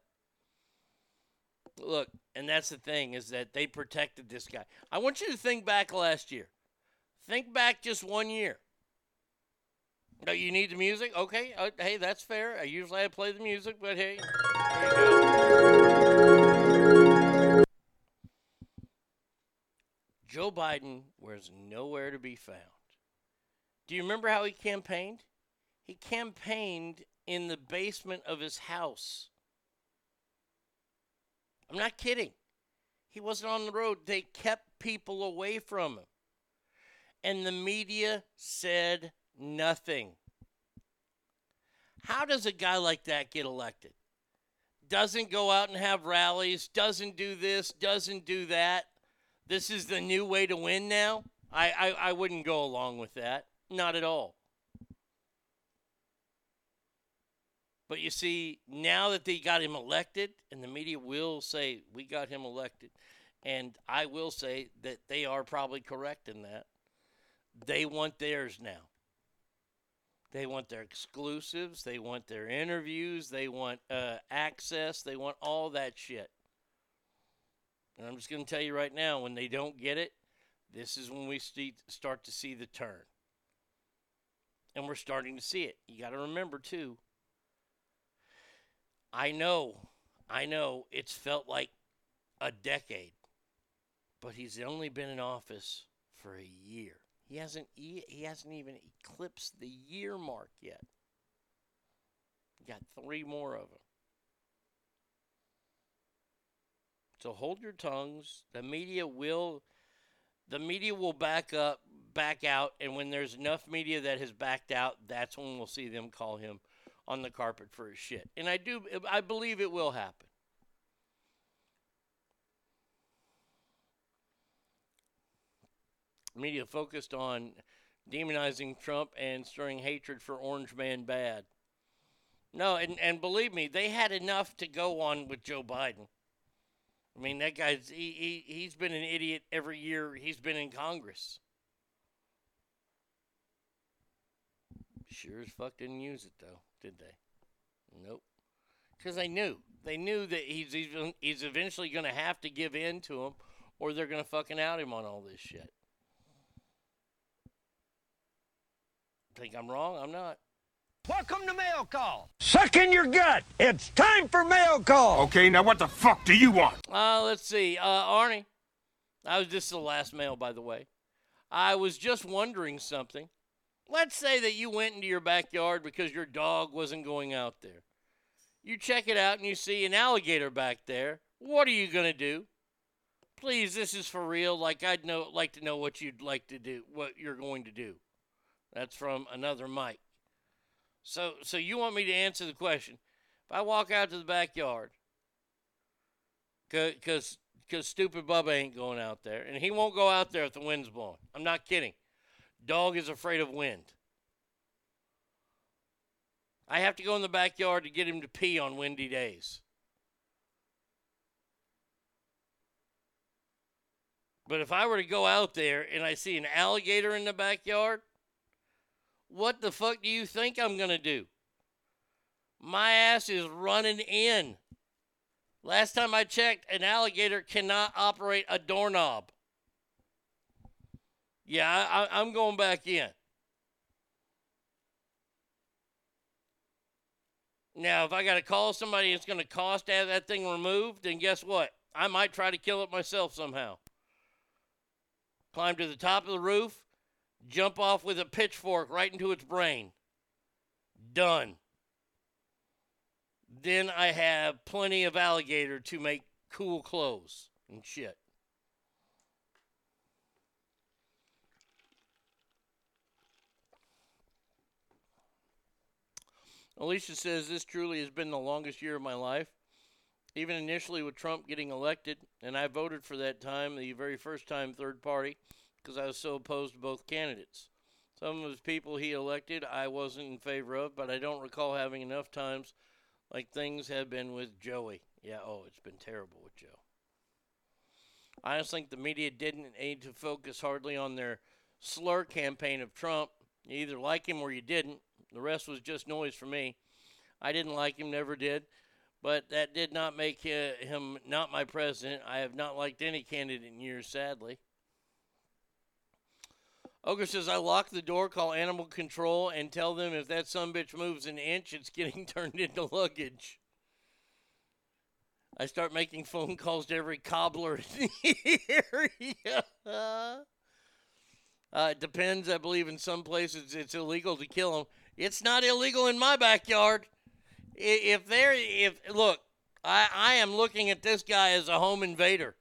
Look, and that's the thing is that they protected this guy. I want you to think back last year. Think back just one year. No, you need the music? Okay. Uh, hey, that's fair. I usually I play the music, but hey, there you go. Joe Biden was nowhere to be found. Do you remember how he campaigned? He campaigned in the basement of his house. I'm not kidding. He wasn't on the road. They kept people away from him. And the media said nothing. How does a guy like that get elected? Doesn't go out and have rallies, doesn't do this, doesn't do that. This is the new way to win now? I, I, I wouldn't go along with that. Not at all. But you see, now that they got him elected, and the media will say, we got him elected, And I will say that they are probably correct in that. They want theirs now. They want their exclusives. They want their interviews. They want uh, access. They want all that shit. And I'm just going to tell you right now when they don't get it, this is when we st- start to see the turn. And we're starting to see it. You got to remember, too. I know, I know it's felt like a decade, but he's only been in office for a year. He hasn't he hasn't even eclipsed the year mark yet. Got three more of them. So hold your tongues. The media will the media will back up back out and when there's enough media that has backed out, that's when we'll see them call him on the carpet for his shit. And I do I believe it will happen. Media focused on demonizing Trump and stirring hatred for Orange Man bad. No, and, and believe me, they had enough to go on with Joe Biden. I mean, that guy's he, he he's been an idiot every year he's been in Congress. Sure as fuck didn't use it though, did they? Nope. Because they knew they knew that he's he's, he's eventually going to have to give in to him, or they're going to fucking out him on all this shit. Think I'm wrong? I'm not. Welcome to Mail Call. Suck in your gut. It's time for Mail Call. Okay, now what the fuck do you want? Uh, let's see. Uh, Arnie, I was just the last mail, by the way. I was just wondering something. Let's say that you went into your backyard because your dog wasn't going out there. You check it out and you see an alligator back there. What are you gonna do? Please, this is for real. Like I'd know, like to know what you'd like to do, what you're going to do. That's from another Mike. So, so you want me to answer the question? If I walk out to the backyard, because because stupid Bubba ain't going out there, and he won't go out there if the wind's blowing. I'm not kidding. Dog is afraid of wind. I have to go in the backyard to get him to pee on windy days. But if I were to go out there and I see an alligator in the backyard, what the fuck do you think I'm going to do? My ass is running in. Last time I checked, an alligator cannot operate a doorknob. Yeah, I, am going back in. Now, if I got to call somebody it's going to cost to have that thing removed, And guess what? I might try to kill it myself somehow. Climb to the top of the roof, jump off with a pitchfork right into its brain. Done. Then I have plenty of alligator to make cool clothes and shit. Alicia says this truly has been the longest year of my life. Even initially with Trump getting elected, and I voted for that time, the very first time third party, because I was so opposed to both candidates. Some of his people he elected I wasn't in favor of, but I don't recall having enough times like things have been with Joey. Yeah, oh, it's been terrible with Joe. I just think the media didn't need to focus hardly on their slur campaign of Trump. You either like him or you didn't. The rest was just noise for me. I didn't like him, never did. But that did not make him not my president. I have not liked any candidate in years, sadly. Ogre says, I lock the door, call animal control, and tell them if that son bitch moves an inch, it's getting turned into luggage. I start making phone calls to every cobbler in the area. Uh, it depends. I believe in some places it's illegal to kill them. It's not illegal in my backyard. If they're, if look, I, I am looking at this guy as a home invader.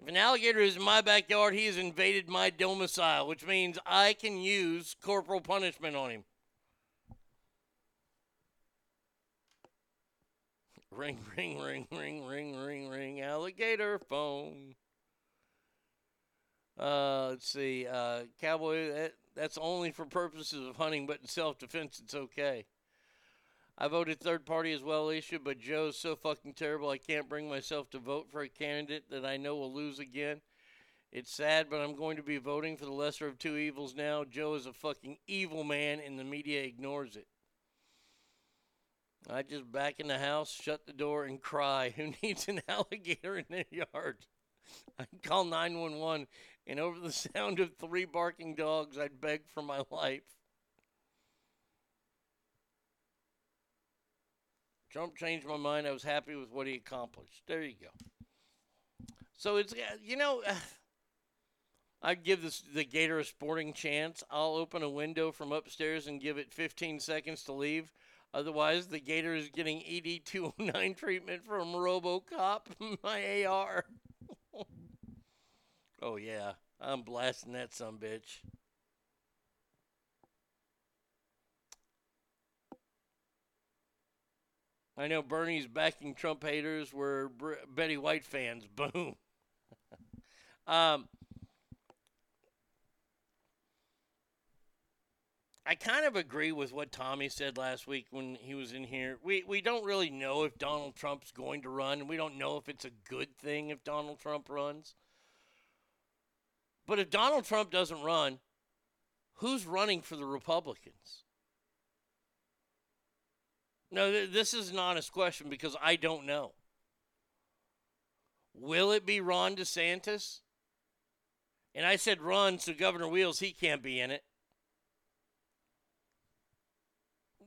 If an alligator is in my backyard, he has invaded my domicile, which means I can use corporal punishment on him. Ring, ring, ring, ring, ring, ring, ring, alligator phone. Uh, let's see. Uh, cowboy, that, that's only for purposes of hunting, but in self defense, it's okay. I voted third party as well, Alicia, but Joe's so fucking terrible I can't bring myself to vote for a candidate that I know will lose again. It's sad, but I'm going to be voting for the lesser of two evils now. Joe is a fucking evil man, and the media ignores it. I just back in the house, shut the door, and cry. Who needs an alligator in their yard? I'd call 911, and over the sound of three barking dogs, I'd beg for my life. Trump changed my mind. I was happy with what he accomplished. There you go. So it's, uh, you know, I'd give this, the gator a sporting chance. I'll open a window from upstairs and give it 15 seconds to leave. Otherwise, the gator is getting ED 209 treatment from Robocop, my AR. oh, yeah. I'm blasting that some bitch. I know Bernie's backing Trump haters were Br- Betty White fans. Boom. um, I kind of agree with what Tommy said last week when he was in here. We we don't really know if Donald Trump's going to run, we don't know if it's a good thing if Donald Trump runs. But if Donald Trump doesn't run, who's running for the Republicans? No, th- this is an honest question because I don't know. Will it be Ron DeSantis? And I said Ron, so Governor Wheels, he can't be in it.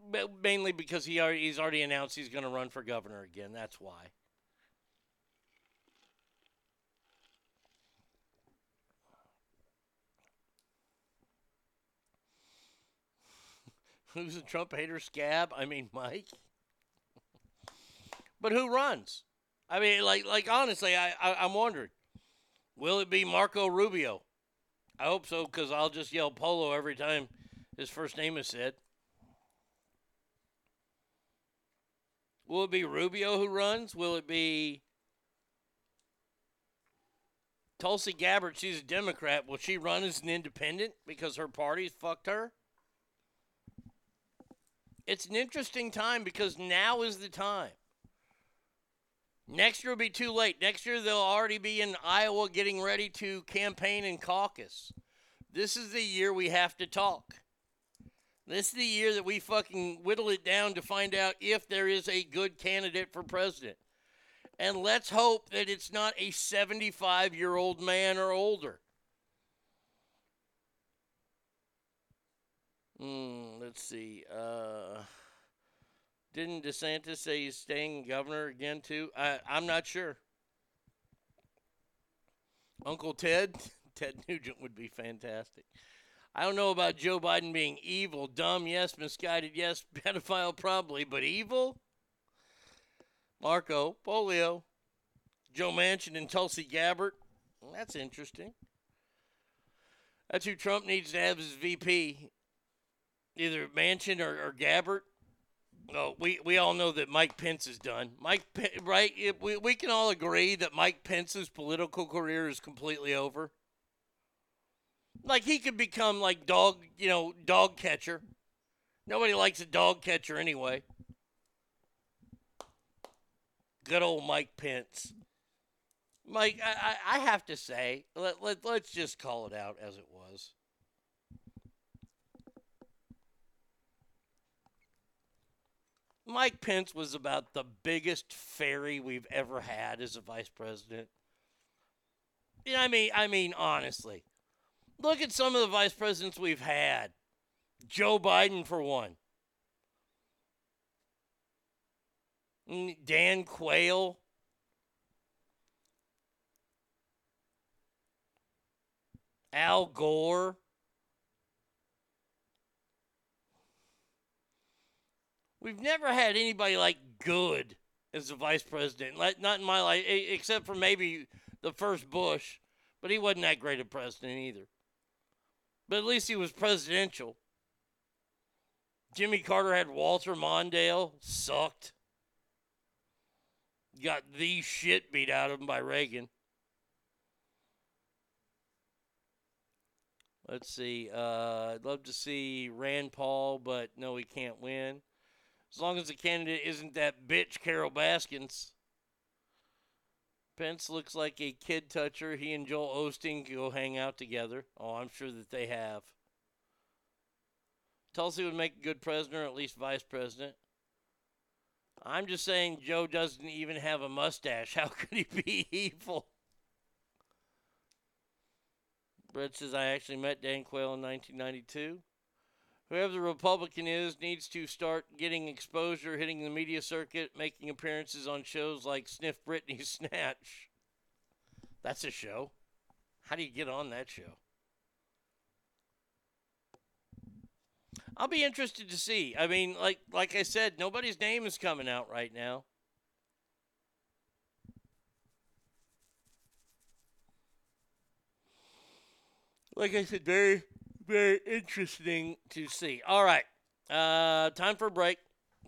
But mainly because he already, he's already announced he's going to run for governor again. That's why. Who's a Trump hater scab? I mean, Mike. but who runs? I mean, like, like honestly, I, I I'm wondering, will it be Marco Rubio? I hope so, because I'll just yell Polo every time his first name is said. Will it be Rubio who runs? Will it be Tulsi Gabbard? She's a Democrat. Will she run as an independent because her party's fucked her? It's an interesting time because now is the time. Next year will be too late. Next year they'll already be in Iowa getting ready to campaign and caucus. This is the year we have to talk. This is the year that we fucking whittle it down to find out if there is a good candidate for president. And let's hope that it's not a 75 year old man or older. Hmm, let's see. Uh, didn't DeSantis say he's staying governor again, too? I, I'm not sure. Uncle Ted? Ted Nugent would be fantastic. I don't know about Joe Biden being evil. Dumb, yes. Misguided, yes. Pedophile, probably. But evil? Marco, Polio, Joe Manchin, and Tulsi Gabbard. That's interesting. That's who Trump needs to have as VP. Either Manchin or, or Gabbard. Oh, uh, we, we all know that Mike Pence is done. Mike, right? We, we can all agree that Mike Pence's political career is completely over. Like he could become like dog, you know, dog catcher. Nobody likes a dog catcher anyway. Good old Mike Pence. Mike, I, I, I have to say, let, let, let's just call it out as it was. Mike Pence was about the biggest fairy we've ever had as a vice president. You know, I mean, I mean, honestly, look at some of the vice presidents we've had. Joe Biden, for one. Mm, Dan Quayle. Al Gore. We've never had anybody like good as a vice president. Not in my life, except for maybe the first Bush, but he wasn't that great a president either. But at least he was presidential. Jimmy Carter had Walter Mondale, sucked. Got the shit beat out of him by Reagan. Let's see. Uh, I'd love to see Rand Paul, but no, he can't win. As long as the candidate isn't that bitch Carol Baskins. Pence looks like a kid toucher. He and Joel Osteen go hang out together. Oh, I'm sure that they have. Tulsi would make a good president or at least vice president. I'm just saying Joe doesn't even have a mustache. How could he be evil? Brett says I actually met Dan Quayle in 1992. Whoever the Republican is needs to start getting exposure, hitting the media circuit, making appearances on shows like Sniff Britney Snatch. That's a show. How do you get on that show? I'll be interested to see. I mean, like like I said, nobody's name is coming out right now. Like I said, very very interesting to see. All right. Uh, time for a break.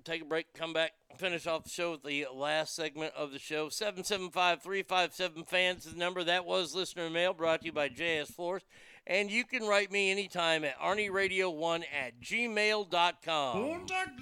Take a break, come back, finish off the show with the last segment of the show. 775 357 fans is the number. That was listener mail brought to you by JS Floors. And you can write me anytime at ArnieRadio1 at gmail.com. Montag,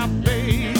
my baby.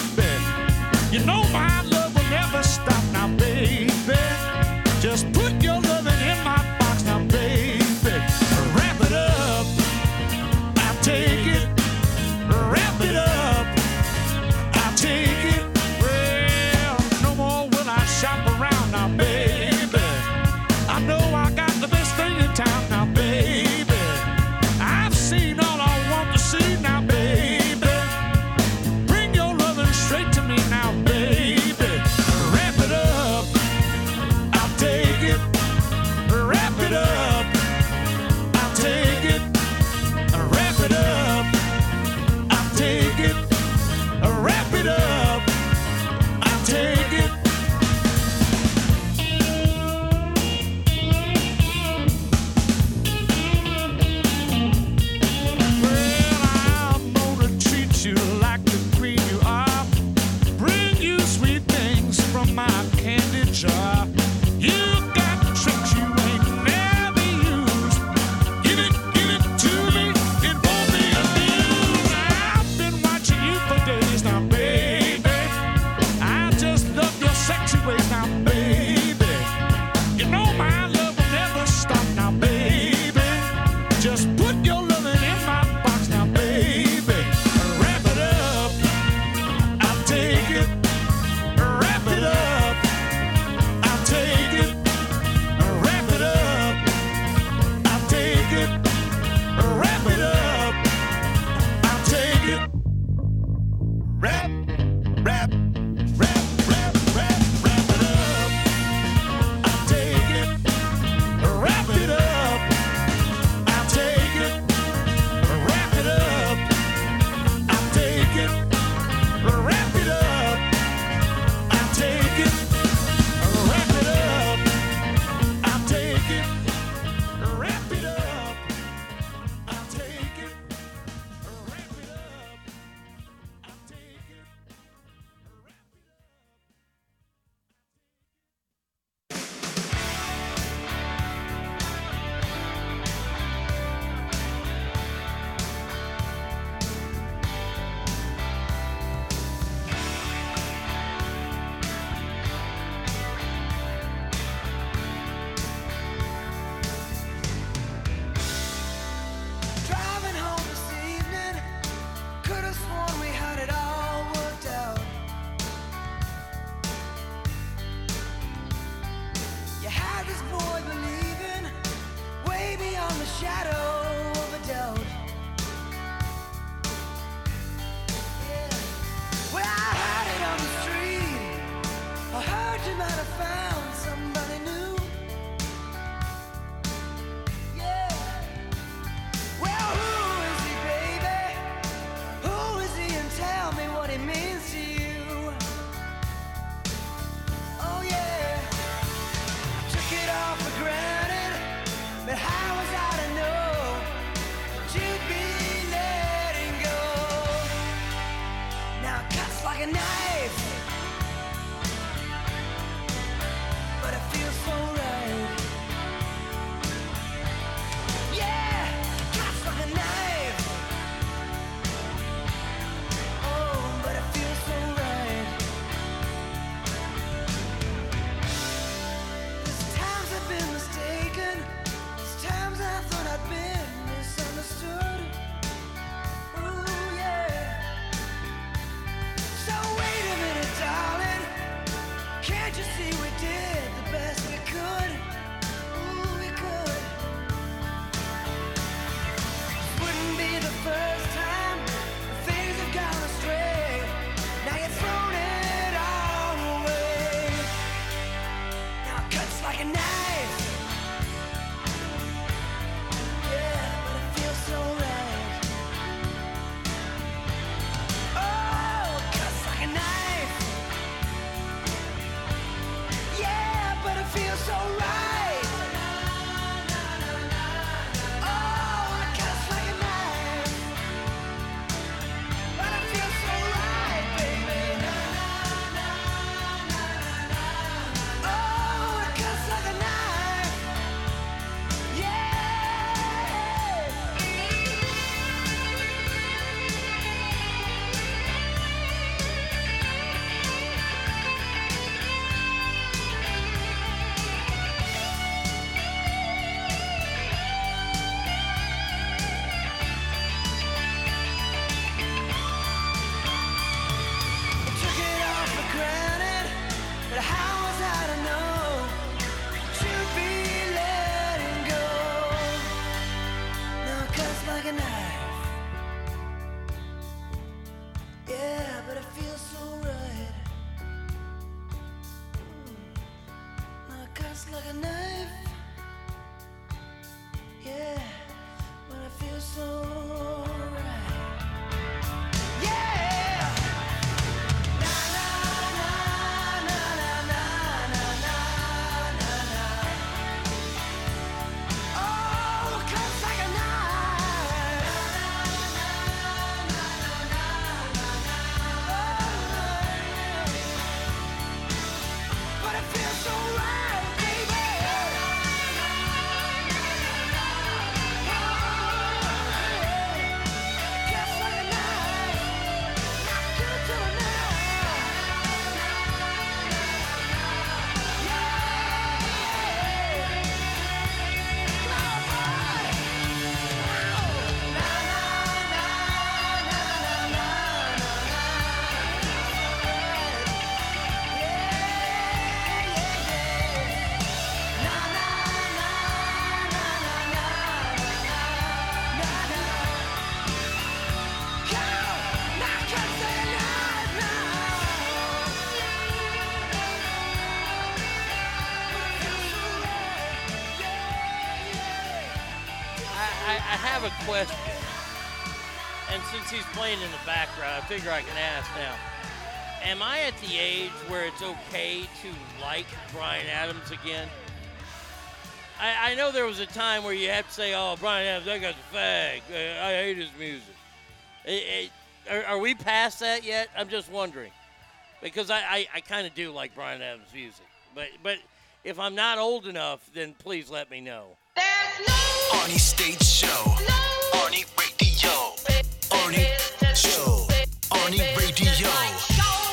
Question. And since he's playing in the background, I figure I can ask now. Am I at the age where it's okay to like Bryan Adams again? I, I know there was a time where you had to say, oh, Bryan Adams, that guy's a fag. Uh, I hate his music. Eh, eh, are, are we past that yet? I'm just wondering. Because I, I, I kind of do like Bryan Adams' music. But, but if I'm not old enough, then please let me know. Arnie State Show. Arnie Radio. Arnie Show. Arnie Radio.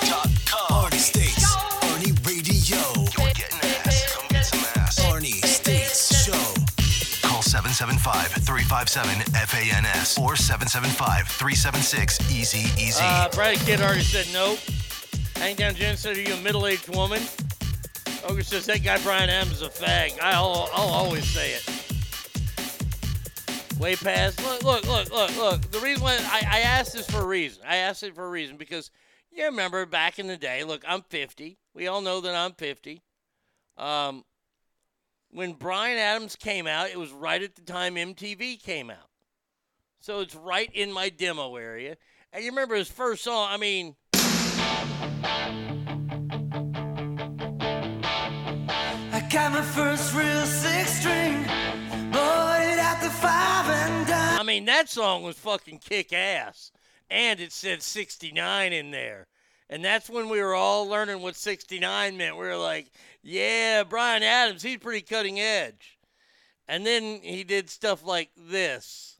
Dot com. Arnie States. Arnie Radio. You're getting ass. Some ass. Arnie States Show. Call 775 357 FANS or 775 376 Easy Easy. Uh, Brad Kid already said no. Hang down, Jen said, Are you a middle aged woman? Ogre says, That guy Bryan Adams is a fag. I'll, I'll always say it. Way past. Look, look, look, look, look. The reason why I, I asked this for a reason. I asked it for a reason because you remember back in the day, look, I'm 50. We all know that I'm 50. Um, when Bryan Adams came out, it was right at the time MTV came out. So it's right in my demo area. And you remember his first song, I mean, I got my first real six string, mean, that song was fucking kick ass. And it said 69 in there. And that's when we were all learning what 69 meant. We were like, yeah, Bryan Adams, he's pretty cutting edge. And then he did stuff like this.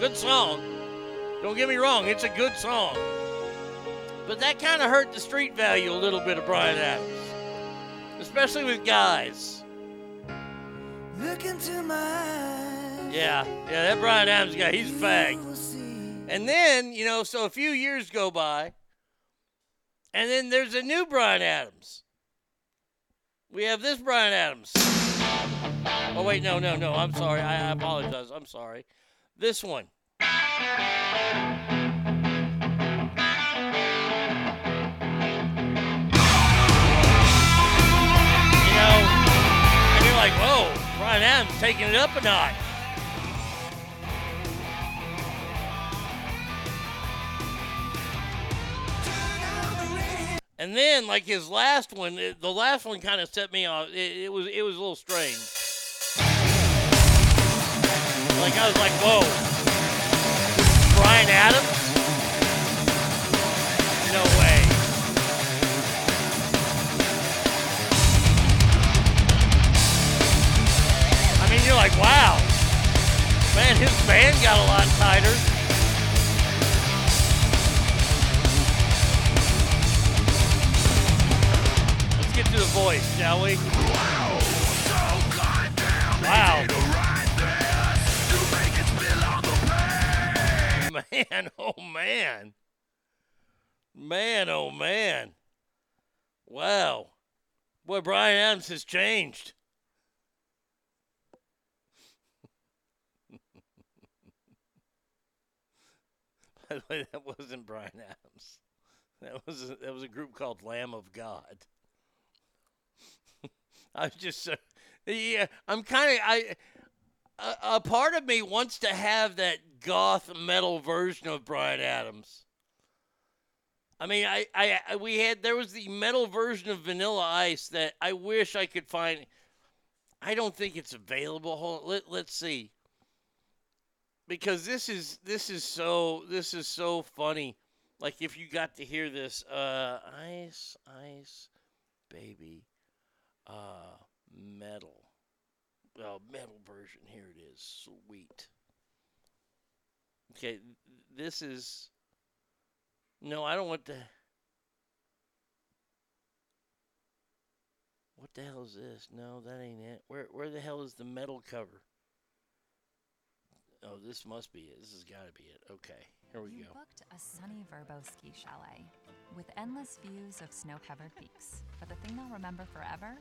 Good song. Don't get me wrong, it's a good song. But that kind of hurt the street value a little bit of Bryan Adams, especially with guys. Look into my. Yeah, yeah, that Bryan Adams guy, he's fag. And then, you know, so a few years go by, and then there's a new Bryan Adams. We have this Bryan Adams. Oh, wait, no, no, no, I'm sorry. I, I apologize. I'm sorry. This one. You know, and you're like, whoa, Bryan Adams taking it up a notch. And then, like his last one, it- the last one kind of set me off. It, it was it was a little strange. Like I was like, whoa, Bryan Adams? No way. You're like, wow, man, his band got a lot tighter. Let's get to the voice, shall we? Wow. Man, oh man. Man, oh man. Wow. Boy, Bryan Adams has changed. By the way, that wasn't Bryan Adams. That was a, that was a group called Lamb of God. I was just yeah, I'm kind of I a, a part of me wants to have that goth metal version of Bryan Adams. I mean, I, I, I we had there was the metal version of Vanilla Ice that I wish I could find. I don't think it's available. Hold on, let let's see. Because this is this is so this is so funny. Like if you got to hear this, uh, ice, ice, baby, uh, metal. Oh, metal version. Here it is. Sweet. Okay, this is. No, I don't want to. What the hell is this? No, that ain't it. Where where the hell is the metal cover? Oh, this must be it. This has got to be it. Okay, here we You go. booked a sunny Vrbo ski chalet with endless views of snow-covered peaks. But the thing they'll remember forever,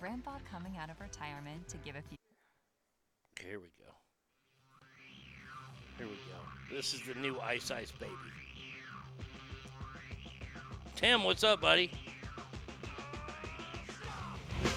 Grandpa coming out of retirement to give a few. Okay, here we go. Here we go. This is the new Ice Ice Baby. Tim, what's up, buddy?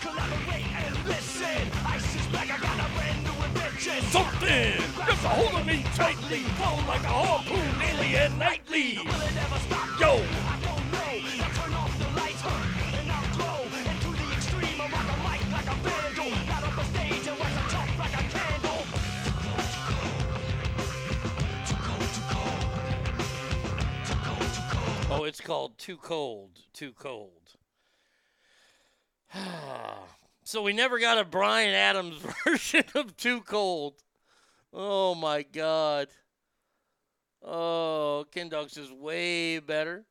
Collaborate and listen. I suspect I got a brand new invention. Something just holding me tightly, flow like a harpoon alien nightly. Will it ever stop? Yo, I don't know. Now turn off the lights, and I'll glow into the extreme. I rock a mic like a vandal. Light up a stage and wax a top like a candle. oh, it's called Too Cold, Too Cold. so we never got a Bryan Adams version of Too Cold. Oh my God. Oh, Ken Dog says way better.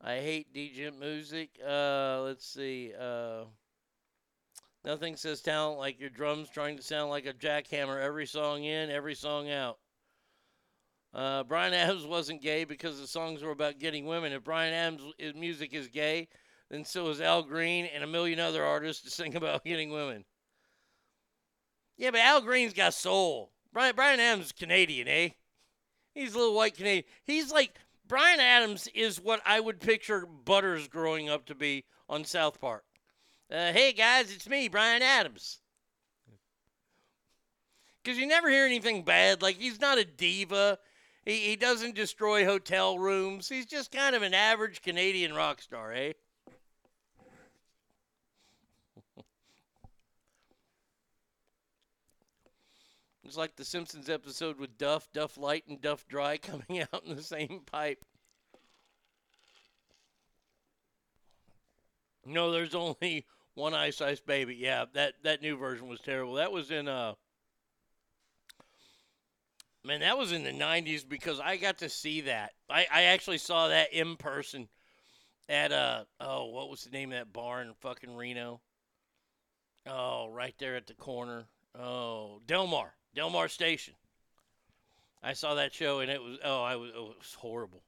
I hate DJ music. Uh, let's see. Uh, nothing says talent like your drums trying to sound like a jackhammer every song in, every song out. Uh, Bryan Adams wasn't gay because the songs were about getting women. If Bryan Adams' music is gay, then so is Al Green and a million other artists to sing about getting women. Yeah, but Al Green's got soul. Bryan Bryan Adams is Canadian, eh? He's a little white Canadian. He's like Bryan Adams is what I would picture Butters growing up to be on South Park. Uh, hey guys, it's me, Bryan Adams. Because you never hear anything bad. Like he's not a diva. He he doesn't destroy hotel rooms. He's just kind of an average Canadian rock star, eh? It's like the Simpsons episode with Duff, Duff Lite, and Duff Dry coming out in the same pipe. No, there's only one Ice Ice Baby. Yeah, that that new version was terrible. That was in uh Man, that was in the 90s because I got to see that. I, I actually saw that in person at uh oh, what was the name of that bar in fucking Reno? Oh, right there at the corner. Oh, Delmar, Delmar Station. I saw that show and it was oh, I was oh, it was horrible.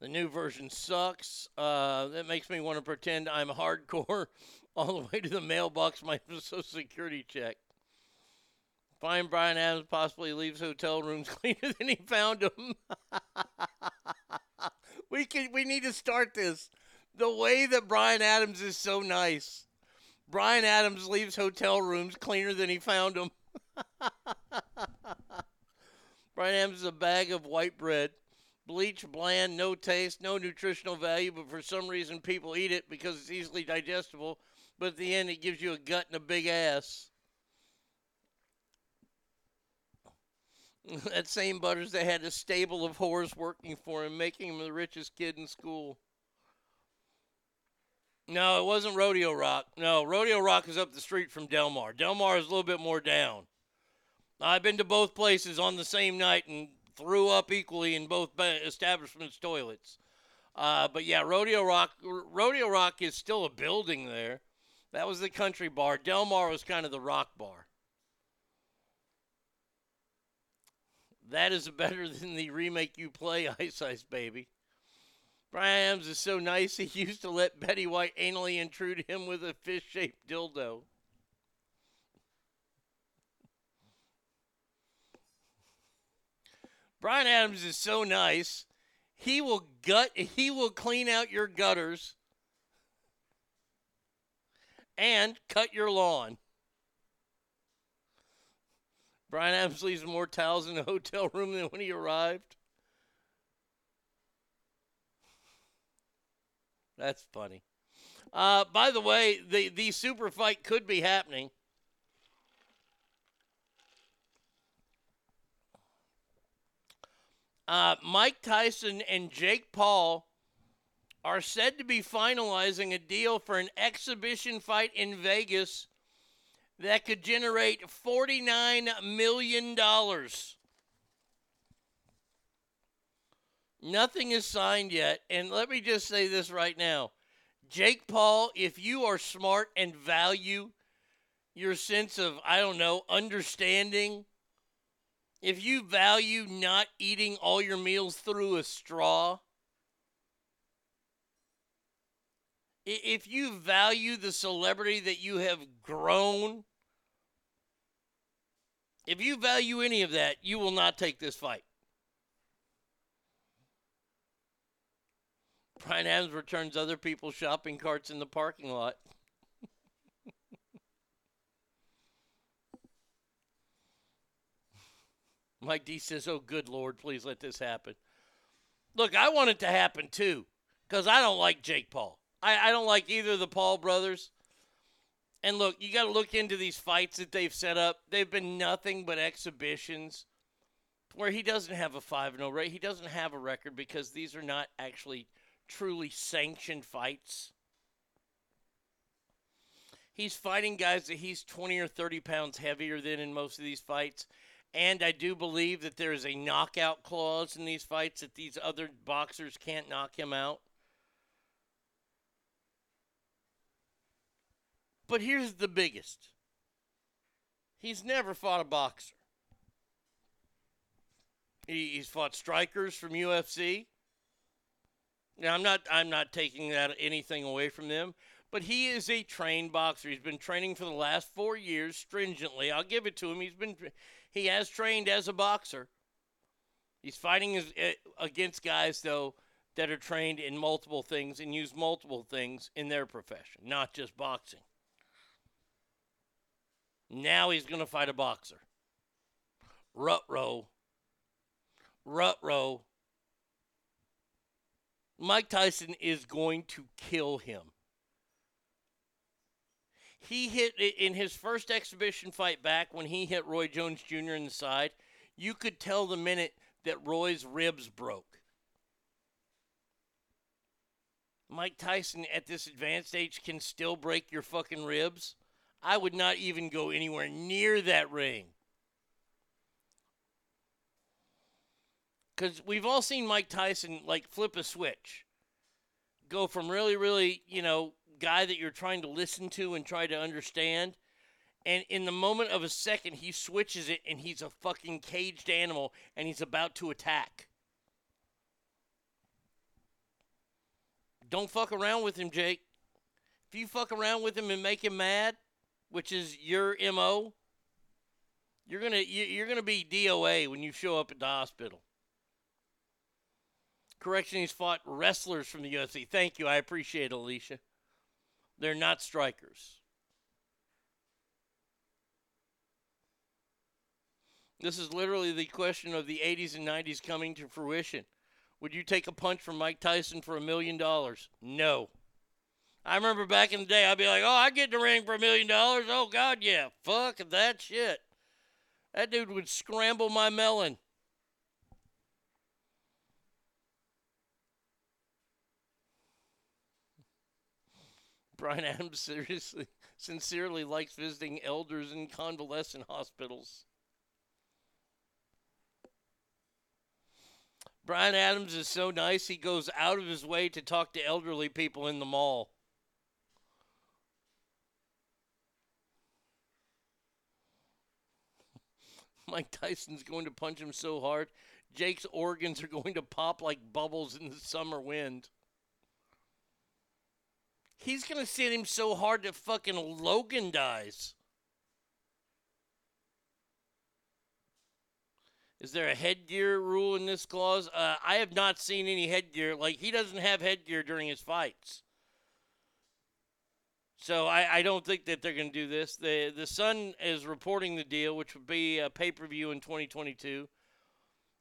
The new version sucks. Uh, that makes me want to pretend I'm hardcore all the way to the mailbox. My Social Security check. Find Bryan Adams possibly leaves hotel rooms cleaner than he found them. we can we need to start this. The way that Bryan Adams is so nice. Bryan Adams leaves hotel rooms cleaner than he found them. Bryan Adams is a bag of white bread. Bleach, bland, no taste, no nutritional value, but for some reason people eat it because it's easily digestible. But at the end, it gives you a gut and a big ass. that same Butters that had a stable of whores working for him, making him the richest kid in school. No, it wasn't Rodeo Rock. No, Rodeo Rock is up the street from Delmar. Delmar is a little bit more down. I've been to both places on the same night and threw up equally in both establishments' toilets. Uh, but yeah, Rodeo Rock, Rodeo Rock is still a building there. That was the country bar. Delmar was kind of the rock bar. That is better than the remake you play, Ice Ice Baby. Bryan Adams is so nice he used to let Betty White anally intrude him with a fish shaped dildo. Bryan Adams is so nice. He will gut he will clean out your gutters and cut your lawn. Bryan Adams leaves more towels in the hotel room than when he arrived. That's funny. Uh, by the way, the, the super fight could be happening. Uh, Mike Tyson and Jake Paul are said to be finalizing a deal for an exhibition fight in Vegas that could generate $49 million. Nothing is signed yet. And let me just say this right now Jake Paul, if you are smart and value your sense of, I don't know, understanding, if you value not eating all your meals through a straw, if you value the celebrity that you have grown, if you value any of that, you will not take this fight. Bryan Adams returns other people's shopping carts in the parking lot. Mike D says, Oh, good Lord, please let this happen. Look, I want it to happen too, because I don't like Jake Paul. I, I don't like either of the Paul brothers. And look, you got to look into these fights that they've set up. They've been nothing but exhibitions where he doesn't have a 5 0 rate. He doesn't have a record because these are not actually truly sanctioned fights. He's fighting guys that he's 20 or 30 pounds heavier than in most of these fights. And I do believe that there is a knockout clause in these fights that these other boxers can't knock him out. But here's the biggest he's never fought a boxer. He, he's fought strikers from UFC. Now I'm not I'm not taking that anything away from them, but he is a trained boxer. He's been training for the last 4 years stringently. I'll give it to him. He's been he has trained as a boxer. He's fighting as, uh, against guys though that are trained in multiple things and use multiple things in their profession, not just boxing. Now he's going to fight a boxer. Rut row. Mike Tyson is going to kill him. He hit in his first exhibition fight back when he hit Roy Jones Jr. in the side. You could tell the minute that Roy's ribs broke. Mike Tyson at this advanced age can still break your fucking ribs. I would not even go anywhere near that ring. Because we've all seen Mike Tyson like flip a switch, go from really, really, you know, guy that you're trying to listen to and try to understand. And in the moment of a second, he switches it and he's a fucking caged animal and he's about to attack. Don't fuck around with him, Jake. If you fuck around with him and make him mad, which is your MO, you're going to you're going to be DOA when you show up at the hospital. Correction, he's fought wrestlers from the UFC. Thank you. I appreciate it, Alicia. They're not strikers. This is literally the question of the 80s and 90s coming to fruition. Would you take a punch from Mike Tyson for a million dollars? No. I remember back in the day, I'd be like, oh, I get in the ring for a million dollars. Oh, God, yeah. Fuck that shit. That dude would scramble my melon. Bryan Adams seriously, sincerely likes visiting elders in convalescent hospitals. Bryan Adams is so nice, he goes out of his way to talk to elderly people in the mall. Mike Tyson's going to punch him so hard, Jake's organs are going to pop like bubbles in the summer wind. He's going to send him so hard that fucking Logan dies. Is there a headgear rule in this clause? Uh, I have not seen any headgear. Like, he doesn't have headgear during his fights. So I, I don't think that they're going to do this. The the Sun is reporting the deal, which would be a pay per view in 2022.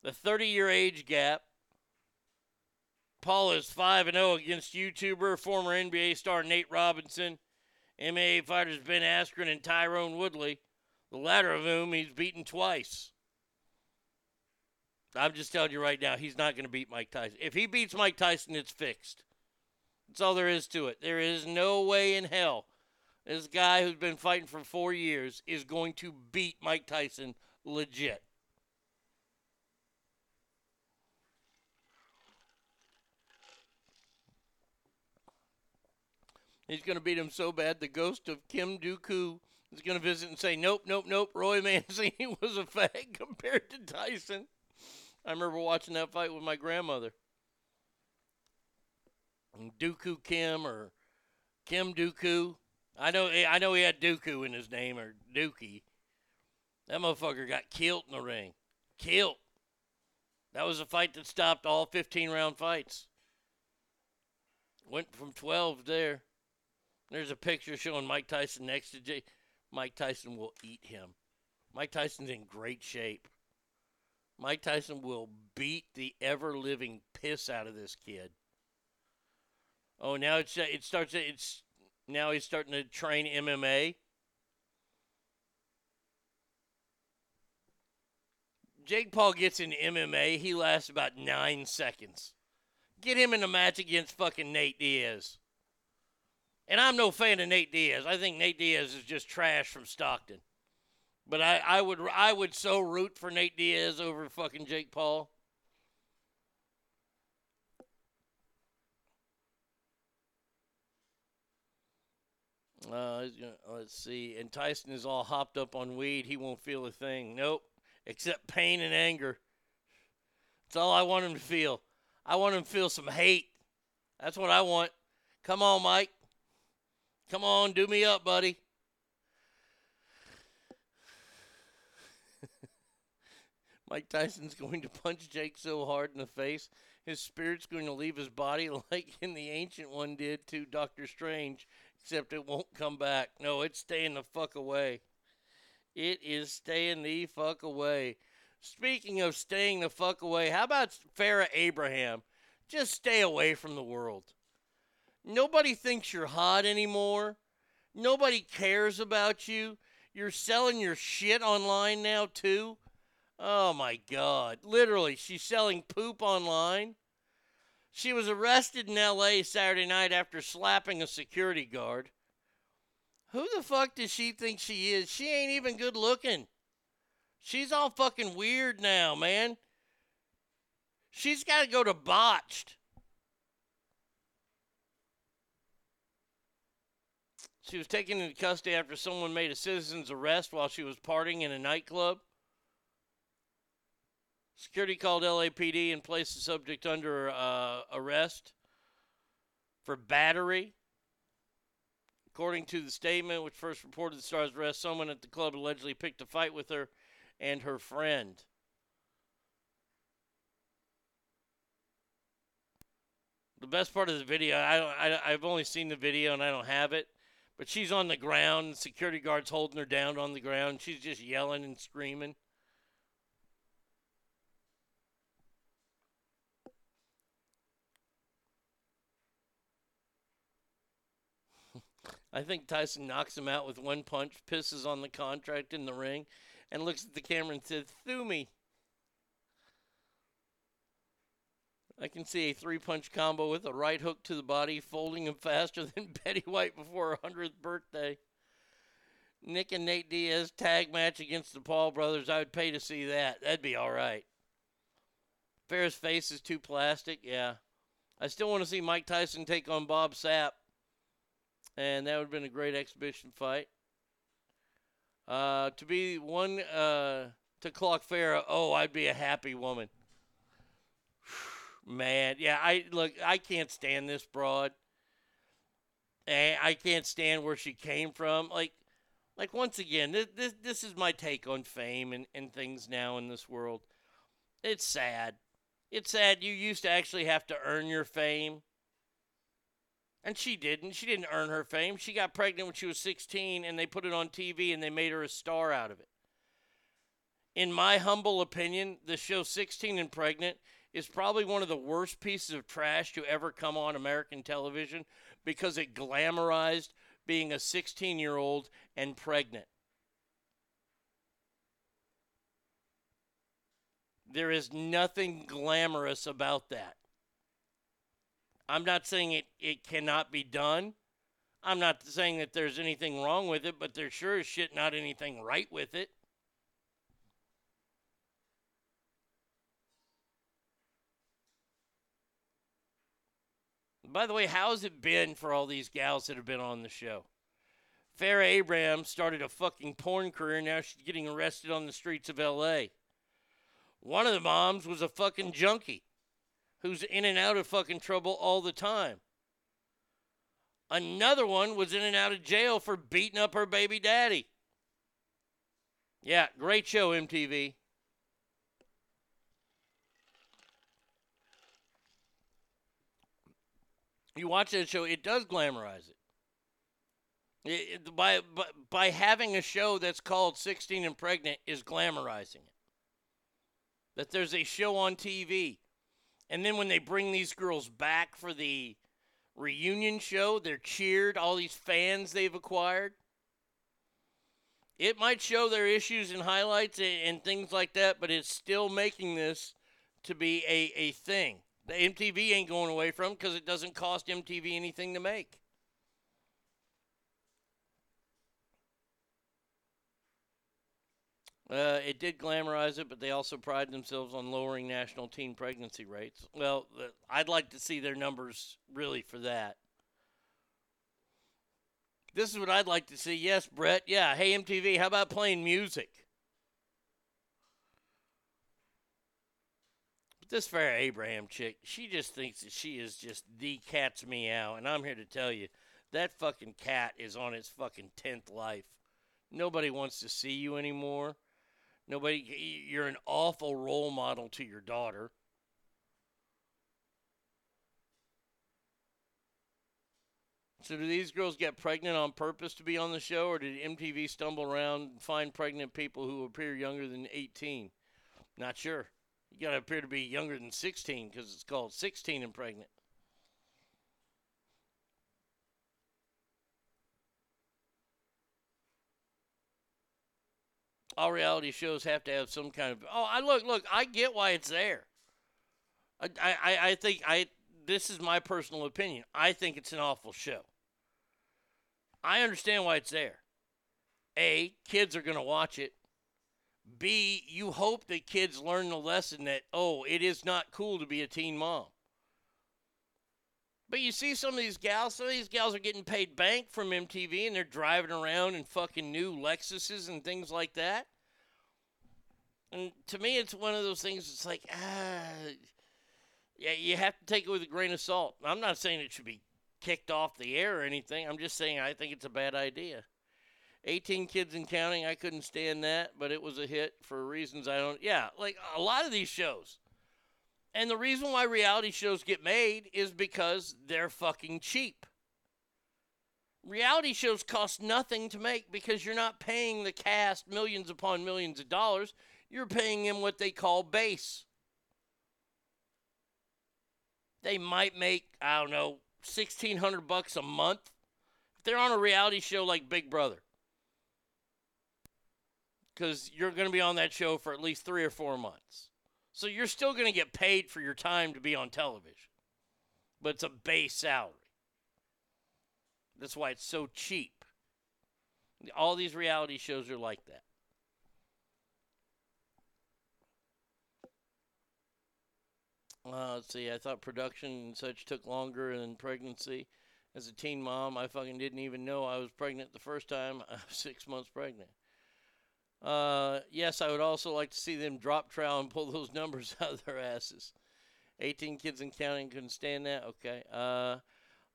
The 30 year age gap. Paul is 5 and 0 against YouTuber, former NBA star Nate Robinson, MMA fighters Ben Askren and Tyron Woodley, the latter of whom he's beaten twice. I'm just telling you right now, he's not going to beat Mike Tyson. If he beats Mike Tyson, it's fixed. That's all there is to it. There is no way in hell this guy who's been fighting for four years is going to beat Mike Tyson legit. He's going to beat him so bad, the ghost of Kim Dooku is going to visit and say, nope, nope, nope, Roy Mancini was a fag compared to Tyson. I remember watching that fight with my grandmother. And Dooku Kim or Kim Dooku. I know eh, I know he had Dooku in his name or Dookie. That motherfucker got killed in the ring. Killed. That was a fight that stopped all 15 round fights. Went from 12 there. There's a picture showing Mike Tyson next to Jay. Mike Tyson will eat him. Mike Tyson's in great shape. Mike Tyson will beat the ever living piss out of this kid. Oh, now it's it starts. It's now he's starting to train MMA. Jake Paul gets in MMA. He lasts about nine seconds. Get him in a match against fucking Nate Diaz. And I'm no fan of Nate Diaz. I think Nate Diaz is just trash from Stockton. But I, I would I would so root for Nate Diaz over fucking Jake Paul. Uh, let's see. And Tyson is all hopped up on weed. He won't feel a thing. Nope. Except pain and anger. That's all I want him to feel. I want him to feel some hate. That's what I want. Come on, Mike. Come on, do me up, buddy. Mike Tyson's going to punch Jake so hard in the face, his spirit's going to leave his body like in the ancient one did to Doctor Strange, except it won't come back. No, it's staying the fuck away. It is staying the fuck away. Speaking of staying the fuck away, how about Farrah Abraham? Just stay away from the world. Nobody thinks you're hot anymore. Nobody cares about you. You're selling your shit online now, too. Oh my God. Literally, she's selling poop online. She was arrested in LA Saturday night after slapping a security guard. Who the fuck does she think she is? She ain't even good looking. She's all fucking weird now, man. She's got to go to botched. She was taken into custody after someone made a citizen's arrest while she was partying in a nightclub. Security called LAPD and placed the subject under uh, arrest for battery. According to the statement, which first reported the star's arrest, someone at the club allegedly picked a fight with her and her friend. The best part of the video, I, I, I've only seen the video and I don't have it, but she's on the ground. Security guards holding her down on the ground. She's just yelling and screaming. I think Tyson knocks him out with one punch, pisses on the contract in the ring, and looks at the camera and says, Through me. I can see a three punch combo with a right hook to the body, folding him faster than Betty White before her 100th birthday. Nick and Nate Diaz tag match against the Paul brothers. I would pay to see that. That'd be all right. Fair's face is too plastic. Yeah. I still want to see Mike Tyson take on Bob Sapp. And that would have been a great exhibition fight. Uh, to be one uh, to clock Farrah, oh, I'd be a happy woman. Man, yeah, I look, I can't stand this broad. And I can't stand where she came from. Like, like once again, this this, this is my take on fame and, and things now in this world. It's sad. It's sad. You used to actually have to earn your fame. And she didn't. She didn't earn her fame. She got pregnant when she was 16 and they put it on TV and they made her a star out of it. In my humble opinion, the show 16 and Pregnant is probably one of the worst pieces of trash to ever come on American television because it glamorized being a 16 year old and pregnant. There is nothing glamorous about that. I'm not saying it, it cannot be done. I'm not saying that there's anything wrong with it, but there sure as shit not anything right with it. By the way, how's it been for all these gals that have been on the show? Farrah Abraham started a fucking porn career. Now she's getting arrested on the streets of LA. One of the moms was a fucking junkie who's in and out of fucking trouble all the time. Another one was in and out of jail for beating up her baby daddy. Yeah, great show, MTV. You watch that show, it does glamorize it. It, it, by, by, by having a show that's called 16 and Pregnant is glamorizing it. That there's a show on TV. And then when they bring these girls back for the reunion show, they're cheered, all these fans they've acquired. It might show their issues and highlights and, and things like that, but it's still making this to be a, a thing. The MTV ain't going away from because it doesn't cost MTV anything to make. Uh, it did glamorize it, but they also pride themselves on lowering national teen pregnancy rates. Well, I'd like to see their numbers really for that. This is what I'd like to see. Yes, Brett. Yeah. Hey, MTV, how about playing music? But this Farrah Abraham chick, she just thinks that she is just the cat's meow. And I'm here to tell you that fucking cat is on its fucking 10th life. Nobody wants to see you anymore. Nobody, you're an awful role model to your daughter. So, do these girls get pregnant on purpose to be on the show, or did MTV stumble around and find pregnant people who appear younger than 18? Not sure. You got to appear to be younger than 16 because it's called 16 and pregnant. All reality shows have to have some kind of. Oh, I look, look. I get why it's there. I, I, I think I. This is my personal opinion. I think it's an awful show. I understand why it's there. A, kids are going to watch it. B, you hope that kids learn the lesson that, oh, it is not cool to be a teen mom. But you see some of these gals, some of these gals are getting paid bank from MTV and they're driving around in fucking new Lexuses and things like that. And to me, it's one of those things, it's like, ah, yeah, you have to take it with a grain of salt. I'm not saying it should be kicked off the air or anything. I'm just saying I think it's a bad idea. 18 kids and counting, I couldn't stand that, but it was a hit for reasons I don't. Yeah, like a lot of these shows. And the reason why reality shows get made is because they're fucking cheap. Reality shows cost nothing to make because you're not paying the cast millions upon millions of dollars. You're paying them what they call base. They might make, I don't know, 1600 bucks a month if they're on a reality show like Big Brother. Cuz you're going to be on that show for at least 3 or 4 months. So you're still going to get paid for your time to be on television. But it's a base salary. That's why it's so cheap. All these reality shows are like that. Uh, let's see. I thought production and such took longer than pregnancy. As a teen mom, I fucking didn't even know I was pregnant the first time. I was six months pregnant. Uh, yes, I would also like to see them drop trowel and pull those numbers out of their asses. 18 kids and counting couldn't stand that. Okay. Uh,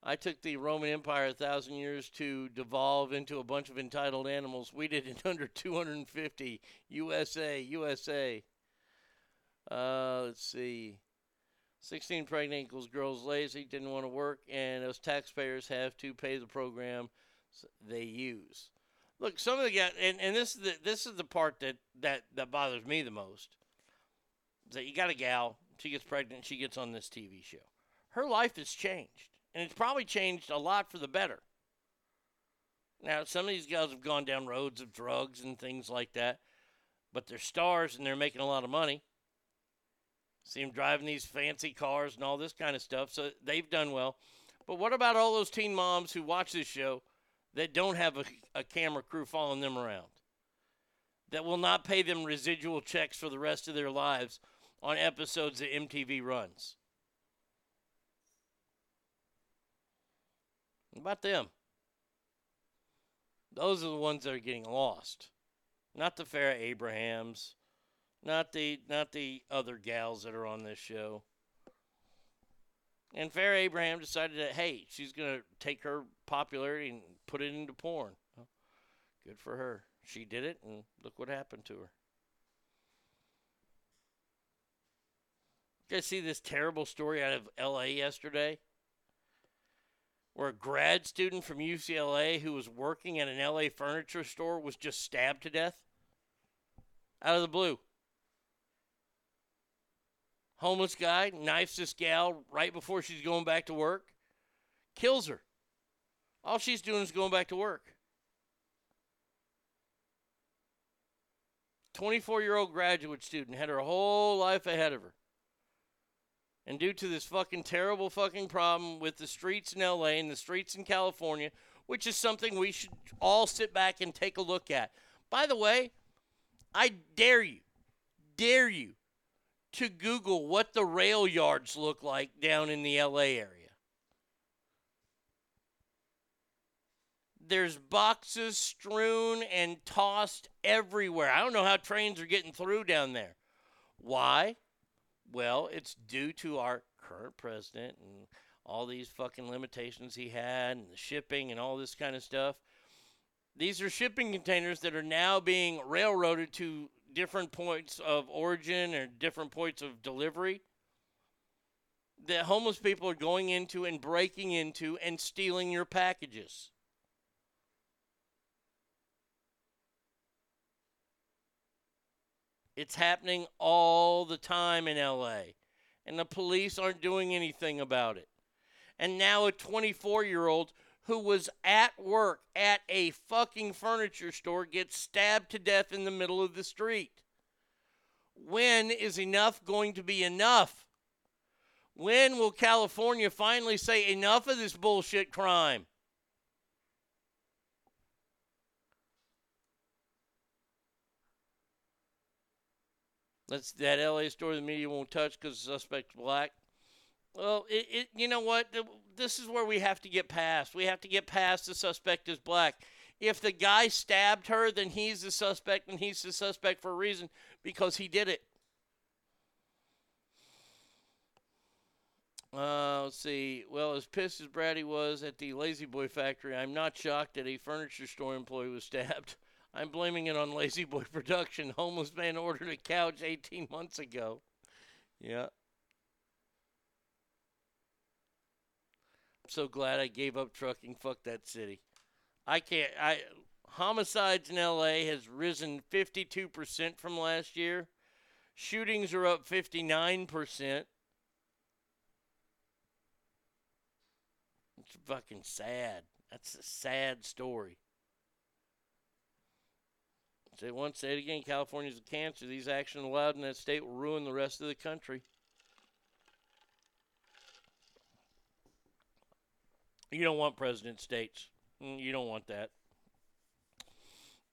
I took the Roman Empire a thousand years to devolve into a bunch of entitled animals. We did it under 250. USA, USA. Uh, let's see. 16 pregnant equals girls lazy, didn't want to work, and us taxpayers have to pay the program they use. Look, some of the guys, and, and this is the this is the part that, that, that bothers me the most. Is that you got a gal, she gets pregnant, she gets on this TV show. Her life has changed, and it's probably changed a lot for the better. Now, some of these guys have gone down roads of drugs and things like that, but they're stars and they're making a lot of money. See them driving these fancy cars and all this kind of stuff. So they've done well. But what about all those teen moms who watch this show that don't have a, a camera crew following them around? That will not pay them residual checks for the rest of their lives on episodes that MTV runs? What about them? Those are the ones that are getting lost. Not the Farrah Abrahams not the not the other gals that are on this show. And Farrah Abraham decided that hey, she's gonna take her popularity and put it into porn. Well, good for her. She did it, and look what happened to her. You guys see this terrible story out of L.A. yesterday, where a grad student from UCLA who was working at an L.A. furniture store was just stabbed to death out of the blue homeless guy knifes this gal right before she's going back to work, kills her. All she's doing is going back to work. 24 year old graduate student had her whole life ahead of her. And due to this fucking terrible fucking problem with the streets in LA and the streets in California, which is something we should all sit back and take a look at. By the way, I dare you, dare you to Google what the rail yards look like down in the LA area. There's boxes strewn and tossed everywhere. I don't know how trains are getting through down there. Why? Well, it's due to our current president and all these fucking limitations he had and the shipping and all this kind of stuff. These are shipping containers that are now being railroaded to different points of origin or different points of delivery that homeless people are going into and breaking into and stealing your packages. It's happening all the time in LA, and the police aren't doing anything about it. And now a 24 year old who was at work at a fucking furniture store gets stabbed to death in the middle of the street. When is enough going to be enough? When will California finally say enough of this bullshit crime? That's that LA story the media won't touch because the suspect's black. Well, it, it, you know what? This is where we have to get past. We have to get past the suspect is black. If the guy stabbed her, then he's the suspect, and he's the suspect for a reason because he did it. Uh, let's see. Well, as pissed as Brady was at the La-Z-Boy factory, I'm not shocked that a furniture store employee was stabbed. I'm blaming it on La-Z-Boy production. Homeless man ordered a couch 18 months ago. Yeah. I'm so glad I gave up trucking. Fuck that city. I can't. I homicides in LA has risen 52% from last year. Shootings are up 59%. It's fucking sad. That's a sad story. Say once, say it again. California's a cancer. These actions allowed in that state will ruin the rest of the country. You don't want president states. Mm, You don't want that.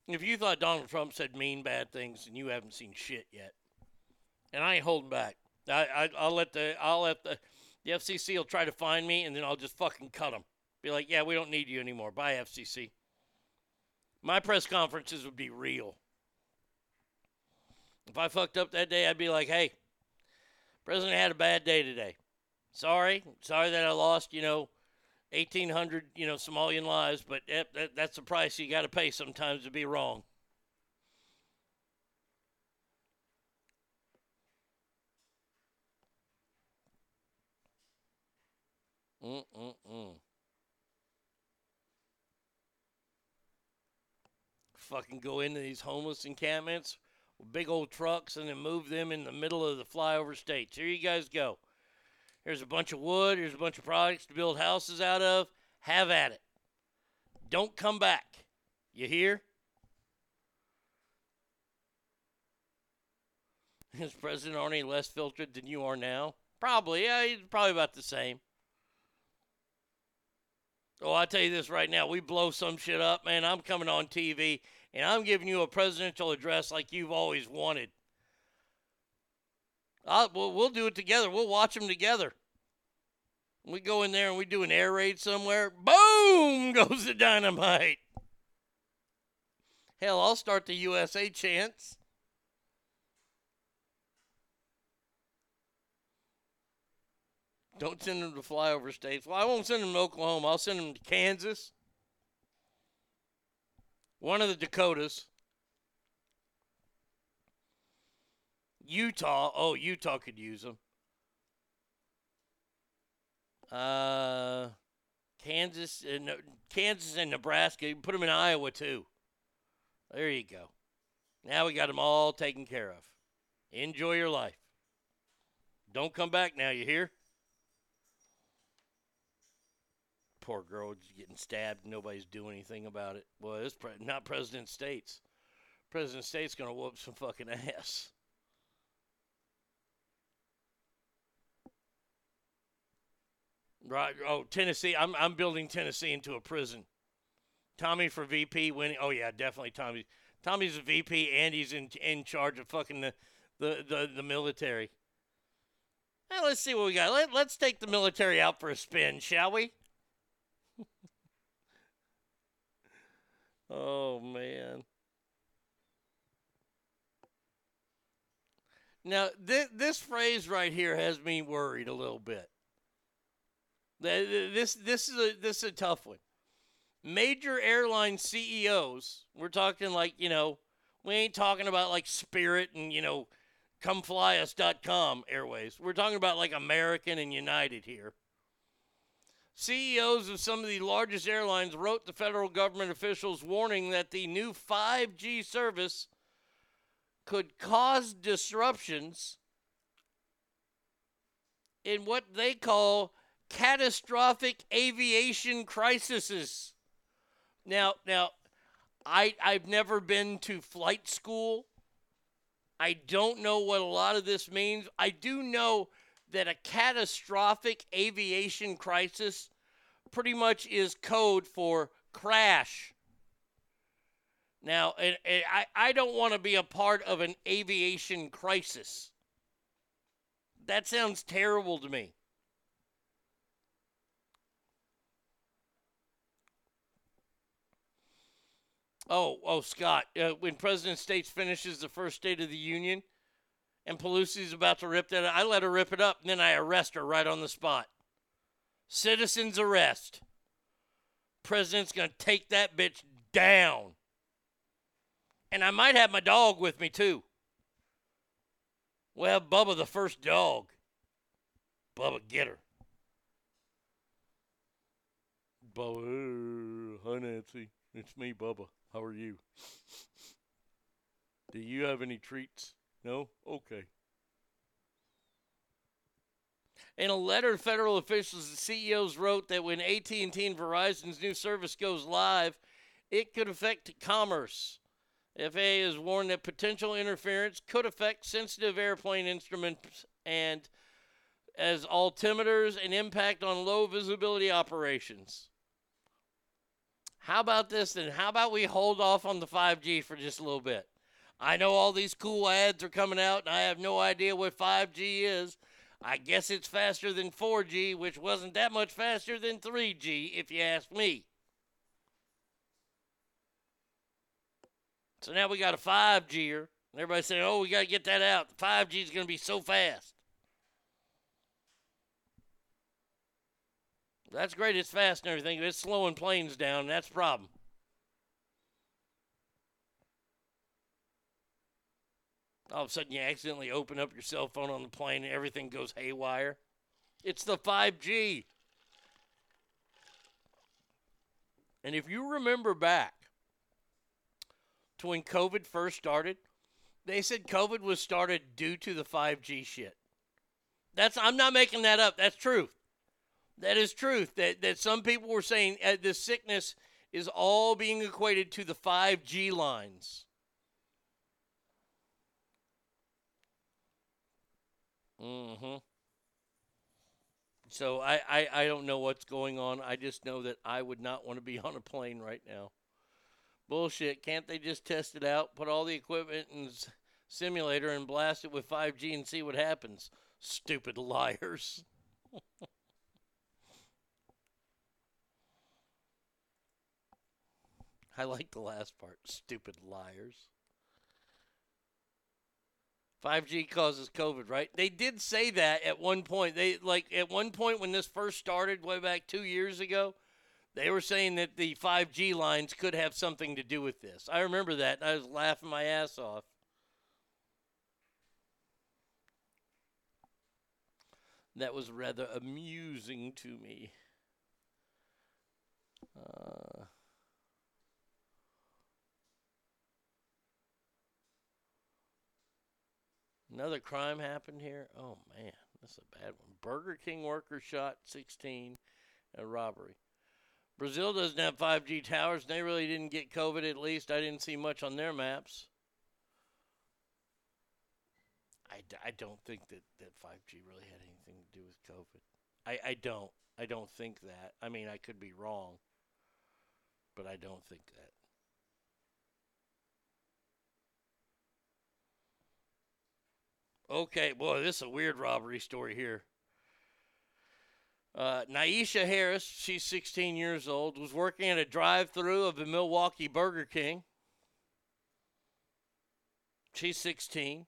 If you thought Donald Trump said mean, bad things, and you haven't seen shit yet, and I ain't holding back. I, I I'll let the I'll let the the FCC will try to find me, and then I'll just fucking cut them. Be like, yeah, we don't need you anymore. Bye, FCC. My press conferences would be real. If I fucked up that day, I'd be like, hey, President had a bad day today. Sorry. Sorry that I lost, you know, 1,800, you know, Somalian lives, but that, that, that's the price you got to pay sometimes to be wrong. Mm-mm-mm. Fucking go into these homeless encampments with big old trucks and then move them in the middle of the flyover states. Here you guys go. Here's a bunch of wood. Here's a bunch of products to build houses out of. Have at it. Don't come back. You hear? Is President Arnie less filtered than you are now? Probably. Yeah, he's probably about the same. Oh, I tell you this right now, we blow some shit up, man. I'm coming on TV and I'm giving you a presidential address like you've always wanted. I'll, we'll, we'll do it together. We'll watch them together. We go in there and we do an air raid somewhere. Boom goes the dynamite. Hell, I'll start the USA chants. Don't send them to flyover states. Well, I won't send them to Oklahoma. I'll send them to Kansas, one of the Dakotas, Utah. Oh, Utah could use them. Uh, Kansas and Kansas and Nebraska. You put them in Iowa too. There you go. Now we got them all taken care of. Enjoy your life. Don't come back now. You hear? Poor girl getting stabbed. Nobody's doing anything about it. Well, it's pre- not President States. President State's gonna whoop some fucking ass. Right. Oh, Tennessee. I'm I'm building Tennessee into a prison. Tommy for VP winning. Oh yeah, definitely Tommy. Tommy's a VP and he's in in charge of fucking the the the, the military. Hey, let's see what we got. Let, let's take the military out for a spin, shall we? Oh man. Now, th- this phrase right here has me worried a little bit. Th- th- This this is a this is a tough one. Major airline CEOs, we're talking like, you know, we ain't talking about like Spirit and, you know, comeflyus.com airways. We're talking about like American and United here. CEOs of some of the largest airlines wrote the federal government officials warning that the new 5G service could cause disruptions in what they call catastrophic aviation crises. Now, now, I I've never been to flight school. I don't know what a lot of this means. I do know that a catastrophic aviation crisis pretty much is code for crash. Now, I, I don't want to be a part of an aviation crisis. That sounds terrible to me. Oh, oh, Scott, uh, when President States finishes the first State of the Union and Pelosi's about to rip that, I let her rip it up and then I arrest her right on the spot. Citizens arrest. President's going to take that bitch down. And I might have my dog with me too. We'll Bubba the first dog. Bubba, get her. Bubba, uh, hi Nancy. It's me, Bubba. How are you? Do you have any treats? No? Okay. In a letter federal officials, the CEOs wrote that when AT&T and Verizon's new service goes live, it could affect commerce. FAA has warned that potential interference could affect sensitive airplane instruments and as altimeters and impact on low visibility operations. How about this then? How about we hold off on the 5G for just a little bit? I know all these cool ads are coming out, and I have no idea what 5G is. I guess it's faster than 4G, which wasn't that much faster than 3G, if you ask me. So now we got a 5G-er, and everybody's saying, oh, we got to get that out. 5G is going to be so fast. That's great. It's fast and everything. But it's slowing planes down. That's the problem. All of a sudden, you accidentally open up your cell phone on the plane and everything goes haywire. It's the 5G. And if you remember back to when COVID first started, they said COVID was started due to the 5G shit. That's I'm not making that up. That's truth. That is truth. That that some people were saying uh, this sickness is all being equated to the 5G lines. Mm-hmm. So I, I, I don't know what's going on. I just know that I would not want to be on a plane right now. Bullshit. Can't they just test it out, put all the equipment in s- simulator and blast it with 5G and see what happens? Stupid liars. I like the last part. Stupid liars. 5G causes COVID, right? They did say that at one point. They like at one point when this first started way back 2 years ago, they were saying that the 5G lines could have something to do with this. I remember that. I was laughing my ass off. That was rather amusing to me. Uh, Another crime happened here. Oh man, that's a bad one. Burger King worker shot 16 a robbery. Brazil doesn't have 5G towers. They really didn't get COVID. At least I didn't see much on their maps. I, I don't think that, that 5G really had anything to do with COVID. I, I don't. I don't think that. I mean, I could be wrong, but I don't think that. Okay, boy, this is a weird robbery story here. Uh, Naisha Harris, she's 16 years old, was working at a drive through of the Milwaukee Burger King. She's 16.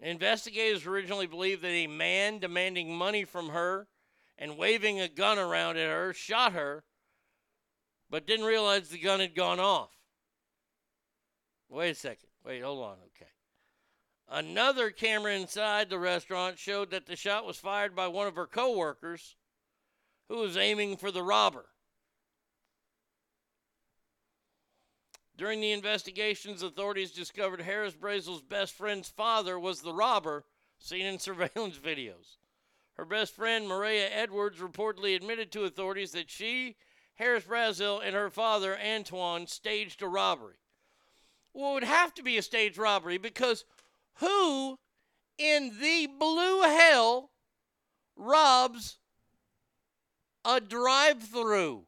Investigators originally believed that a man demanding money from her and waving a gun around at her shot her, but didn't realize the gun had gone off. Wait a second. Wait, hold on. Okay. Another camera inside the restaurant showed that the shot was fired by one of her coworkers who was aiming for the robber. During the investigations, authorities discovered Harris Brazel's best friend's father was the robber seen in surveillance videos. Her best friend, Maria Edwards, reportedly admitted to authorities that she, Harris Brazil, and her father, Antoine, staged a robbery. Well, it would have to be a staged robbery because who in the blue hell robs a drive through?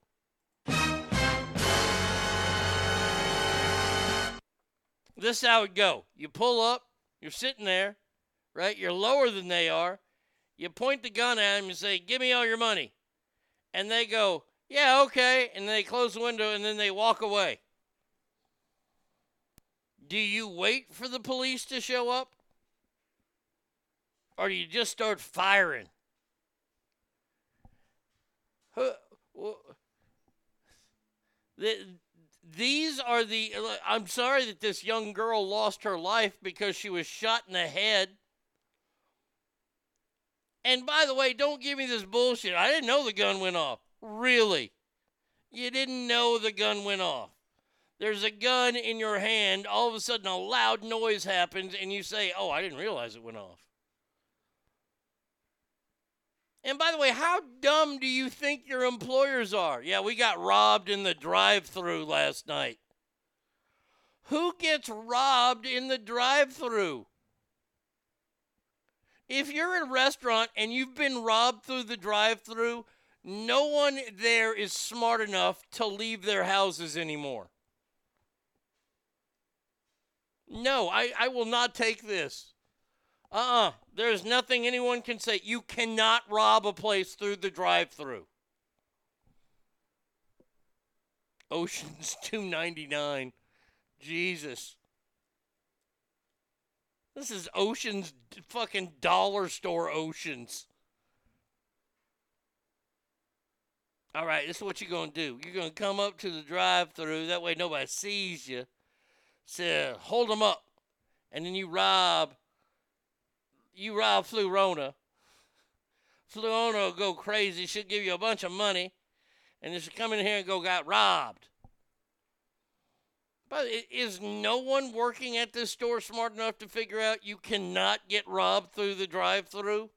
This is how it go. You pull up, you're sitting there, right? You're lower than they are. You point the gun at them and say, "Give me all your money," and they go, "Yeah, okay," and they close the window and then they walk away. Do you wait for the police to show up? Or do you just start firing? These are the. I'm sorry that this young girl lost her life because she was shot in the head. And by the way, don't give me this bullshit. I didn't know the gun went off. Really? You didn't know the gun went off. There's a gun in your hand, all of a sudden a loud noise happens, and you say, Oh, I didn't realize it went off. And by the way, how dumb do you think your employers are? Yeah, we got robbed in the drive through last night. Who gets robbed in the drive through? If you're in a restaurant and you've been robbed through the drive through, no one there is smart enough to leave their houses anymore. No, I, I will not take this. Uh uh There's nothing anyone can say. You cannot rob a place through the drive through. Ocean's 299. Jesus. This is Ocean's fucking dollar store Oceans. All right, this is what you're going to do. You're going to come up to the drive through. That way nobody sees you. So hold them up. And then you rob. You rob Flurona. Flurona will go crazy. She'll give you a bunch of money. And then she'll come in here and go, got robbed. But is no one working at this store smart enough to figure out you cannot get robbed through the drive through?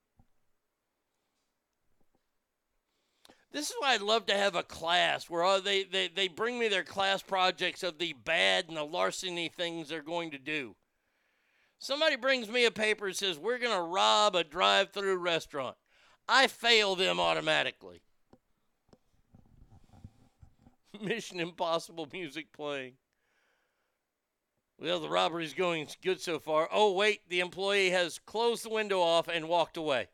This is why I'd love to have a class where all they, they, they bring me their class projects of the bad and the larceny things they're going to do. Somebody brings me a paper and says, We're going to rob a drive through restaurant. I fail them automatically. Mission Impossible music playing. Well, the robbery's going good so far. Oh, wait, the employee has closed the window off and walked away.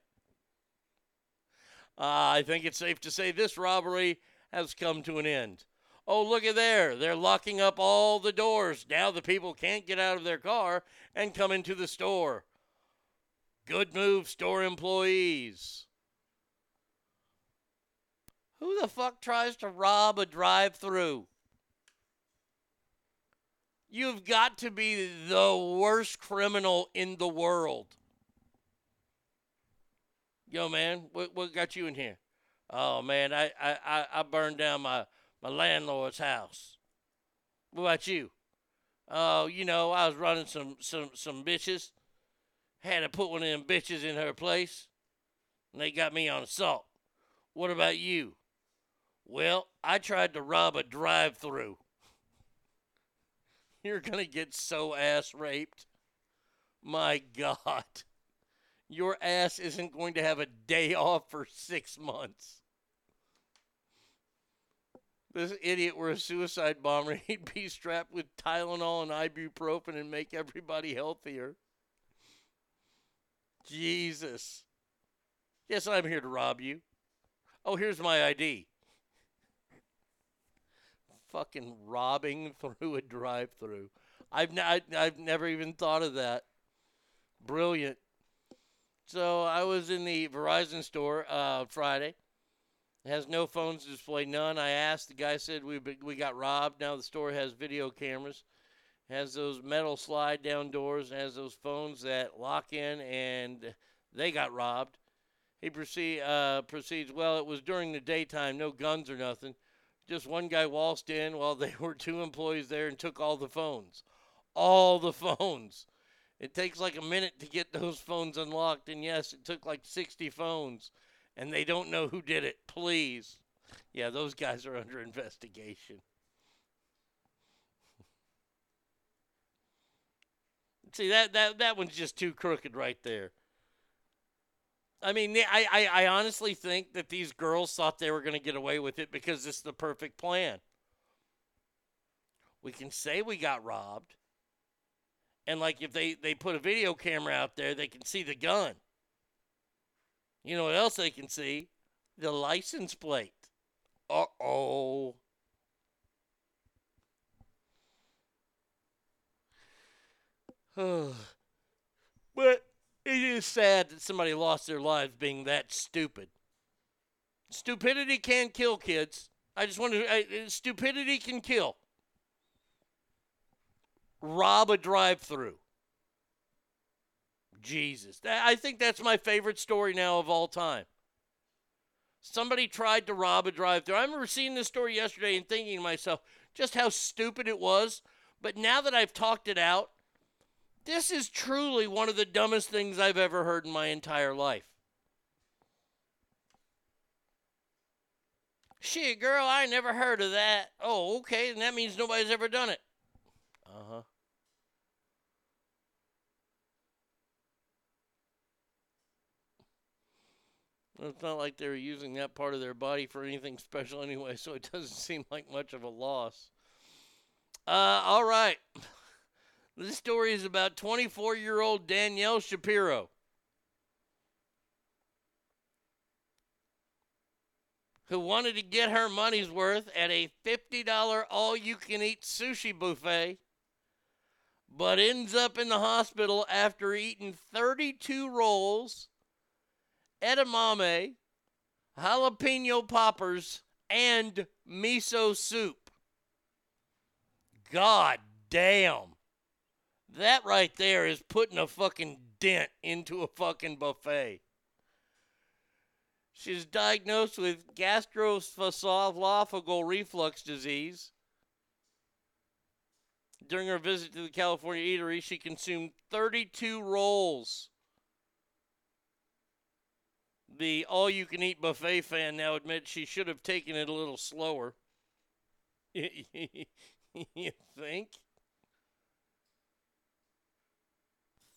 Uh, I think it's safe to say this robbery has come to an end. Oh, look at there. They're locking up all the doors. Now the people can't get out of their car and come into the store. Good move, store employees. Who the fuck tries to rob a drive through? You've got to be the worst criminal in the world. Yo, man, what, what got you in here? Oh, man, I, I, I, burned down my, my landlord's house. What about you? Oh, you know, I was running some, some, some bitches. Had to put one of them bitches in her place. And they got me on assault. What about you? Well, I tried to rob a drive through. You're going to get so ass raped. My God. Your ass isn't going to have a day off for six months. This idiot were a suicide bomber. He'd be strapped with Tylenol and ibuprofen and make everybody healthier. Jesus. Yes, I'm here to rob you. Oh, here's my ID. Fucking robbing through a drive-through. I've n- I've never even thought of that. Brilliant. So I was in the Verizon store uh, Friday. It has no phones display, none. I asked. The guy said we we got robbed. Now the store has video cameras, has those metal slide down doors, has those phones that lock in, and they got robbed. He proceed uh, proceeds. Well, it was during the daytime, no guns or nothing. Just one guy waltzed in while there were two employees there and took all the phones, all the phones. It takes like a minute to get those phones unlocked, and yes, it took like 60 phones, and they don't know who did it. Please. Yeah, those guys are under investigation. See that that that one's just too crooked right there. I mean, I, I, I honestly think that these girls thought they were going to get away with it because it's the perfect plan. We can say we got robbed, and like if they they put a video camera out there, they can see the gun. You know what else they can see? The license plate. Uh oh. but it is sad that somebody lost their lives being that stupid. Stupidity can kill kids. I just want to. I, stupidity can kill. Rob a drive-through. Jesus, I think that's my favorite story now of all time. Somebody tried to rob a drive-through. I remember seeing this story yesterday and thinking to myself just how stupid it was. But now that I've talked it out, this is truly one of the dumbest things I've ever heard in my entire life. Shit, girl, I never heard of that. Oh, okay, and that means nobody's ever done it. It's not like they were using that part of their body for anything special anyway, so it doesn't seem like much of a loss. Uh, all right. This story is about 24 year old Danielle Shapiro. Who wanted to get her money's worth at a $50 all you can eat sushi buffet, but ends up in the hospital after eating 32 rolls, edamame, jalapeno poppers, and miso soup. God damn. That right there is putting a fucking dent into a fucking buffet. She's diagnosed with gastroesophageal reflux disease. During her visit to the California eatery, she consumed 32 rolls. The all you can eat buffet fan now admits she should have taken it a little slower. you think?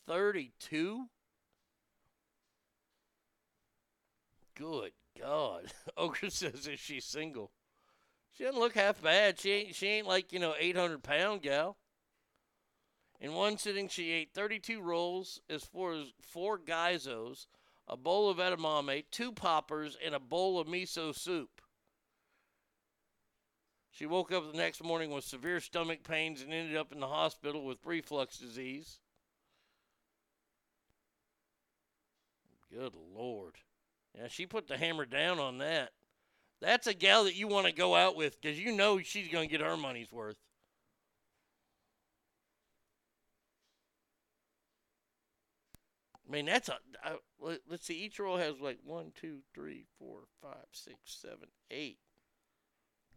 32? Good God. Ogre says that she's single. She doesn't look half bad. She ain't she ain't like, you know, 800 pound gal. In one sitting, she ate 32 rolls as far as four gyozas, a bowl of edamame, two poppers, and a bowl of miso soup. She woke up the next morning with severe stomach pains and ended up in the hospital with reflux disease. Good Lord. Yeah, she put the hammer down on that. That's a gal that you want to go out with because you know she's going to get her money's worth. I mean, that's a. I, let- let's see. Each roll has like one, two, three, four, five, six, seven, eight.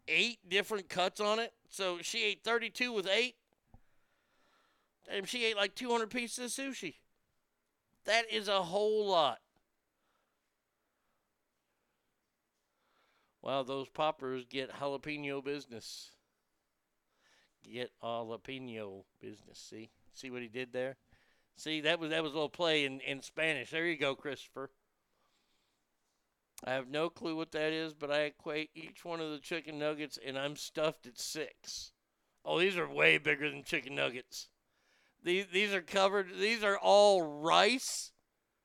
Eight different cuts on it. So she ate 32 with eight. And she ate like 200 pieces of sushi. That is a whole lot. Wow, those poppers get jalapeno business. Get jalapeno business. See? See what he did there? See, that was that was a little play in, in Spanish. There you go, Christopher. I have no clue what that is, but I equate each one of the chicken nuggets and I'm stuffed at six. Oh, these are way bigger than chicken nuggets. These these are covered. These are all rice.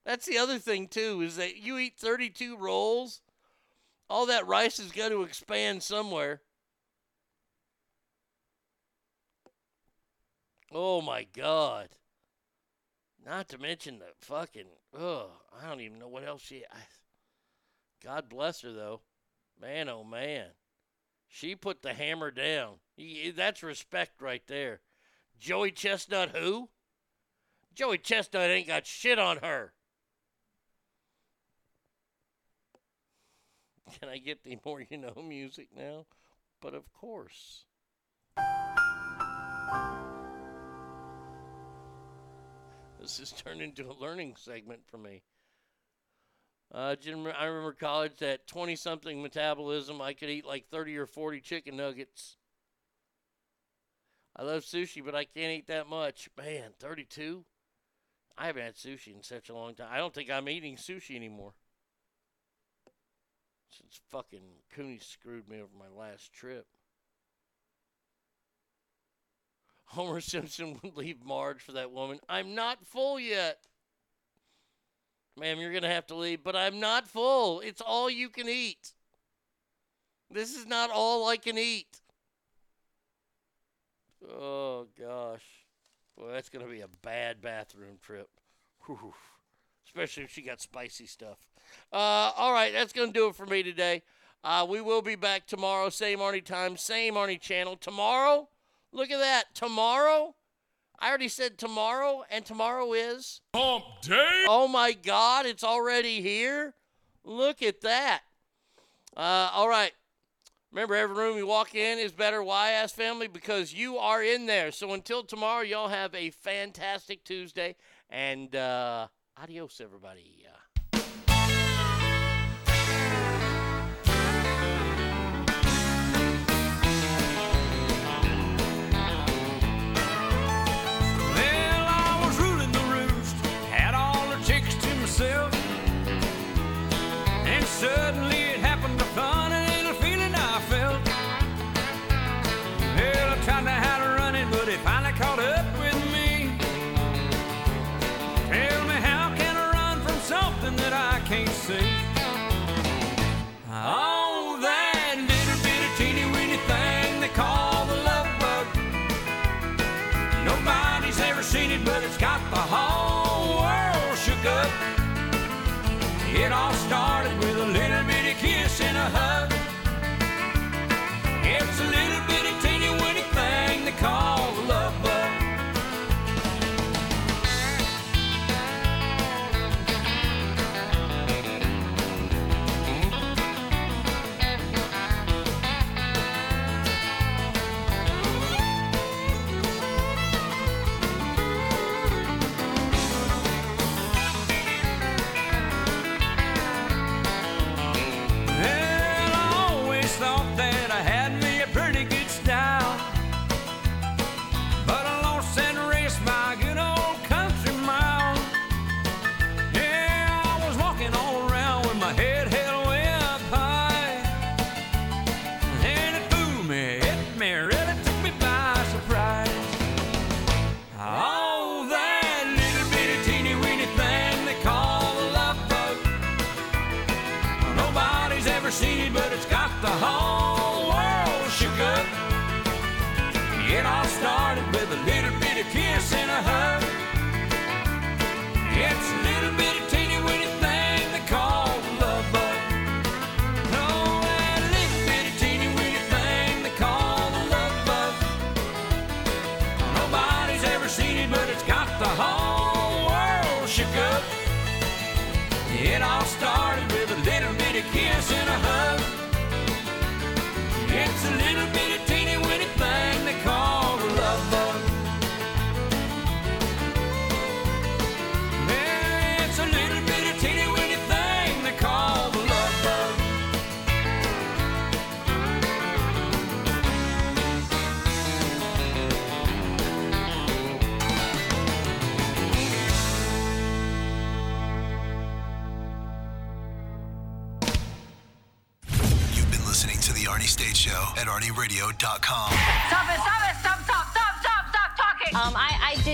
That's the other thing too is that you eat 32 rolls, all that rice is going to expand somewhere. Oh my god. Not to mention the fucking ugh, I don't even know what else she I, God bless her though. Man oh man. She put the hammer down. That's respect right there. Joey Chestnut who? Joey Chestnut ain't got shit on her. Can I get the more you know music now? But of course. This has turned into a learning segment for me. Uh, Jim, I remember college at 20 something metabolism, I could eat like 30 or 40 chicken nuggets. I love sushi, but I can't eat that much. Man, 32? I haven't had sushi in such a long time. I don't think I'm eating sushi anymore. Since fucking Cooney screwed me over my last trip. Homer Simpson would leave Marge for that woman. I'm not full yet. Ma'am, you're going to have to leave, but I'm not full. It's all you can eat. This is not all I can eat. Oh, gosh. Well, that's going to be a bad bathroom trip. Whew. Especially if she got spicy stuff. Uh, all right, that's going to do it for me today. Uh, we will be back tomorrow, same Arnie time, same Arnie channel. Tomorrow, look at that. Tomorrow, I already said tomorrow, and tomorrow is Hump Day. Oh my God, it's already here. Look at that. Uh, all right. Remember, every room you walk in is better. Why, ass family? Because you are in there. So until tomorrow, y'all have a fantastic Tuesday, and uh, adios, everybody.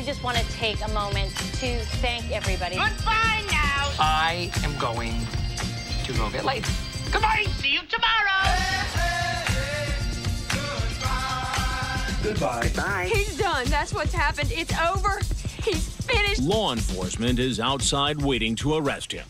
Just want to take a moment to thank everybody. Goodbye now. I am going to go get laid. Goodbye. See you tomorrow. Goodbye. Goodbye. Bye. He's done. That's what's happened. It's over. He's finished. Law enforcement is outside waiting to arrest him.